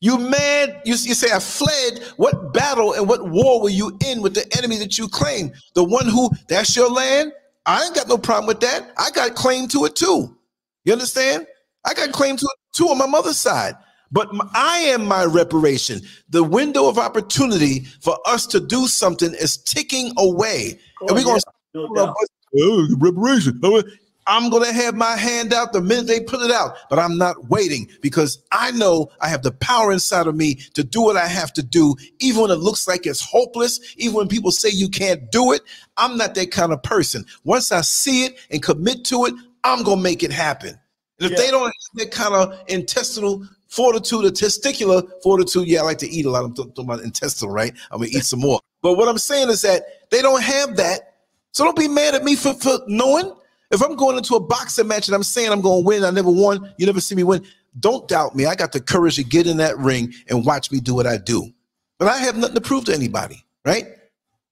You mad? You, you say, I fled. What battle and what war were you in with the enemy that you claim? The one who, that's your land? I ain't got no problem with that. I got claim to it too. You understand? I got claim to it too on my mother's side. But I am my reparation. The window of opportunity for us to do something is ticking away. Oh, and we're going to no oh, reparation. Oh, I'm going to have my hand out the minute they put it out, but I'm not waiting because I know I have the power inside of me to do what I have to do, even when it looks like it's hopeless, even when people say you can't do it. I'm not that kind of person. Once I see it and commit to it, I'm going to make it happen. And if yeah. they don't have that kind of intestinal fortitude or testicular fortitude, yeah, I like to eat a lot. I'm talking about intestinal, right? I'm going to eat some more. But what I'm saying is that they don't have that. So don't be mad at me for, for knowing if I'm going into a boxing match and I'm saying I'm going to win, I never won, you never see me win. Don't doubt me. I got the courage to get in that ring and watch me do what I do. But I have nothing to prove to anybody, right?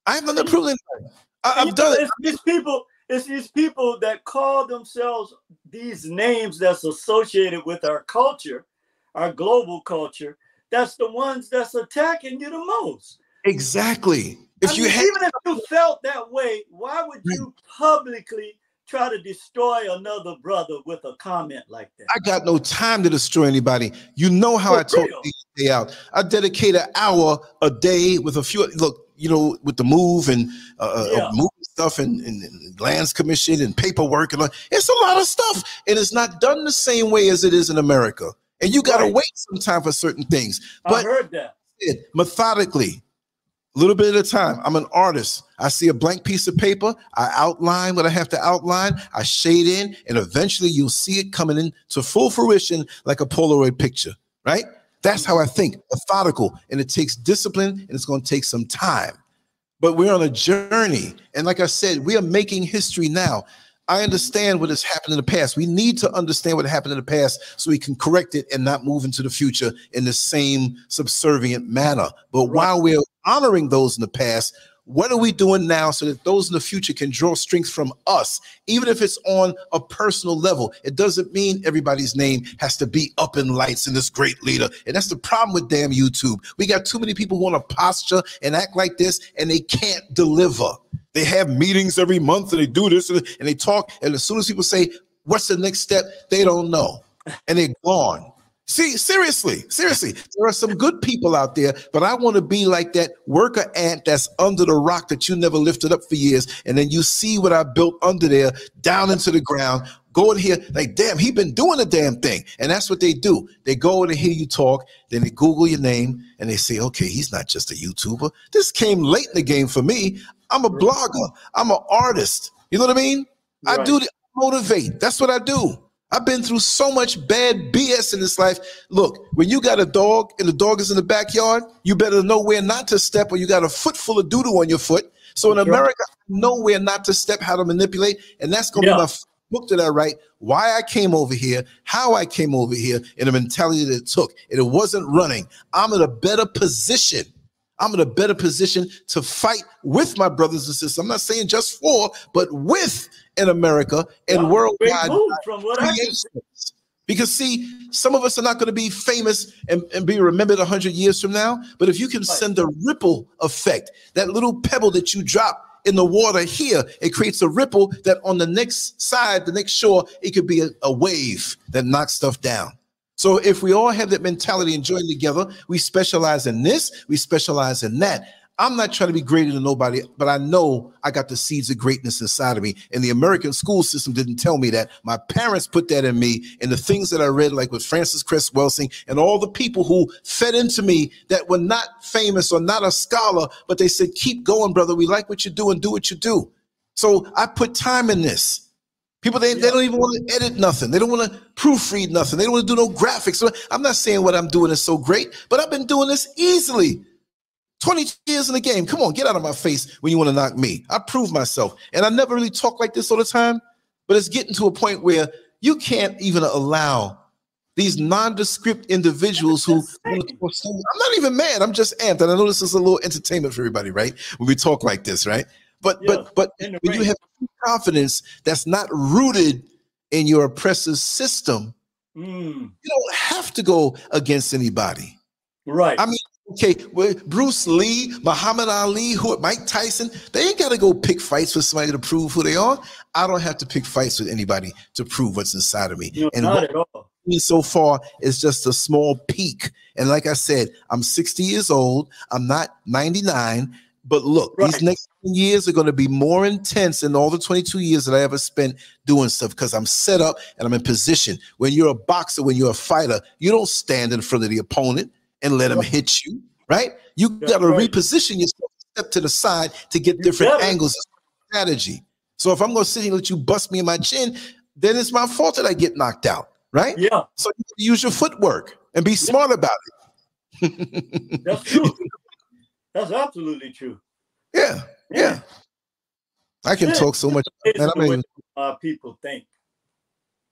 I have nothing to prove to anybody. I, have done it. These people, it's these people that call themselves these names that's associated with our culture, our global culture. That's the ones that's attacking you the most. Exactly. If I you mean, had, even if you felt that way, why would you publicly try to destroy another brother with a comment like that? I got no time to destroy anybody. You know how For I talk day out. I dedicate an hour a day with a few. Look, you know, with the move and uh, uh yeah. moving stuff and, and, and, lands commission and paperwork and all, it's a lot of stuff, and it's not done the same way as it is in America. And you got to right. wait some time for certain things. But I heard that methodically, little bit at a time. I'm an artist. I see a blank piece of paper. I outline what I have to outline. I shade in, and eventually you'll see it coming into full fruition like a Polaroid picture, right? That's how I think, methodical, and it takes discipline and it's going to take some time. But we're on a journey. And like I said, we are making history now. I understand what has happened in the past. We need to understand what happened in the past so we can correct it and not move into the future in the same subservient manner. But right. while we're honoring those in the past, what are we doing now so that those in the future can draw strength from us, even if it's on a personal level? It doesn't mean everybody's name has to be up in lights in this great leader. And that's the problem with damn YouTube. We got too many people who want to posture and act like this, and they can't deliver. They have meetings every month and they do this and they talk. And as soon as people say, What's the next step? They don't know. And they're gone. See, seriously, seriously, there are some good people out there, but I want to be like that worker ant that's under the rock that you never lifted up for years. And then you see what I built under there down into the ground. Go in here, like, damn, he been doing a damn thing. And that's what they do. They go in and hear you talk, then they Google your name and they say, okay, he's not just a YouTuber. This came late in the game for me. I'm a blogger, I'm an artist. You know what I mean? Right. I do the, motivate. That's what I do. I've been through so much bad BS in this life. Look, when you got a dog and the dog is in the backyard, you better know where not to step, or you got a foot full of doodle on your foot. So in America, I know where not to step, how to manipulate, and that's going to yeah. be my book that I write. Why I came over here, how I came over here, and the mentality that it took. And it wasn't running. I'm in a better position. I'm in a better position to fight with my brothers and sisters. I'm not saying just for, but with in America and wow, worldwide. From what I because see, some of us are not going to be famous and, and be remembered 100 years from now. But if you can send a ripple effect, that little pebble that you drop in the water here, it creates a ripple that on the next side, the next shore, it could be a, a wave that knocks stuff down. So if we all have that mentality and join together, we specialize in this, we specialize in that. I'm not trying to be greater than nobody, but I know I got the seeds of greatness inside of me. And the American school system didn't tell me that. My parents put that in me. And the things that I read, like with Frances Cress Welsing and all the people who fed into me that were not famous or not a scholar, but they said, keep going, brother. We like what you do and do what you do. So I put time in this. People, they, they don't even want to edit nothing. They don't want to proofread nothing. They don't want to do no graphics. I'm not saying what I'm doing is so great, but I've been doing this easily 20 years in the game. Come on, get out of my face when you want to knock me. I prove myself. And I never really talk like this all the time, but it's getting to a point where you can't even allow these nondescript individuals who I'm not even mad. I'm just amped. And I know this is a little entertainment for everybody, right? When we talk like this, right? But yeah, but but when you have confidence that's not rooted in your oppressor's system, mm. you don't have to go against anybody. Right. I mean, Okay, well, Bruce Lee, Muhammad Ali, who Mike Tyson, they ain't got to go pick fights with somebody to prove who they are. I don't have to pick fights with anybody to prove what's inside of me. No, and not at all. So far, is just a small peak. And like I said, I'm 60 years old. I'm not 99. But look, right. these next years are going to be more intense than all the 22 years that I ever spent doing stuff because I'm set up and I'm in position. When you're a boxer, when you're a fighter, you don't stand in front of the opponent and let them hit you, right? You got to right. reposition yourself, step to the side to get different angles strategy. So if I'm going to sit here and let you bust me in my chin, then it's my fault that I get knocked out, right? Yeah. So you use your footwork and be smart about it. That's true. That's absolutely true. Yeah, yeah. I can yeah. talk so much. Man, I mean, uh, people think.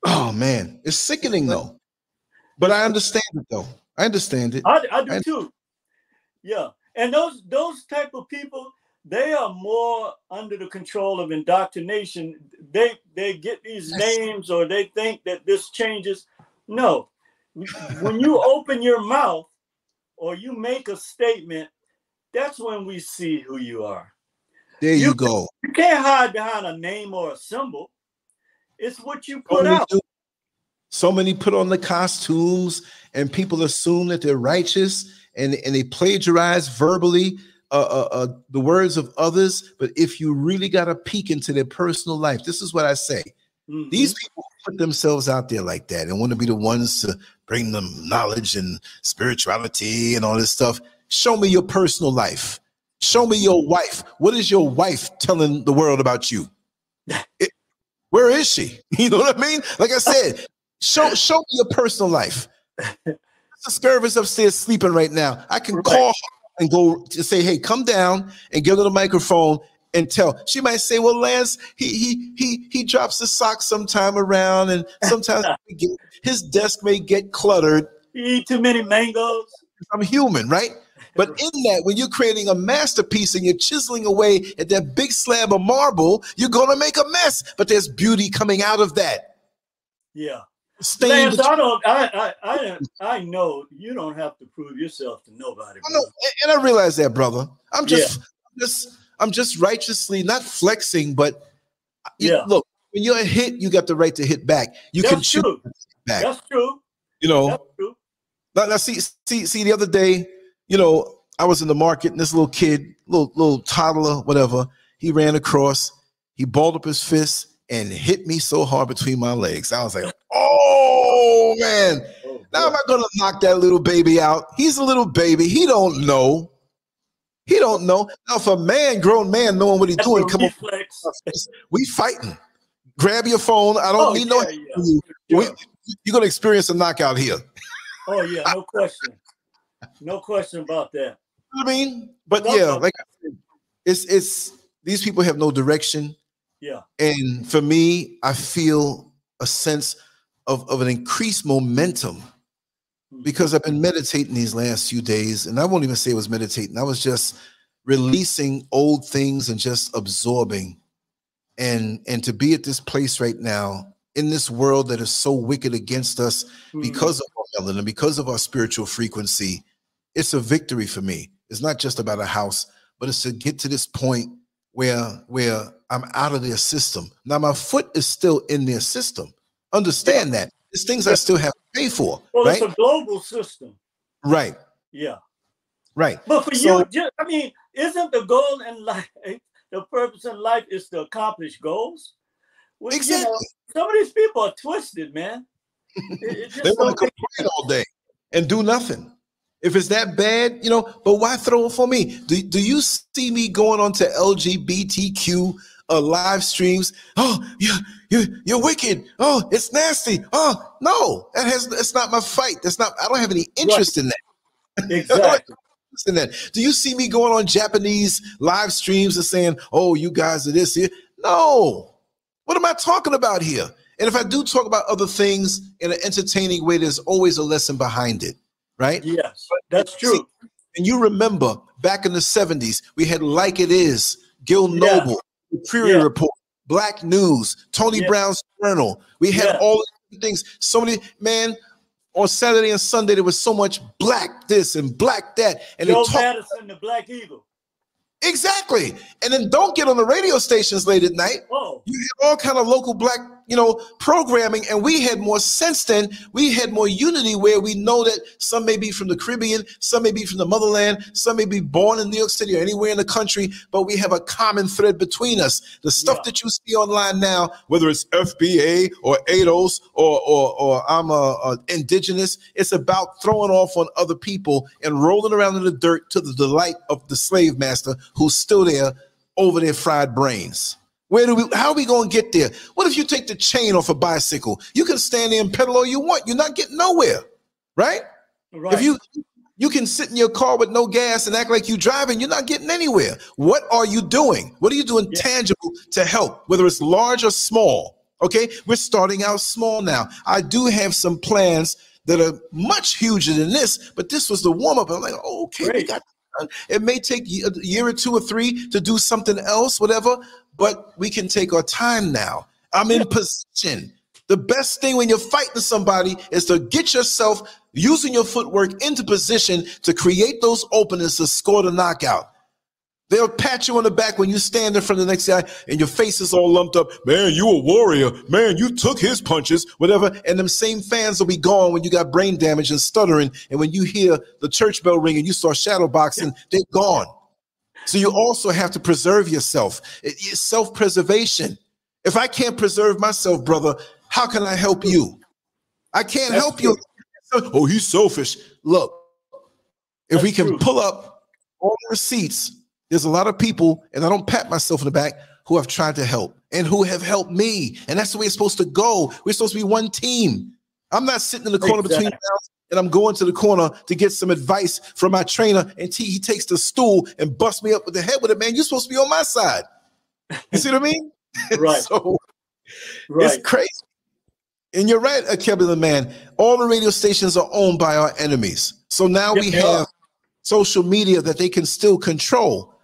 Oh man, it's sickening though. But I understand it though. I understand it. I, I do I, too. Yeah, and those those type of people, they are more under the control of indoctrination. They they get these names or they think that this changes. No, when you open your mouth or you make a statement, that's when we see who you are. There you, you go. You can't hide behind a name or a symbol. It's what you put out. Do. So many put on the costumes, and people assume that they're righteous, and, and they plagiarize verbally uh, uh, uh, the words of others. But if you really got a peek into their personal life, this is what I say. Mm-hmm. These people put themselves out there like that and want to be the ones to bring them knowledge and spirituality and all this stuff. Show me your personal life. Show me your wife. What is your wife telling the world about you? It, where is she? You know what I mean? Like I said, show show me your personal life. The Scurvis upstairs sleeping right now. I can right. call and go to say, hey, come down and give her the microphone and tell. She might say, "Well, Lance, he he he he drops the socks sometime around, and sometimes get, his desk may get cluttered. He eat too many mangoes. I'm human, right? But in that, when you're creating a masterpiece and you're chiseling away at that big slab of marble, you're gonna make a mess. But there's beauty coming out of that. Yeah. Lance, I don't. I, I I I know you don't have to prove yourself to nobody. I know, and I realize that, brother. I'm just, yeah. I'm just I'm just righteously not flexing, but uh, yeah. look, when you're a hit, you got the right to hit back. You That's can shoot back. That's true. You know. That's True. Now, now, see, see, see. The other day, you know, I was in the market, and this little kid, little little toddler, whatever, he ran across. He balled up his fist and hit me so hard between my legs. I was like, "Oh man!" Oh, now am I gonna knock that little baby out? He's a little baby. He don't know. He don't know. Now, if a man, grown man, knowing what he's That's doing, come reflex. on, we fighting. Grab your phone. I don't oh, need yeah, no. Yeah. We, you're gonna experience a knockout here. Oh yeah, no question, no question about that. I mean, but no, yeah, like it's it's these people have no direction. Yeah, and for me, I feel a sense of of an increased momentum because I've been meditating these last few days, and I won't even say it was meditating. I was just releasing old things and just absorbing. And and to be at this place right now in this world that is so wicked against us mm-hmm. because of our melanin, and because of our spiritual frequency, it's a victory for me. It's not just about a house, but it's to get to this point where where I'm out of their system. Now my foot is still in their system. Understand that. There's things I still have to pay for. Well, right? it's a global system. Right. Yeah. Right. But for so, you, I mean, isn't the goal in life, the purpose in life is to accomplish goals? Well, exactly. You know, some of these people are twisted, man. It, they want to complain all day and do nothing. If it's that bad, you know, but why throw it for me? Do, do you see me going on to LGBTQ uh, live streams. Oh, you you you're wicked. Oh, it's nasty. Oh, no, that has that's not my fight. That's not. I don't have any interest right. in that. Exactly. in that. Do you see me going on Japanese live streams and saying, "Oh, you guys are this here"? No. What am I talking about here? And if I do talk about other things in an entertaining way, there's always a lesson behind it, right? Yes, that's true. See, and you remember back in the 70s, we had Like It Is, Gil Noble, the Fury yeah. Report, Black News, Tony yeah. Brown's Journal. We had yeah. all things. So many, man, on Saturday and Sunday, there was so much black this and black that. And Joe Madison, the Black Eagle. Exactly. And then don't get on the radio stations late at night. Oh. You have all kind of local black you know, programming, and we had more sense then. We had more unity where we know that some may be from the Caribbean, some may be from the motherland, some may be born in New York City or anywhere in the country, but we have a common thread between us. The stuff yeah. that you see online now, whether it's FBA or ADOS or or, or I'm a, a indigenous, it's about throwing off on other people and rolling around in the dirt to the delight of the slave master who's still there over their fried brains. Where do we? How are we going to get there? What if you take the chain off a bicycle? You can stand there and pedal all you want. You're not getting nowhere, right? Right. If you you can sit in your car with no gas and act like you're driving, you're not getting anywhere. What are you doing? What are you doing yeah. tangible to help, whether it's large or small? Okay, we're starting out small now. I do have some plans that are much huger than this, but this was the warm up. I'm like, oh, okay, Great. we got. Uh, it may take a year or two or three to do something else, whatever but we can take our time now. I'm in position. The best thing when you're fighting somebody is to get yourself using your footwork into position to create those openings to score the knockout. They'll pat you on the back when you stand in front of the next guy and your face is all lumped up. Man, you a warrior. Man, you took his punches, whatever. And them same fans will be gone when you got brain damage and stuttering. And when you hear the church bell ring and you start shadow boxing, they're gone. So you also have to preserve yourself. It's self-preservation. If I can't preserve myself, brother, how can I help you? I can't That's help true. you. Oh, he's selfish. Look, if That's we can true. pull up all the receipts there's a lot of people, and I don't pat myself in the back, who have tried to help and who have helped me. And that's the way it's supposed to go. We're supposed to be one team. I'm not sitting in the corner exactly. between and I'm going to the corner to get some advice from my trainer, and he, he takes the stool and busts me up with the head with it. Man, you're supposed to be on my side. You see what I mean? Right. so right. it's crazy. And you're right, Akebula man. All the radio stations are owned by our enemies. So now we have social media that they can still control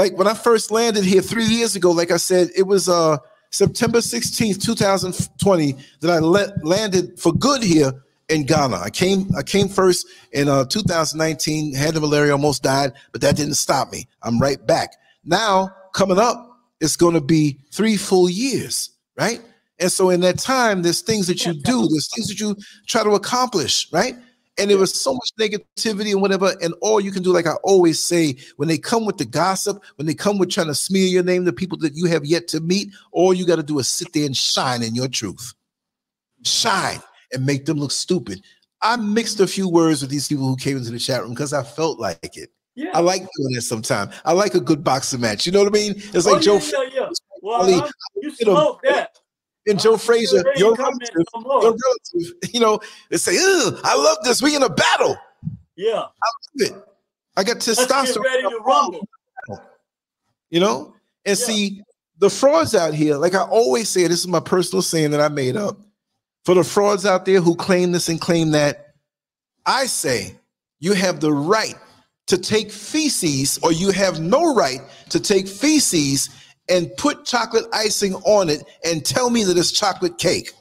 like when I first landed here three years ago, like I said, it was uh September 16th, 2020, that I let, landed for good here in Ghana. I came I came first in uh 2019, had the malaria, almost died, but that didn't stop me. I'm right back. Now, coming up, it's going to be three full years, right? And so in that time, there's things that you do, there's things that you try to accomplish, right? And there was so much negativity and whatever. And all you can do, like I always say, when they come with the gossip, when they come with trying to smear your name to people that you have yet to meet, all you got to do is sit there and shine in your truth. Shine and make them look stupid. I mixed a few words with these people who came into the chat room because I felt like it. Yeah. I like doing this sometimes. I like a good boxing match. You know what I mean? It's oh, like oh, Joe. Yeah, yeah. Well, you smoke that and Joe Frazier, your relative, your relative, you know, they say, I love this. We in a battle. Yeah. I love it. I got testosterone. ready to rumble. You know? And yeah. see, the frauds out here, like I always say, this is my personal saying that I made up. For the frauds out there who claim this and claim that, I say you have the right to take feces, or you have no right to take feces and put chocolate icing on it and tell me that it's chocolate cake.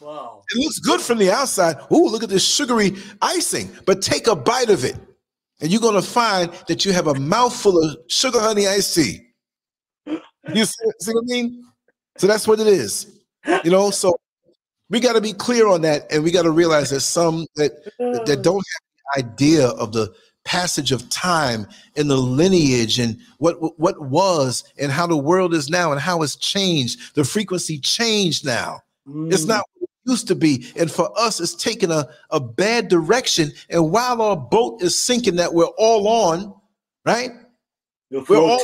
Wow. It looks good from the outside. Ooh, look at this sugary icing. But take a bite of it, and you're going to find that you have a mouthful of sugar honey iced tea. You see, see what I mean? So that's what it is. You know, so we got to be clear on that, and we got to realize that some that that don't have the idea of the passage of time and the lineage and what what was and how the world is now and how it's changed. The frequency changed now. Mm. It's not what it used to be. And for us, it's taken a, a bad direction. And while our boat is sinking that we're all on, right? We're all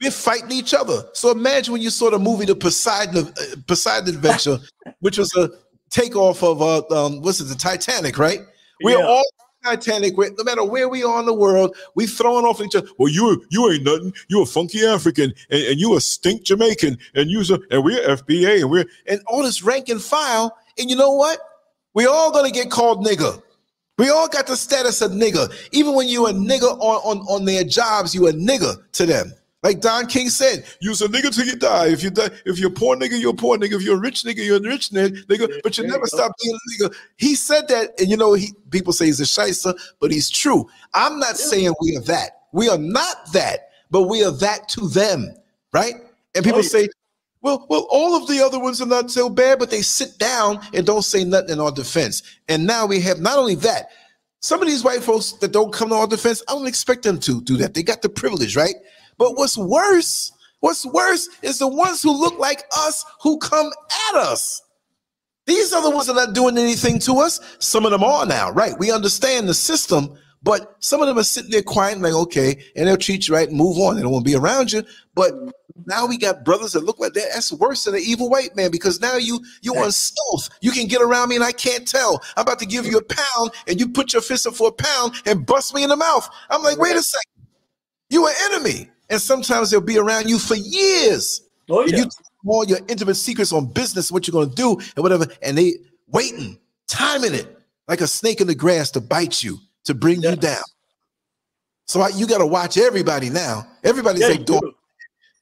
we're fighting each other. So imagine when you saw the movie The Poseidon uh, Poseidon Adventure, which was a takeoff of uh, um, what's it, the Titanic, right? We're yeah. all Titanic, no matter where we are in the world, we throwing off each other. Well, you you ain't nothing. You a funky African, and, and you a stink Jamaican, and you and we're FBA, and we're and all this rank and file. And you know what? We all gonna get called nigger. We all got the status of nigger. Even when you a nigger on, on, on their jobs, you a nigger to them. Like Don King said, use a nigga till you die. If you die, if you're a poor nigga, you're a poor nigga. If you're a rich nigga, you're a rich nigga. nigga but you never stop being a nigga. He said that, and you know, he people say he's a shyster, but he's true. I'm not saying we are that. We are not that, but we are that to them, right? And people oh, yeah. say, well, well, all of the other ones are not so bad, but they sit down and don't say nothing in our defense. And now we have not only that, some of these white folks that don't come to our defense, I don't expect them to do that. They got the privilege, right? But what's worse, what's worse is the ones who look like us who come at us. These are the ones that are not doing anything to us. Some of them are now, right? We understand the system, but some of them are sitting there quiet, like, okay, and they'll treat you right and move on. They don't want to be around you. But now we got brothers that look like that. That's worse than an evil white man because now you you on stealth. You can get around me and I can't tell. I'm about to give you a pound and you put your fist up for a pound and bust me in the mouth. I'm like, wait a second. You an enemy and sometimes they'll be around you for years. Oh yeah. you all your intimate secrets on business, what you're going to do, and whatever, and they waiting, timing it like a snake in the grass to bite you, to bring yes. you down. So I, you got to watch everybody now. Everybody's yeah, like, doing.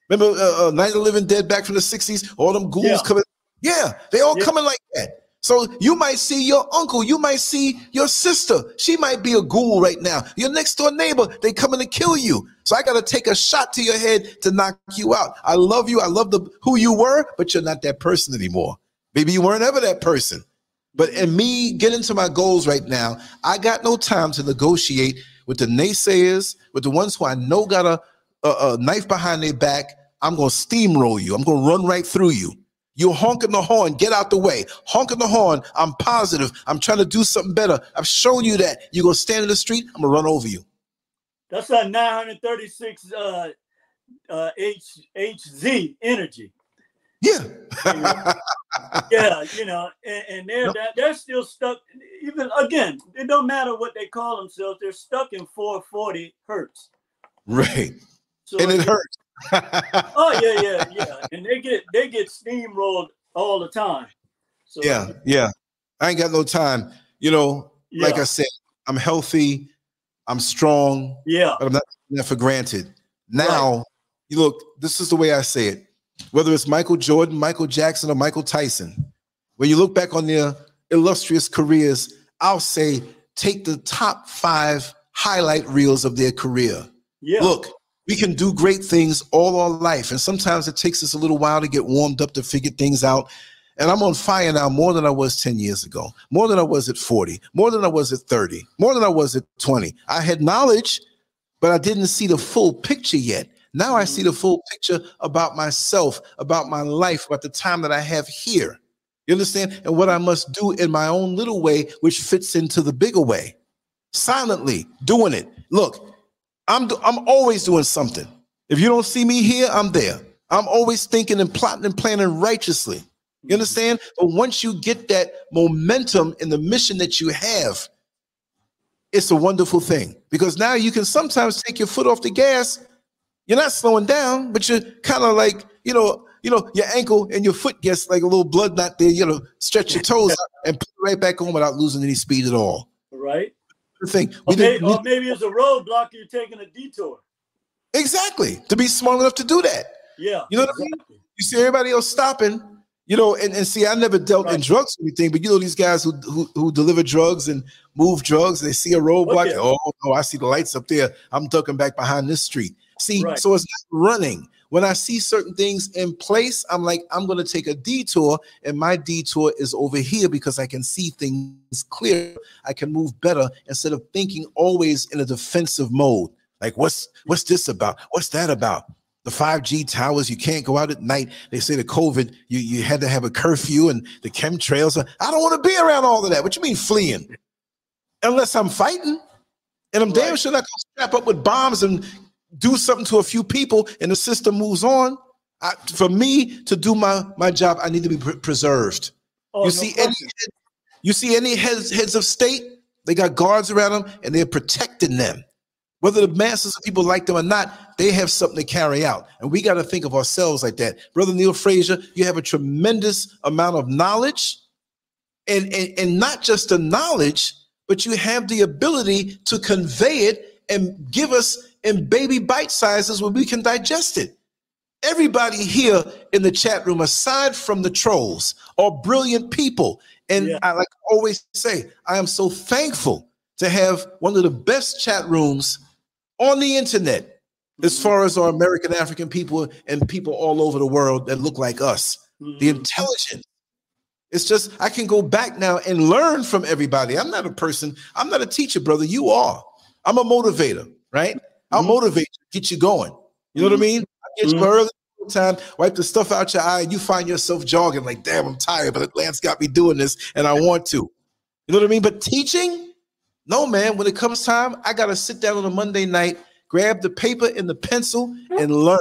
Remember uh, uh, Night of the Living Dead back from the 60s? All them ghouls yeah. coming Yeah, they all yeah. coming like that. So you might see your uncle, you might see your sister. She might be a ghoul right now. Your next door neighbor, they coming to kill you. So I gotta take a shot to your head to knock you out. I love you. I love the who you were, but you're not that person anymore. Maybe you weren't ever that person. But in me getting to my goals right now, I got no time to negotiate with the naysayers, with the ones who I know got a, a, a knife behind their back. I'm gonna steamroll you. I'm gonna run right through you. You're honking the horn. Get out the way. Honking the horn. I'm positive. I'm trying to do something better. I've shown you that. You're going to stand in the street. I'm going to run over you. That's a 936 uh, uh, H, HZ energy. Yeah. yeah, you know, and, and they're, that they're still stuck. Even again, it don't matter what they call themselves, they're stuck in 440 hertz. Right. So and it hurts oh yeah, yeah, yeah. And they get they get steamrolled all the time. So, yeah, yeah. I ain't got no time. You know, yeah. like I said, I'm healthy, I'm strong. Yeah. But I'm not taking that for granted. Now, right. you look, this is the way I say it. Whether it's Michael Jordan, Michael Jackson, or Michael Tyson, when you look back on their illustrious careers, I'll say take the top five highlight reels of their career. Yeah. Look, we can do great things all our life. And sometimes it takes us a little while to get warmed up to figure things out. And I'm on fire now more than I was 10 years ago, more than I was at 40, more than I was at 30, more than I was at 20. I had knowledge, but I didn't see the full picture yet. Now I see the full picture about myself, about my life, about the time that I have here. You understand? And what I must do in my own little way, which fits into the bigger way. Silently doing it. Look, I'm I'm always doing something. If you don't see me here, I'm there. I'm always thinking and plotting and planning righteously. You mm-hmm. understand? But once you get that momentum in the mission that you have, it's a wonderful thing because now you can sometimes take your foot off the gas. You're not slowing down, but you're kind of like, you know, you know, your ankle and your foot gets like a little blood knot there, you know, stretch your toes and put it right back on without losing any speed at all. Right thing. Or, maybe, or maybe it's a roadblock. You're taking a detour. Exactly. To be smart enough to do that. Yeah. You know exactly. what I mean? You see everybody else stopping. You know, and, and see, I never dealt right. in drugs or anything, but you know these guys who, who who deliver drugs and move drugs. They see a roadblock. Okay. Oh, oh, I see the lights up there. I'm ducking back behind this street. See, right. so it's not running. When I see certain things in place, I'm like, I'm going to take a detour, and my detour is over here because I can see things clear. I can move better instead of thinking always in a defensive mode. Like, what's what's this about? What's that about? The 5G towers, you can't go out at night. They say the COVID, you, you had to have a curfew and the chemtrails. I don't want to be around all of that. What you mean fleeing? Unless I'm fighting. And I'm right. damn sure not gonna strap up with bombs and do something to a few people and the system moves on. I, for me to do my my job, I need to be pre- preserved. Oh, you no see any you see any heads heads of state, they got guards around them and they're protecting them. Whether the masses of people like them or not, they have something to carry out. And we got to think of ourselves like that. Brother Neil Frazier, you have a tremendous amount of knowledge, and, and, and not just the knowledge, but you have the ability to convey it and give us in baby bite sizes where we can digest it. Everybody here in the chat room, aside from the trolls, are brilliant people. And yeah. I like always say, I am so thankful to have one of the best chat rooms on the internet as mm-hmm. far as our American African people and people all over the world that look like us. Mm-hmm. The intelligence. It's just, I can go back now and learn from everybody. I'm not a person, I'm not a teacher, brother. You are. I'm a motivator, right? I'll mm-hmm. motivate you, get you going. You know what I mm-hmm. mean? I get you mm-hmm. early time, wipe the stuff out your eye, and you find yourself jogging like, damn, I'm tired, but Lance got me doing this and I want to. You know what I mean? But teaching, no, man, when it comes time, I got to sit down on a Monday night, grab the paper and the pencil and learn.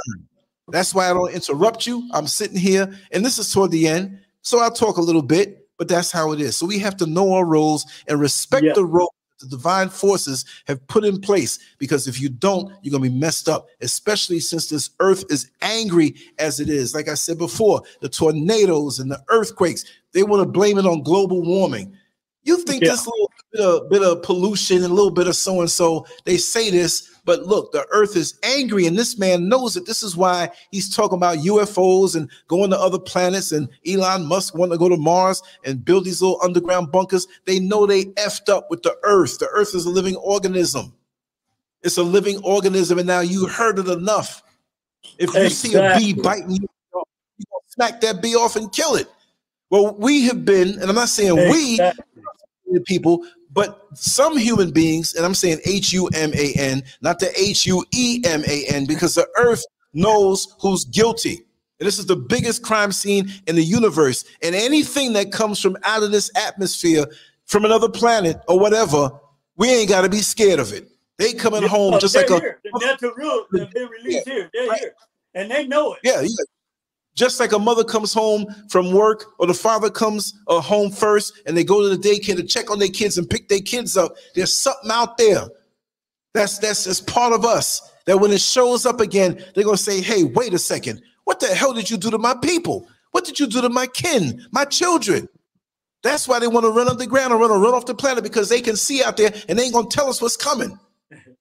That's why I don't interrupt you. I'm sitting here, and this is toward the end. So I'll talk a little bit, but that's how it is. So we have to know our roles and respect yeah. the role the divine forces have put in place because if you don't you're going to be messed up especially since this earth is angry as it is like i said before the tornadoes and the earthquakes they want to blame it on global warming you think yeah. this little bit of, bit of pollution and a little bit of so and so they say this But look, the earth is angry, and this man knows it. This is why he's talking about UFOs and going to other planets. And Elon Musk want to go to Mars and build these little underground bunkers. They know they effed up with the earth. The earth is a living organism. It's a living organism, and now you heard it enough. If you exactly. see a bee biting you, you smack that bee off and kill it. Well, we have been, and I'm not saying exactly. we, people, but some human beings, and I'm saying H U M A N, not the H U E M A N, because the earth knows who's guilty. And this is the biggest crime scene in the universe. And anything that comes from out of this atmosphere, from another planet or whatever, we ain't got to be scared of it. They coming yeah, home just like here. a the natural rule that they released yeah, here. They're right. here, and they know it. Yeah, yeah, just like a mother comes home from work or the father comes uh, home first and they go to the daycare to check on their kids and pick their kids up, there's something out there that's that's, that's part of us that when it shows up again, they're gonna say, Hey, wait a second, what the hell did you do to my people? What did you do to my kin, my children? That's why they want to run underground or run or run off the planet because they can see out there and they ain't gonna tell us what's coming.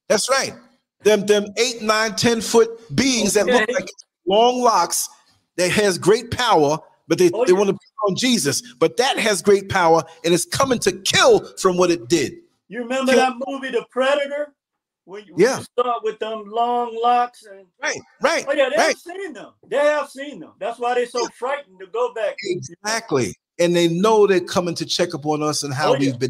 That's right. Them them eight, nine, ten foot beings okay. that look like long locks that has great power, but they, oh, they yeah. want to put on Jesus. But that has great power and it's coming to kill from what it did. You remember kill. that movie, The Predator? When you, yeah. start with them long locks and right, right. Oh yeah, they right. have seen them. They have seen them. That's why they're so frightened to go back. Exactly, and they know they're coming to check up on us and how oh, we've been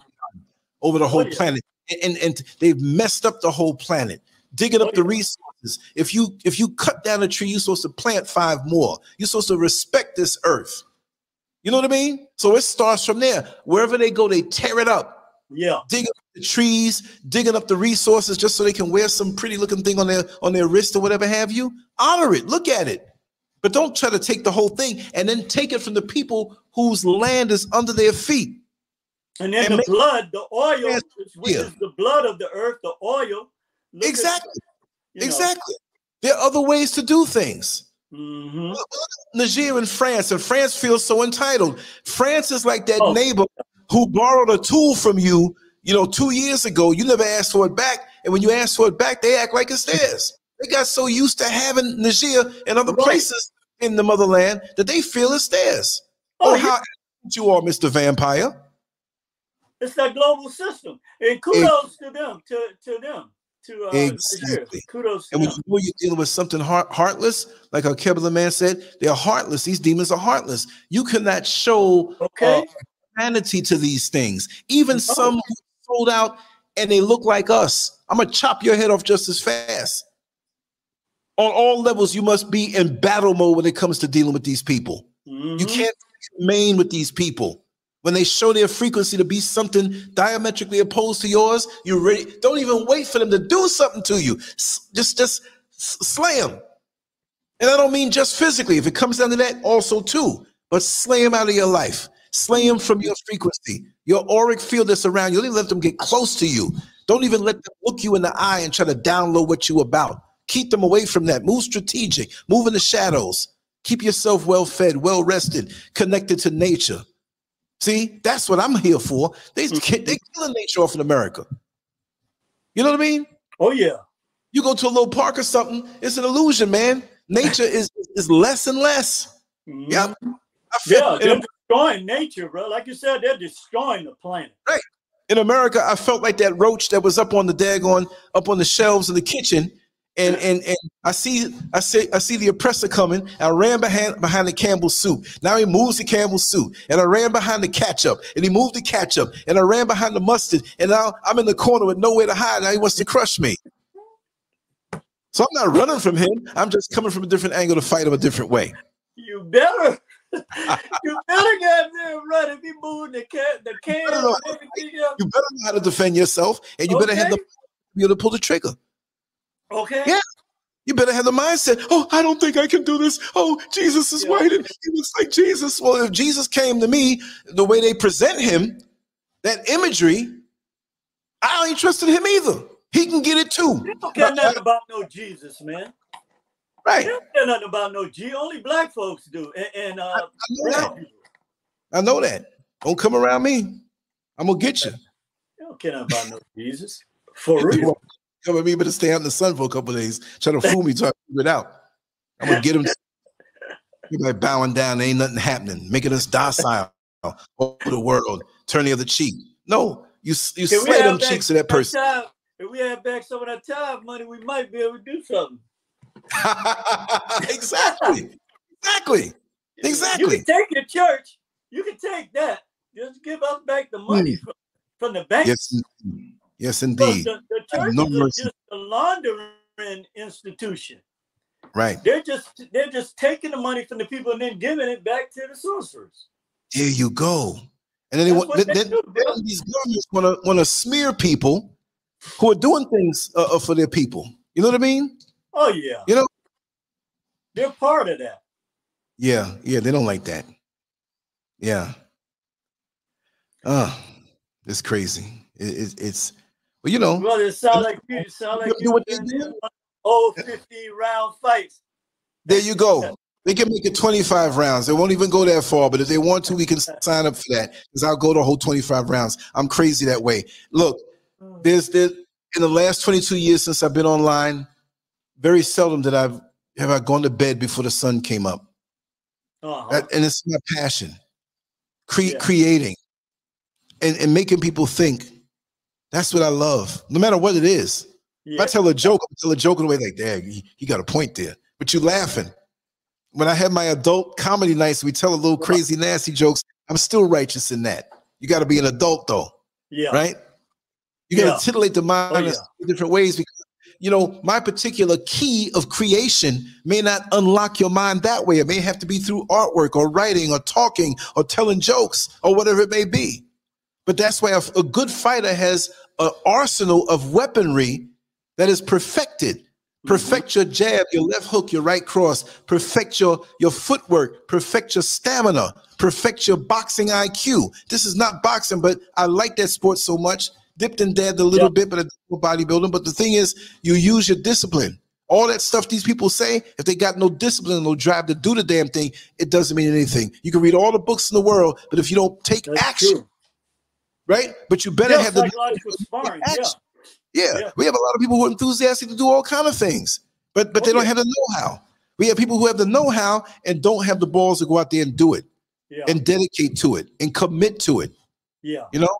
over the oh, whole oh, planet, and, and and they've messed up the whole planet digging oh, up oh, the resources. If you if you cut down a tree, you're supposed to plant five more. You're supposed to respect this earth. You know what I mean? So it starts from there. Wherever they go, they tear it up. Yeah. Digging up the trees, digging up the resources just so they can wear some pretty looking thing on their on their wrist or whatever have you. Honor it. Look at it. But don't try to take the whole thing and then take it from the people whose land is under their feet. And then and the blood, the oil, which is the blood of the earth, the oil Look exactly. Exactly. Know. There are other ways to do things. Mm-hmm. Niger in France, and France feels so entitled. France is like that oh. neighbor who borrowed a tool from you, you know, two years ago. You never asked for it back, and when you ask for it back, they act like it's theirs. They got so used to having Niger and other right. places in the motherland that they feel it's theirs. Oh, oh how you are, Mister Vampire. It's that global system, and kudos it, to them. To to them to uh, exactly. Kudos. And when you know you're dealing with something heart, heartless, like a Kebler man said, they're heartless. These demons are heartless. You cannot show okay. uh, humanity to these things. Even oh. some who sold out and they look like us. I'm gonna chop your head off just as fast. On all levels, you must be in battle mode when it comes to dealing with these people. Mm-hmm. You can't remain with these people. When they show their frequency to be something diametrically opposed to yours, you're ready. Don't even wait for them to do something to you. Just, just slay them. And I don't mean just physically. If it comes down to that, also too. But slay them out of your life. Slay them from your frequency, your auric field that's around you. Don't even let them get close to you. Don't even let them look you in the eye and try to download what you about. Keep them away from that. Move strategic. Move in the shadows. Keep yourself well fed, well rested, connected to nature. See, that's what I'm here for. They mm-hmm. they killing nature off in America. You know what I mean? Oh yeah. You go to a little park or something, it's an illusion, man. Nature is is less and less. Mm-hmm. Yeah. Yeah, they're destroying nature, bro. Like you said, they're destroying the planet. Right. In America, I felt like that roach that was up on the daggone, up on the shelves in the kitchen and and and I see I see I see the oppressor coming. I ran behind behind the Campbell soup. Now he moves the Campbell soup, and I ran behind the ketchup, and he moved the ketchup, and I ran behind the mustard, and now I'm in the corner with nowhere to hide. Now he wants to crush me. So I'm not running from him. I'm just coming from a different angle to fight him a different way. You better. you better get there right if he moving the can the can. You better, know, you better know how to defend yourself, and you okay. better have the be able to pull the trigger. Okay. Yeah. You better have the mindset. Oh, I don't think I can do this. Oh, Jesus is yeah. white and he looks like Jesus. Well, if Jesus came to me the way they present him, that imagery, I ain't trusting him either. He can get it too. You don't care nothing about no Jesus, man. Right. You don't care nothing about no G. Only black folks do. And, and uh, I, I, know that. I know that. Don't come around me. I'm gonna get you. You don't care nothing about no Jesus. For real. Come with me, but stay out in the sun for a couple days. Try to fool me, try to figure it out. I'm gonna get him. Everybody bowing down, ain't nothing happening, making us docile over the world, turn the other cheek. No, you you slay them cheeks to that person. Time, if we had back some of that time money, we might be able to do something. exactly. exactly. Exactly. You can take your church. You can take that. Just give us back the money mm. from, from the bank. Yes, yes, indeed. the, the church no is just a laundering institution. Right. They're just they're just taking the money from the people and then giving it back to the sorcerers. There you go. And then, they, want, then, then, then these governments want to want to smear people who are doing things uh, uh, for their people. You know what I mean? Oh yeah. You know, they're part of that. Yeah, yeah, they don't like that. Yeah. Uh, it's crazy. It, it, it's well, you know. Well, it sounds like you sound like you, you old 50 round fights. There you go. They can make it 25 rounds. They won't even go that far, but if they want to, we can sign up for that because I'll go the whole 25 rounds. I'm crazy that way. Look, hmm. there's there in the last 22 years since I've been online, very seldom did I've have I gone to bed before the sun came up. Uh-huh. That, and it's my passion. Cre- yeah. Creating and, and making people think. That's what I love, no matter what it is. Yeah. If I tell a joke, I tell a joke in a way like, "Dad, you, got a point there," but you're laughing. When I have my adult comedy nights, we tell a little crazy, nasty jokes. I'm still righteous in that. You got to be an adult, though. Yeah. Right. You got to yeah. titillate the mind oh, yeah. in different ways because you know my particular key of creation may not unlock your mind that way. It may have to be through artwork or writing or talking or telling jokes or whatever it may be. But that's why a, a good fighter has an arsenal of weaponry that is perfected. Mm-hmm. Perfect your jab, your left hook, your right cross. Perfect your, your footwork. Perfect your stamina. Perfect your boxing IQ. This is not boxing, but I like that sport so much. Dipped and dabbed a little yep. bit, but bodybuilding. But the thing is, you use your discipline. All that stuff these people say, if they got no discipline, no drive to do the damn thing, it doesn't mean anything. You can read all the books in the world, but if you don't take That's action, true. Right? But you better yeah, have the sparring. Yeah. Yeah. yeah. we have a lot of people who are enthusiastic to do all kind of things, but but oh, they don't have the know-how. We have people who have the know-how and don't have the balls to go out there and do it, yeah. and dedicate to it and commit to it. Yeah, you know,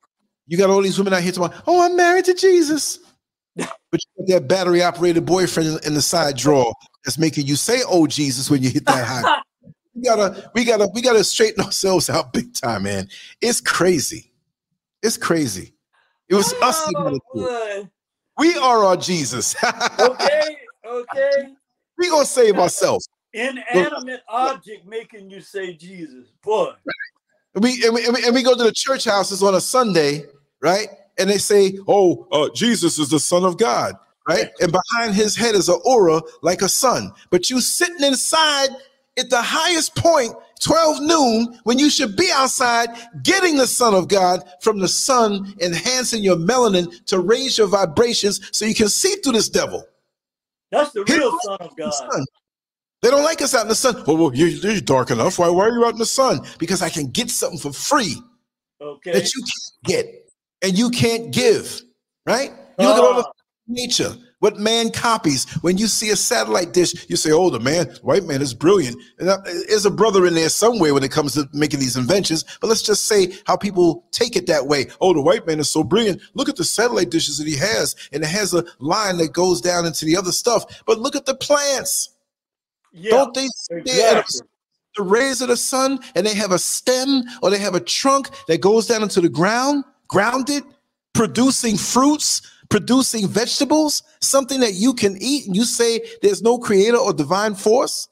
you got all these women out here talking, "Oh, I'm married to Jesus," but you got that battery-operated boyfriend in the side drawer that's making you say, "Oh, Jesus," when you hit that high. we gotta, we gotta, we gotta straighten ourselves out big time, man. It's crazy. It's crazy. It was oh, us. That we are our Jesus. okay, okay. We gonna save ourselves. Inanimate object making you say Jesus, boy. And we, and we and we go to the church houses on a Sunday, right? And they say, "Oh, uh, Jesus is the Son of God." Right, and behind his head is an aura like a sun. But you sitting inside at the highest point 12 noon when you should be outside getting the Son of God from the sun, enhancing your melanin to raise your vibrations so you can see through this devil. That's the real Son of God. They don't like us out in the sun. Well, well you're, you're, dark enough. Why, why are you out in the sun? Because I can get something for free okay. that you can't get and you can't give, right? You look at all the ah. nature what man copies. When you see a satellite dish, you say, "Oh, the man, white man is brilliant." And uh, there's a brother in there somewhere when it comes to making these inventions. But let's just say how people take it that way. Oh, the white man is so brilliant. Look at the satellite dishes that he has, and it has a line that goes down into the other stuff. But look at the plants. Yeah, Don't they exactly. the rays of the sun, and they have a stem or they have a trunk that goes down into the ground, grounded, producing fruits producing vegetables, something that you can eat, and you say there's no creator or divine force?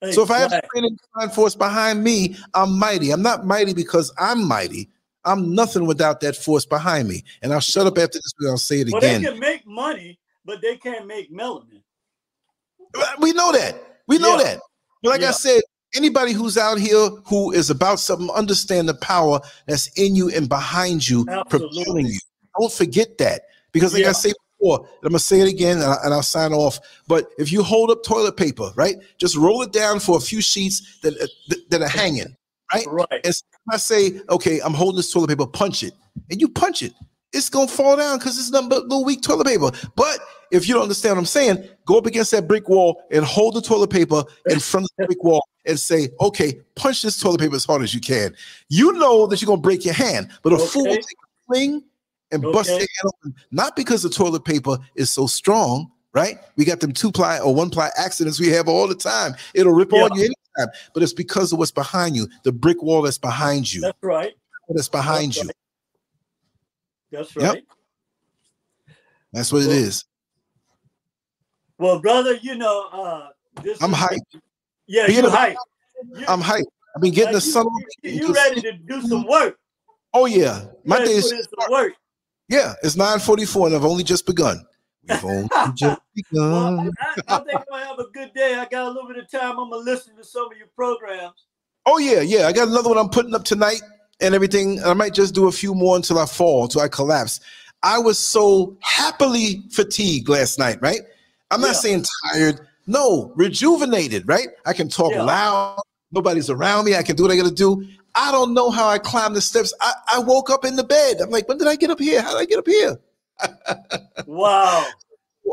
Exactly. So if I have a divine force behind me, I'm mighty. I'm not mighty because I'm mighty. I'm nothing without that force behind me. And I'll shut up after this, but I'll say it well, again. They can make money, but they can't make melanin. We know that. We know yeah. that. But like yeah. I said, anybody who's out here who is about something, understand the power that's in you and behind you, Absolutely. propelling you. Don't forget that. Because, like yeah. I say before, I'm gonna say it again, and, I, will sign off. But if you hold up toilet paper, right, just roll it down for a few sheets that uh, that are hanging, right? Right. And I say, okay, I'm holding this toilet paper, punch it, and you punch it, it's gonna fall down because it's nothing but little weak toilet paper. But if you don't understand what I'm saying, go up against that brick wall and hold the toilet paper in front of the brick wall and say, okay, punch this toilet paper as hard as you can. You know that you're gonna break your hand, but a okay. fool will take a fling and okay. bust their hand open, not because the toilet paper is so strong, right? We got them two ply or one ply accidents we have all the time. It'll rip yeah. on you anytime, but it's because of what's behind you, the brick wall that's behind you. That's right. That's behind that's you. Right. That's right. Yep. That's what well, it is. Well, brother, you know, uh, this I'm hyped. Yeah, you're hyped. I'm hyped. I've been getting like the sun. You, you ready to do some work? Oh yeah, my day is work. Yeah, it's 9:44 and I've only just begun. We've only just begun. Well, I, I, think I'm gonna have a good day. I got a little bit of time. I'm gonna listen to some of your programs. Oh yeah, yeah. I got another one I'm putting up tonight and everything. I might just do a few more until I fall, until I collapse. I was so happily fatigued last night, right? I'm not yeah. saying tired. No, rejuvenated, right? I can talk yeah. loud. Nobody's around me. I can do what I got to do. I don't know how I climbed the steps. I, I woke up in the bed. I'm like, when did I get up here? How did I get up here? wow.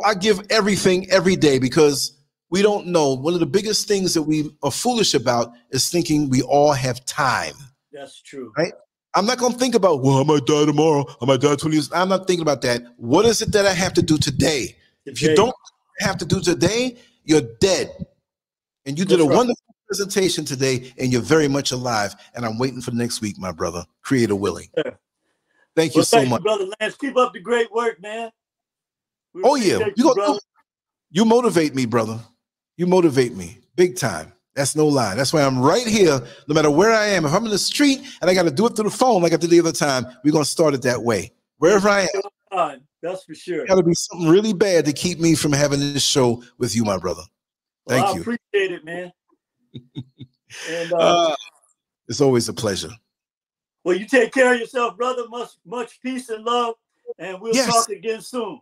I give everything every day because we don't know. One of the biggest things that we are foolish about is thinking we all have time. That's true. Right? I'm not going to think about, well, I might die tomorrow. I might die 20 years. I'm not thinking about that. What is it that I have to do today? today. If you don't have to do today, you're dead. And you did a right. wonderful presentation today, and you're very much alive. And I'm waiting for next week, my brother, creator willing. Yeah. Thank you well, so thank much, you, brother Lance. Keep up the great work, man. We oh yeah, you, you, you motivate me, brother. You motivate me big time. That's no lie. That's why I'm right here, no matter where I am. If I'm in the street and I got to do it through the phone like I did the other time, we're gonna start it that way. Wherever I am. That's for sure. Got to be something really bad to keep me from having this show with you, my brother. Thank well, I you. Appreciate it, man. And uh, uh, it's always a pleasure. Well, you take care of yourself, brother. Much, much peace and love, and we'll yes. talk again soon.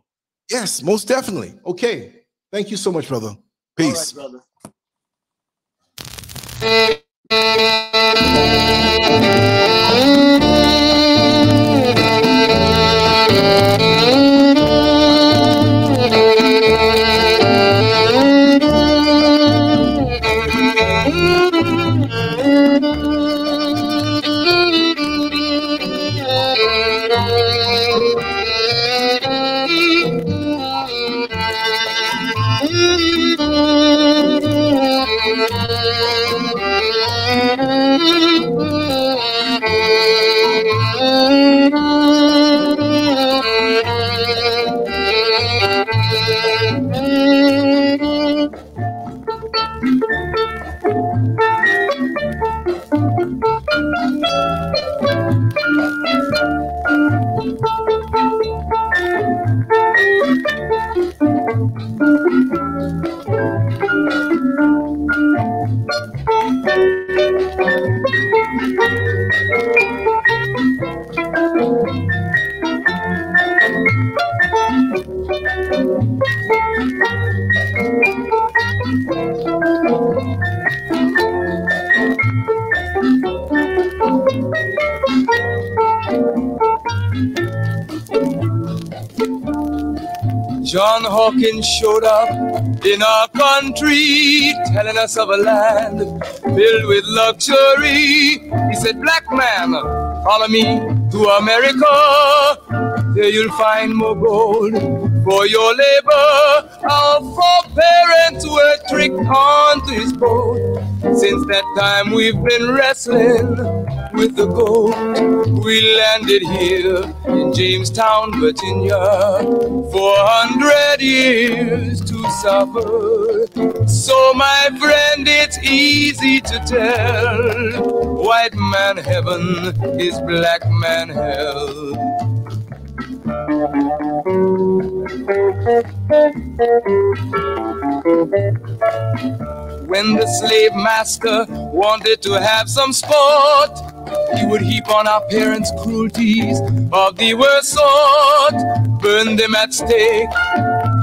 Yes, most definitely. Okay. Thank you so much, brother. Peace. brother. Hawkins showed up in our country, telling us of a land filled with luxury. He said, Black man, follow me to America. There you'll find more gold for your labor. Our foreparents were tricked onto his boat. Since that time, we've been wrestling with the gold. We landed here in Jamestown, Virginia, 400 years to suffer. So, my friend, it's easy to tell white man heaven is black man hell. When the slave master wanted to have some sport, he would heap on our parents cruelties of the worst sort, burn them at stake,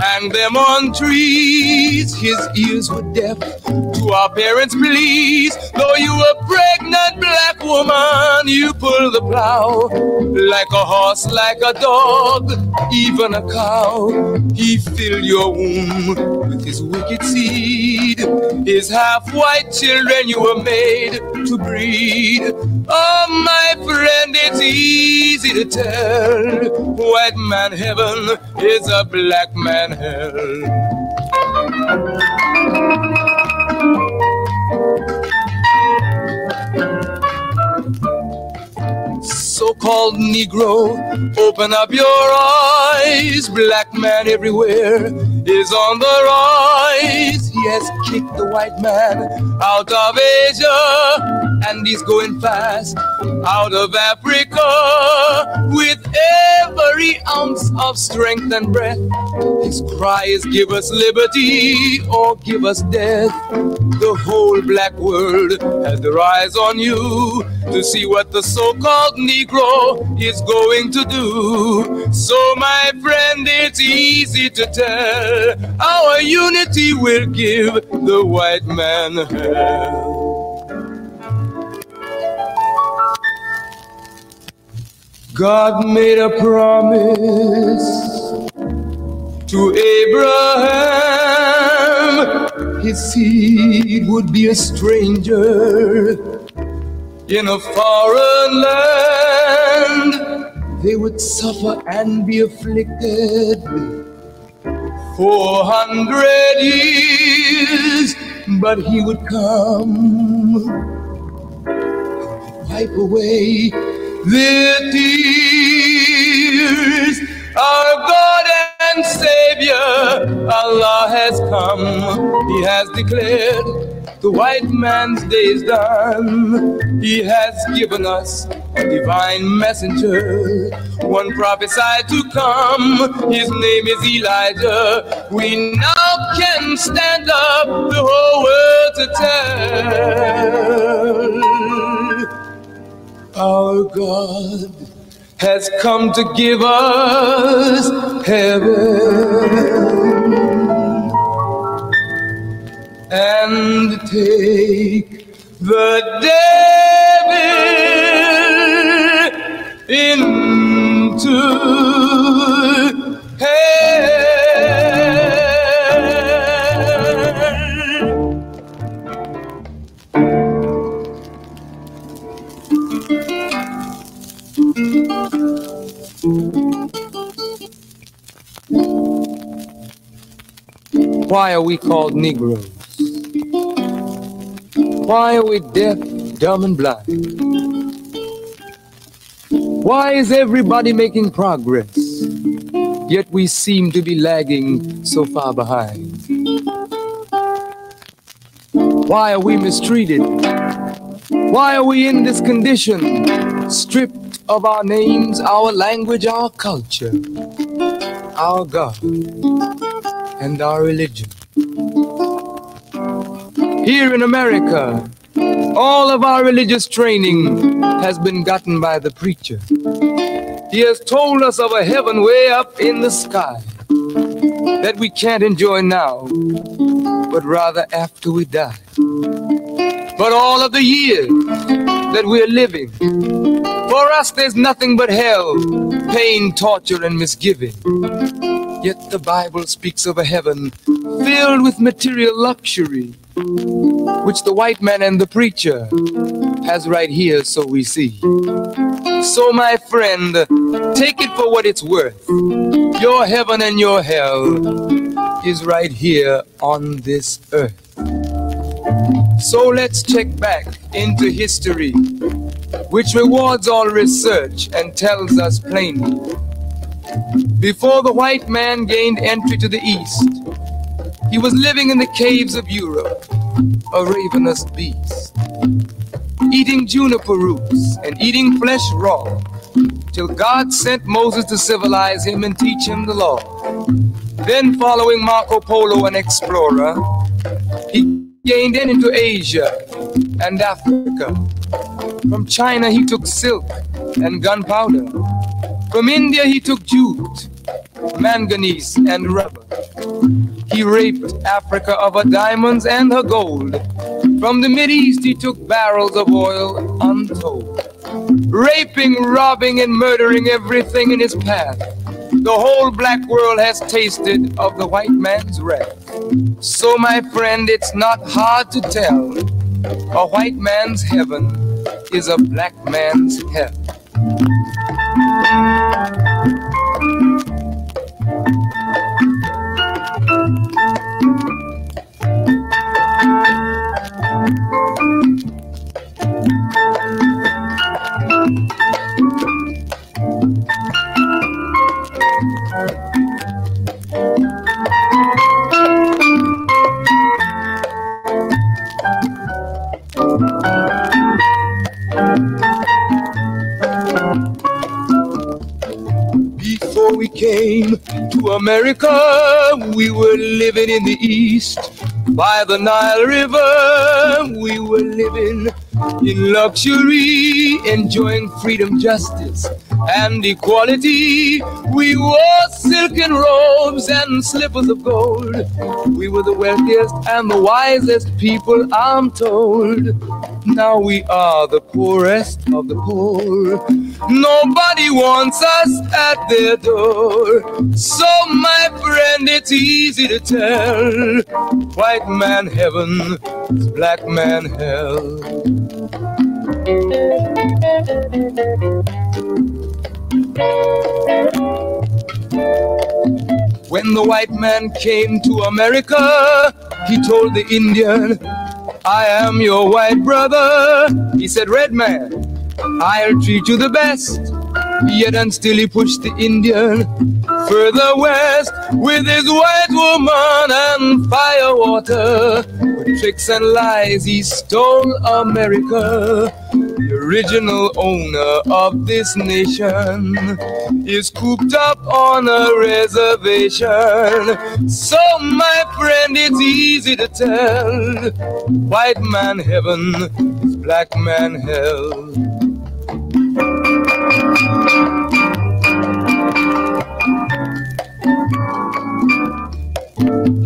hang them on trees. His ears were deaf to our parents' pleas. Though you were pregnant black woman, you pull the plow like a horse, like a dog, even a cow. He filled your womb with his wicked seed. His half white children you were made to breed. Oh, my friend, it's easy to tell. White man heaven is a black man So-called Negro, open up your eyes. Black man everywhere is on the rise. He has kicked the white man out of Asia, and he's going fast out of Africa with every ounce of strength and breath. His cry is give us liberty or give us death. The whole black world has their eyes on you to see what the so-called Negro is going to do. So my friend, it's easy to tell our unity will give the white man hell. God made a promise to Abraham, his seed would be a stranger in a foreign land. They would suffer and be afflicted four hundred years, but he would come, wipe away their tears. Our God and Savior, Allah has come. He has declared the white man's day is done. He has given us a divine messenger, one prophesied to come. His name is Elijah. We now can stand up the whole world to tell our God has come to give us heaven. And take the devil Why are we called Negroes? Why are we deaf, dumb, and blind? Why is everybody making progress, yet we seem to be lagging so far behind? Why are we mistreated? Why are we in this condition, stripped of our names, our language, our culture, our God, and our religion? Here in America, all of our religious training has been gotten by the preacher. He has told us of a heaven way up in the sky that we can't enjoy now, but rather after we die. But all of the years that we're living, for us there's nothing but hell, pain, torture, and misgiving. Yet the Bible speaks of a heaven filled with material luxury which the white man and the preacher has right here, so we see. So, my friend, take it for what it's worth. Your heaven and your hell is right here on this earth. So, let's check back into history, which rewards all research and tells us plainly. Before the white man gained entry to the East, he was living in the caves of Europe, a ravenous beast, eating juniper roots and eating flesh raw, till God sent Moses to civilize him and teach him the law. Then, following Marco Polo, an explorer, he gained in into Asia and Africa. From China, he took silk and gunpowder. From India, he took jute manganese, and rubber. He raped Africa of her diamonds and her gold, From the East, he took barrels of oil untold, raping, robbing, and murdering everything in his path. The whole black world has tasted of the white man's wrath. So, my friend, it's not hard to tell. A white man's heaven is a black man's hell. Before we came to America, we were living in the East. By the Nile River, we were living in luxury, enjoying freedom, justice, and equality. We wore silken robes and slippers of gold. We were the wealthiest and the wisest people, I'm told. Now we are the poorest of the poor. Nobody wants us at their door. So, my friend, it's easy to tell. White man heaven is black man hell. When the white man came to America, he told the Indian, I am your white brother. He said, Red man, I'll treat you the best. Yet and still he pushed the Indian further west with his white woman and firewater. With tricks and lies, he stole America. The original owner of this nation is cooped up on a reservation. So, my friend, it's easy to tell white man heaven is black man hell.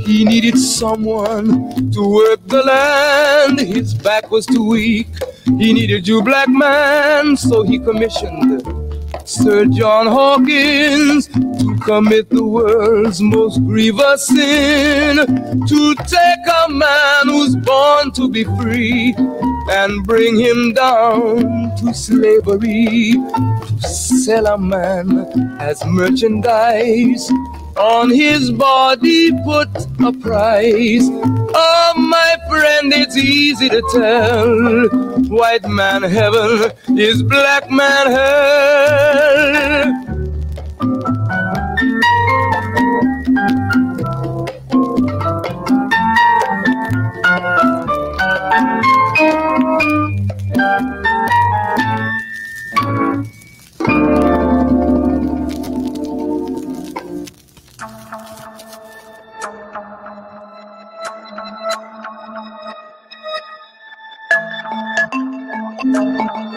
He needed someone to work the land. His back was too weak. He needed you, black man, so he commissioned Sir John Hawkins to commit the world's most grievous sin. To take a man who's born to be free and bring him down to slavery. To sell a man as merchandise on his body put a price. Oh, my friend, it's easy to tell. White man heaven is black man hell.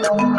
Música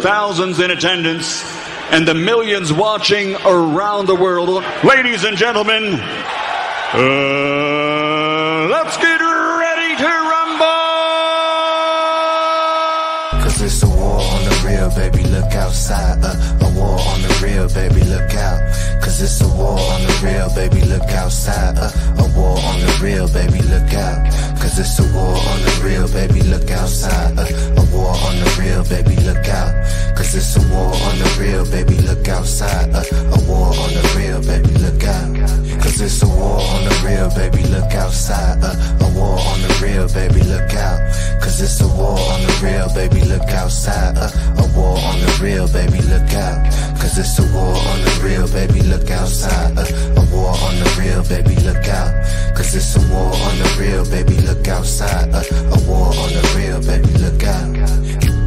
thousands in attendance and the millions watching around the world, ladies and gentlemen, uh, let's get ready to rumble! Cause it's a war on the real, baby, look outside. Uh, a war on the real, baby, look out. Cause it's a war on the real, baby, look outside. Uh, a war on the real, baby, look out. It's a war on the real, baby, look outside. Uh, a war on the real, baby, look out. Cause it's a war on the real, baby, look outside. Uh, a war on the real, baby, look out. Cause it's a war on the real, baby, look outside. Uh, war on the real, baby, look out. Cause it's a war on the real, baby, look outside. Uh, a war on the real, baby, look out. Cause it's a war on the real, baby, look outside. Uh, a war on the real, baby, look out. Cause it's a war on the real, baby, look outside. Uh, a war on the real, baby, look out.